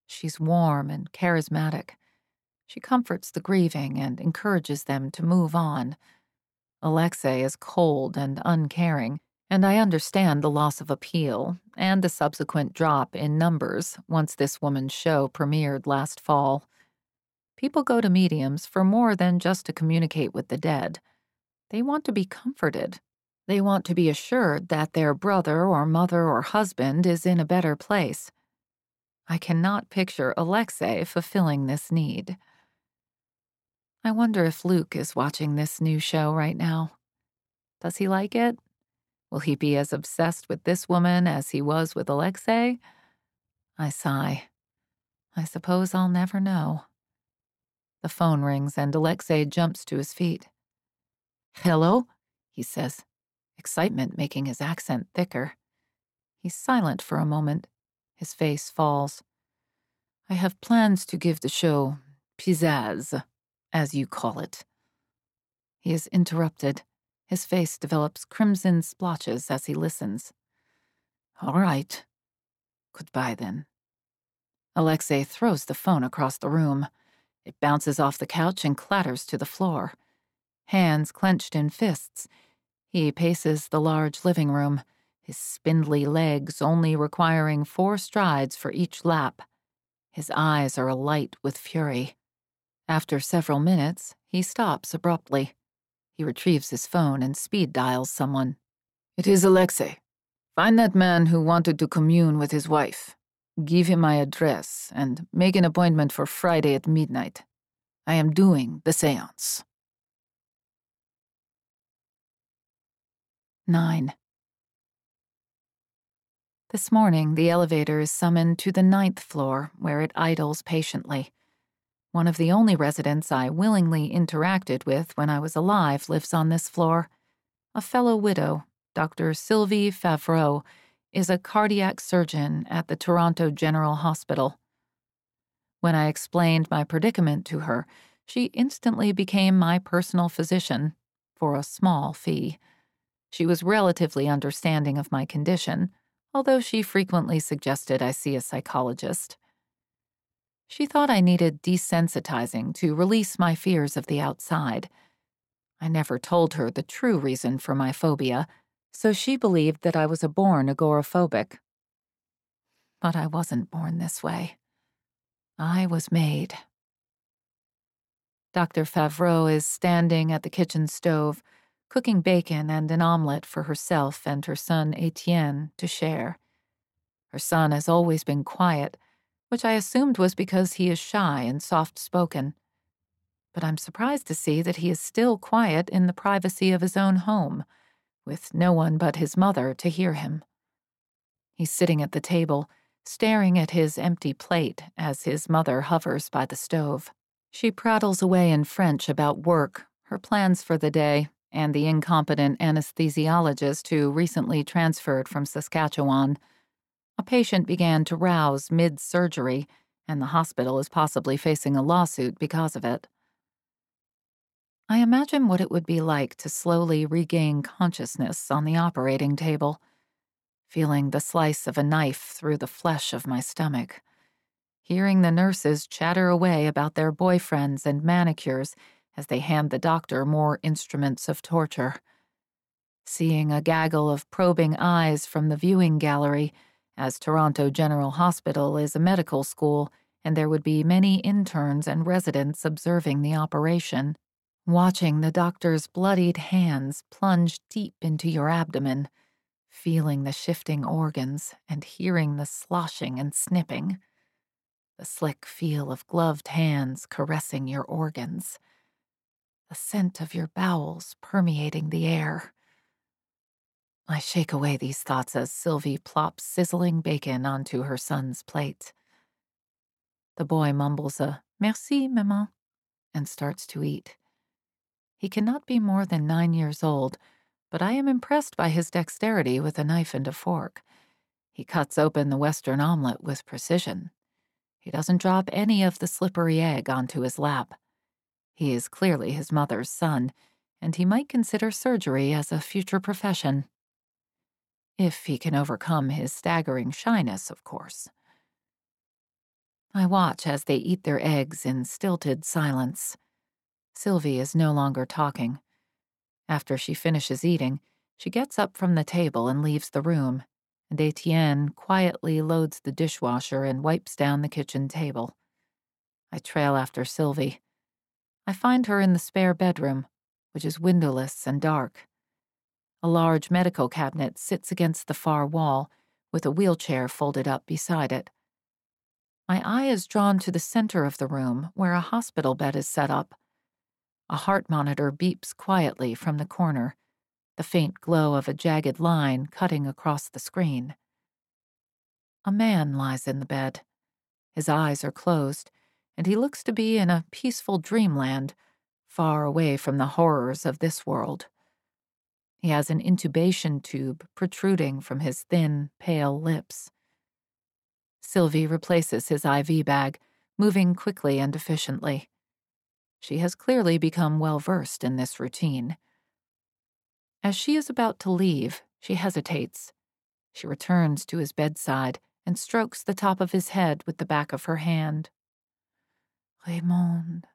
Speaker 2: She's warm and charismatic. She comforts the grieving and encourages them to move on. Alexei is cold and uncaring, and I understand the loss of appeal and the subsequent drop in numbers once this woman's show premiered last fall. People go to mediums for more than just to communicate with the dead. They want to be comforted. They want to be assured that their brother or mother or husband is in a better place. I cannot picture Alexei fulfilling this need. I wonder if Luke is watching this new show right now. Does he like it? Will he be as obsessed with this woman as he was with Alexei? I sigh. I suppose I'll never know. The phone rings and Alexei jumps to his feet. Hello, he says, excitement making his accent thicker. He's silent for a moment. His face falls. I have plans to give the show pizzazz, as you call it. He is interrupted. His face develops crimson splotches as he listens. All right. Goodbye, then. Alexei throws the phone across the room. It bounces off the couch and clatters to the floor. Hands clenched in fists, he paces the large living room, his spindly legs only requiring four strides for each lap. His eyes are alight with fury. After several minutes, he stops abruptly. He retrieves his phone and speed dials someone. It is Alexei. Find that man who wanted to commune with his wife. Give him my address and make an appointment for Friday at midnight. I am doing the seance. 9. This morning, the elevator is summoned to the ninth floor, where it idles patiently. One of the only residents I willingly interacted with when I was alive lives on this floor. A fellow widow, Dr. Sylvie Favreau, is a cardiac surgeon at the Toronto General Hospital. When I explained my predicament to her, she instantly became my personal physician for a small fee. She was relatively understanding of my condition, although she frequently suggested I see a psychologist. She thought I needed desensitizing to release my fears of the outside. I never told her the true reason for my phobia, so she believed that I was a born agoraphobic. But I wasn't born this way. I was made. Dr. Favreau is standing at the kitchen stove, cooking bacon and an omelette for herself and her son Etienne to share. Her son has always been quiet which I assumed was because he is shy and soft spoken. But I'm surprised to see that he is still quiet in the privacy of his own home, with no one but his mother to hear him. He's sitting at the table, staring at his empty plate as his mother hovers by the stove. She prattles away in French about work, her plans for the day, and the incompetent anesthesiologist who recently transferred from Saskatchewan. A patient began to rouse mid surgery, and the hospital is possibly facing a lawsuit because of it. I imagine what it would be like to slowly regain consciousness on the operating table, feeling the slice of a knife through the flesh of my stomach, hearing the nurses chatter away about their boyfriends and manicures as they hand the doctor more instruments of torture, seeing a gaggle of probing eyes from the viewing gallery as Toronto General Hospital is a medical school and there would be many interns and residents observing the operation, watching the doctor's bloodied hands plunge deep into your abdomen, feeling the shifting organs and hearing the sloshing and snipping, the slick feel of gloved hands caressing your organs, the scent of your bowels permeating the air I shake away these thoughts as Sylvie plops sizzling bacon onto her son's plate. The boy mumbles a merci, maman, and starts to eat. He cannot be more than nine years old, but I am impressed by his dexterity with a knife and a fork. He cuts open the Western omelet with precision. He doesn't drop any of the slippery egg onto his lap. He is clearly his mother's son, and he might consider surgery as a future profession. If he can overcome his staggering shyness, of course. I watch as they eat their eggs in stilted silence. Sylvie is no longer talking. After she finishes eating, she gets up from the table and leaves the room, and Etienne quietly loads the dishwasher and wipes down the kitchen table. I trail after Sylvie. I find her in the spare bedroom, which is windowless and dark. A large medical cabinet sits against the far wall, with a wheelchair folded up beside it. My eye is drawn to the center of the room, where a hospital bed is set up. A heart monitor beeps quietly from the corner, the faint glow of a jagged line cutting across the screen. A man lies in the bed. His eyes are closed, and he looks to be in a peaceful dreamland, far away from the horrors of this world. He has an intubation tube protruding from his thin, pale lips. Sylvie replaces his IV bag, moving quickly and efficiently. She has clearly become well versed in this routine. As she is about to leave, she hesitates. She returns to his bedside and strokes the top of his head with the back of her hand. Raymond,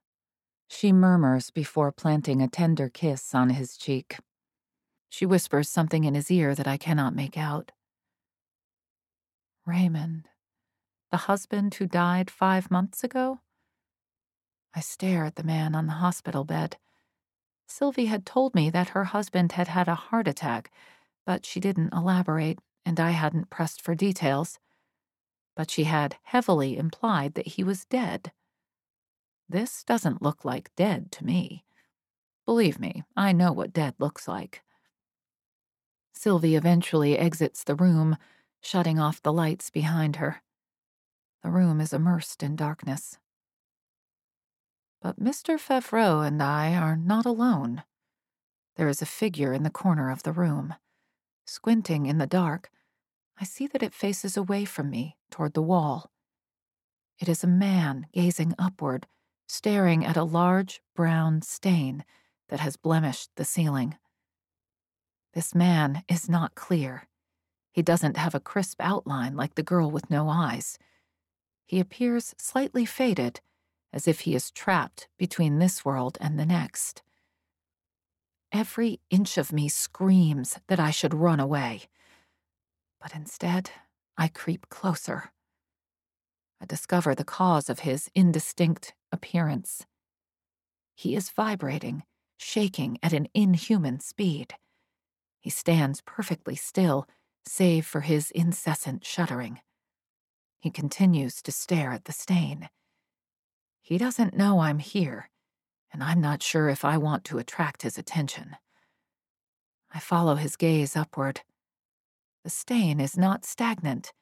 Speaker 2: she murmurs before planting a tender kiss on his cheek. She whispers something in his ear that I cannot make out. Raymond, the husband who died five months ago? I stare at the man on the hospital bed. Sylvie had told me that her husband had had a heart attack, but she didn't elaborate, and I hadn't pressed for details. But she had heavily implied that he was dead. This doesn't look like dead to me. Believe me, I know what dead looks like. Sylvie eventually exits the room, shutting off the lights behind her. The room is immersed in darkness. But Mr. Favreau and I are not alone. There is a figure in the corner of the room. Squinting in the dark, I see that it faces away from me, toward the wall. It is a man gazing upward, staring at a large brown stain that has blemished the ceiling. This man is not clear. He doesn't have a crisp outline like the girl with no eyes. He appears slightly faded, as if he is trapped between this world and the next. Every inch of me screams that I should run away. But instead, I creep closer. I discover the cause of his indistinct appearance. He is vibrating, shaking at an inhuman speed. He stands perfectly still, save for his incessant shuddering. He continues to stare at the stain. He doesn't know I'm here, and I'm not sure if I want to attract his attention. I follow his gaze upward. The stain is not stagnant.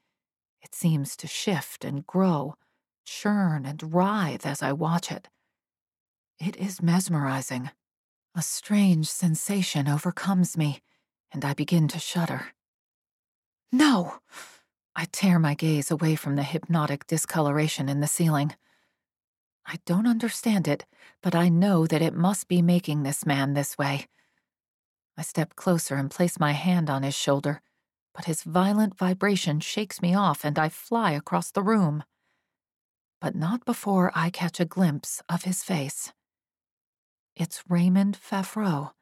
Speaker 2: It seems to shift and grow, churn and writhe as I watch it. It is mesmerizing. A strange sensation overcomes me and I begin to shudder. No! I tear my gaze away from the hypnotic discoloration in the ceiling. I don't understand it, but I know that it must be making this man this way. I step closer and place my hand on his shoulder, but his violent vibration shakes me off and I fly across the room. But not before I catch a glimpse of his face. It's Raymond Favreau,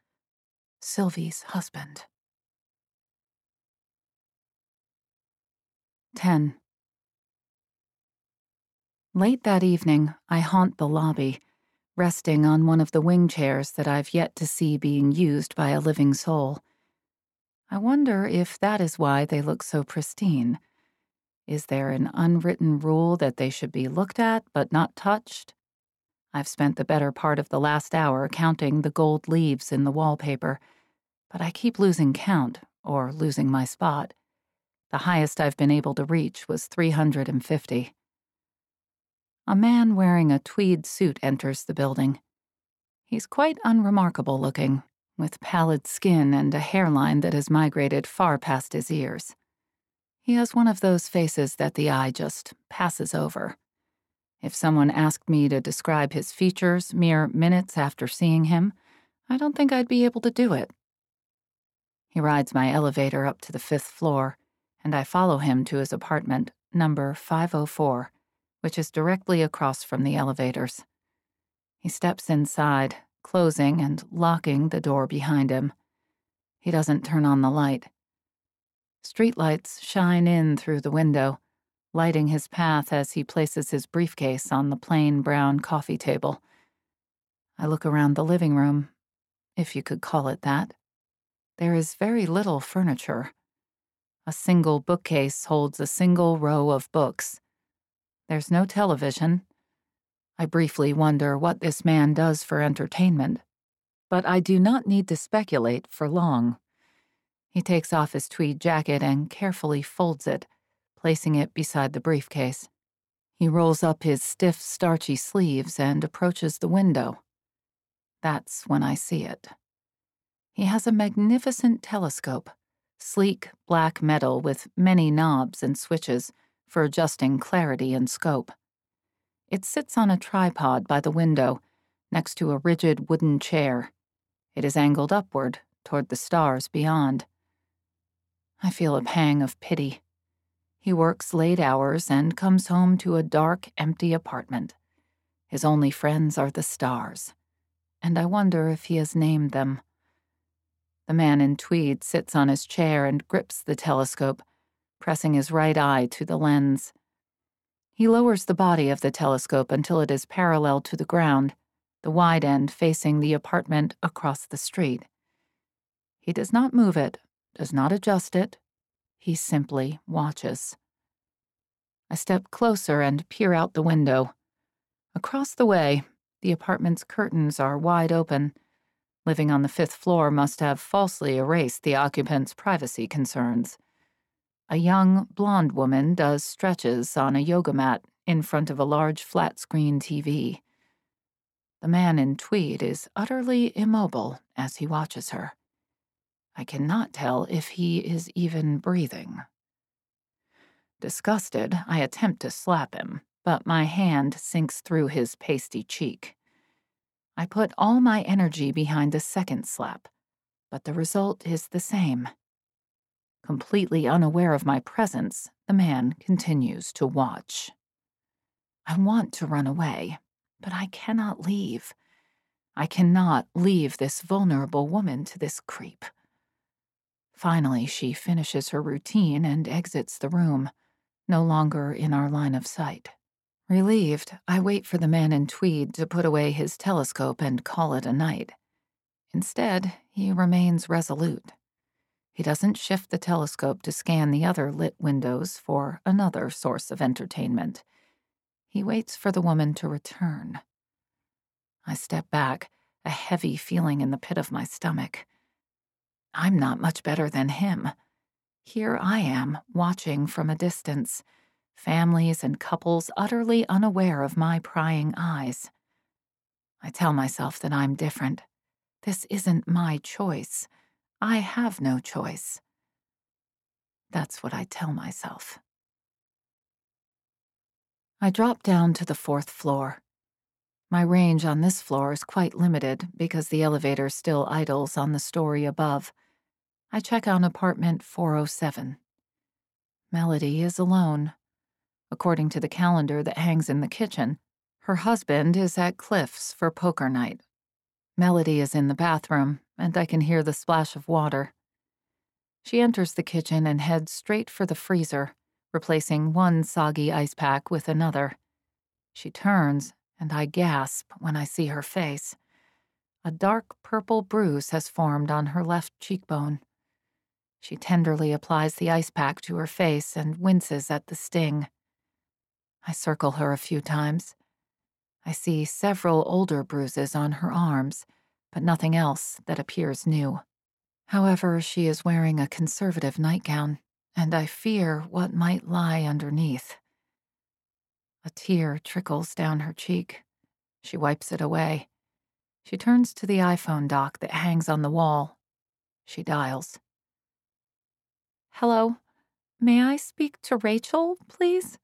Speaker 2: Sylvie's husband. 10. Late that evening, I haunt the lobby, resting on one of the wing chairs that I've yet to see being used by a living soul. I wonder if that is why they look so pristine. Is there an unwritten rule that they should be looked at but not touched? I've spent the better part of the last hour counting the gold leaves in the wallpaper, but I keep losing count, or losing my spot. The highest I've been able to reach was 350. A man wearing a tweed suit enters the building. He's quite unremarkable looking, with pallid skin and a hairline that has migrated far past his ears. He has one of those faces that the eye just passes over. If someone asked me to describe his features mere minutes after seeing him, I don't think I'd be able to do it. He rides my elevator up to the fifth floor, and I follow him to his apartment, number 504, which is directly across from the elevators. He steps inside, closing and locking the door behind him. He doesn't turn on the light. Streetlights shine in through the window, lighting his path as he places his briefcase on the plain brown coffee table. I look around the living room, if you could call it that. There is very little furniture. A single bookcase holds a single row of books. There's no television. I briefly wonder what this man does for entertainment, but I do not need to speculate for long. He takes off his tweed jacket and carefully folds it, placing it beside the briefcase. He rolls up his stiff, starchy sleeves and approaches the window. That's when I see it. He has a magnificent telescope, sleek black metal with many knobs and switches for adjusting clarity and scope. It sits on a tripod by the window, next to a rigid wooden chair. It is angled upward, toward the stars beyond. I feel a pang of pity. He works late hours and comes home to a dark, empty apartment. His only friends are the stars, and I wonder if he has named them. The man in tweed sits on his chair and grips the telescope, pressing his right eye to the lens. He lowers the body of the telescope until it is parallel to the ground, the wide end facing the apartment across the street. He does not move it, does not adjust it. He simply watches. I step closer and peer out the window. Across the way, the apartment's curtains are wide open. Living on the fifth floor must have falsely erased the occupant's privacy concerns. A young, blonde woman does stretches on a yoga mat in front of a large flat screen TV. The man in tweed is utterly immobile as he watches her. I cannot tell if he is even breathing. Disgusted, I attempt to slap him, but my hand sinks through his pasty cheek. I put all my energy behind the second slap, but the result is the same. Completely unaware of my presence, the man continues to watch. I want to run away, but I cannot leave. I cannot leave this vulnerable woman to this creep. Finally, she finishes her routine and exits the room, no longer in our line of sight. Relieved, I wait for the man in tweed to put away his telescope and call it a night. Instead, he remains resolute. He doesn't shift the telescope to scan the other lit windows for another source of entertainment. He waits for the woman to return. I step back, a heavy feeling in the pit of my stomach. I'm not much better than him. Here I am, watching from a distance, families and couples utterly unaware of my prying eyes. I tell myself that I'm different. This isn't my choice. I have no choice. That's what I tell myself. I drop down to the fourth floor. My range on this floor is quite limited because the elevator still idles on the story above. I check on apartment 407. Melody is alone. According to the calendar that hangs in the kitchen, her husband is at Cliff's for poker night. Melody is in the bathroom, and I can hear the splash of water. She enters the kitchen and heads straight for the freezer, replacing one soggy ice pack with another. She turns, and I gasp when I see her face. A dark purple bruise has formed on her left cheekbone. She tenderly applies the ice pack to her face and winces at the sting. I circle her a few times. I see several older bruises on her arms but nothing else that appears new. However, she is wearing a conservative nightgown, and I fear what might lie underneath. A tear trickles down her cheek. She wipes it away. She turns to the iPhone dock that hangs on the wall. She dials. Hello, may I speak to Rachel, please?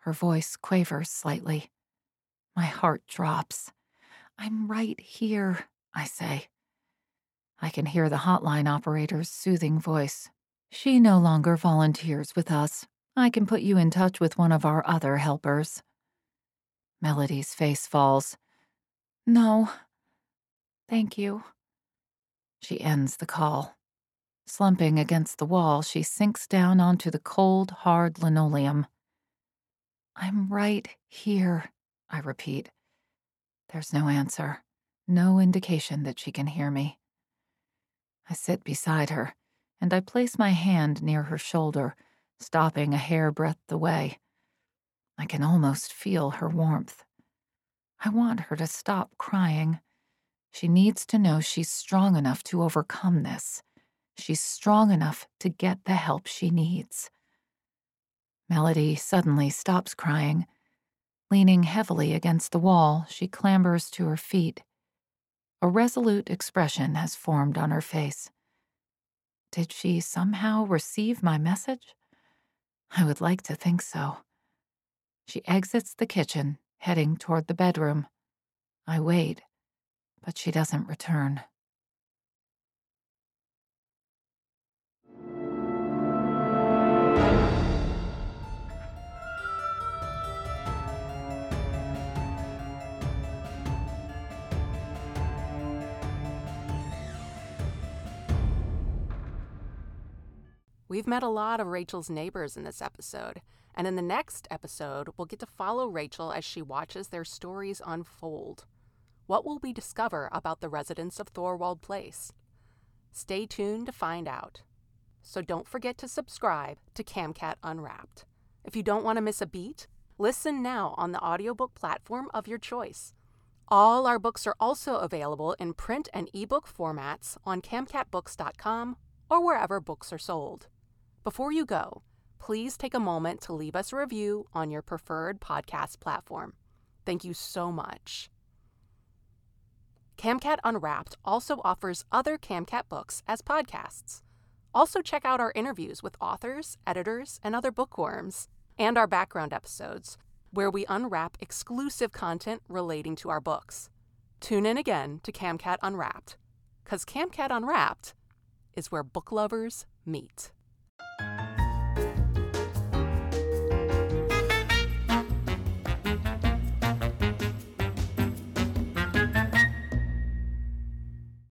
Speaker 2: Her voice quavers slightly. My heart drops. I'm right here, I say. I can hear the hotline operator's soothing voice. She no longer volunteers with us. I can put you in touch with one of our other helpers. Melody's face falls. No. Thank you. She ends the call. Slumping against the wall, she sinks down onto the cold, hard linoleum. I'm right here, I repeat. There's no answer, no indication that she can hear me. I sit beside her, and I place my hand near her shoulder, stopping a hair breadth away. I can almost feel her warmth. I want her to stop crying. She needs to know she's strong enough to overcome this. She's strong enough to get the help she needs. Melody suddenly stops crying Leaning heavily against the wall, she clambers to her feet. A resolute expression has formed on her face. Did she somehow receive my message? I would like to think so. She exits the kitchen, heading toward the bedroom. I wait, but she doesn't return.
Speaker 1: We've met a lot of Rachel's neighbors in this episode, and in the next episode, we'll get to follow Rachel as she watches their stories unfold. What will we discover about the residents of Thorwald Place? Stay tuned to find out. So don't forget to subscribe to CamCat Unwrapped. If you don't want to miss a beat, listen now on the audiobook platform of your choice. All our books are also available in print and ebook formats on camcatbooks.com or wherever books are sold. Before you go, please take a moment to leave us a review on your preferred podcast platform. Thank you so much. CamCat Unwrapped also offers other CamCat books as podcasts. Also, check out our interviews with authors, editors, and other bookworms, and our background episodes, where we unwrap exclusive content relating to our books. Tune in again to CamCat Unwrapped, because CamCat Unwrapped is where book lovers meet. うん。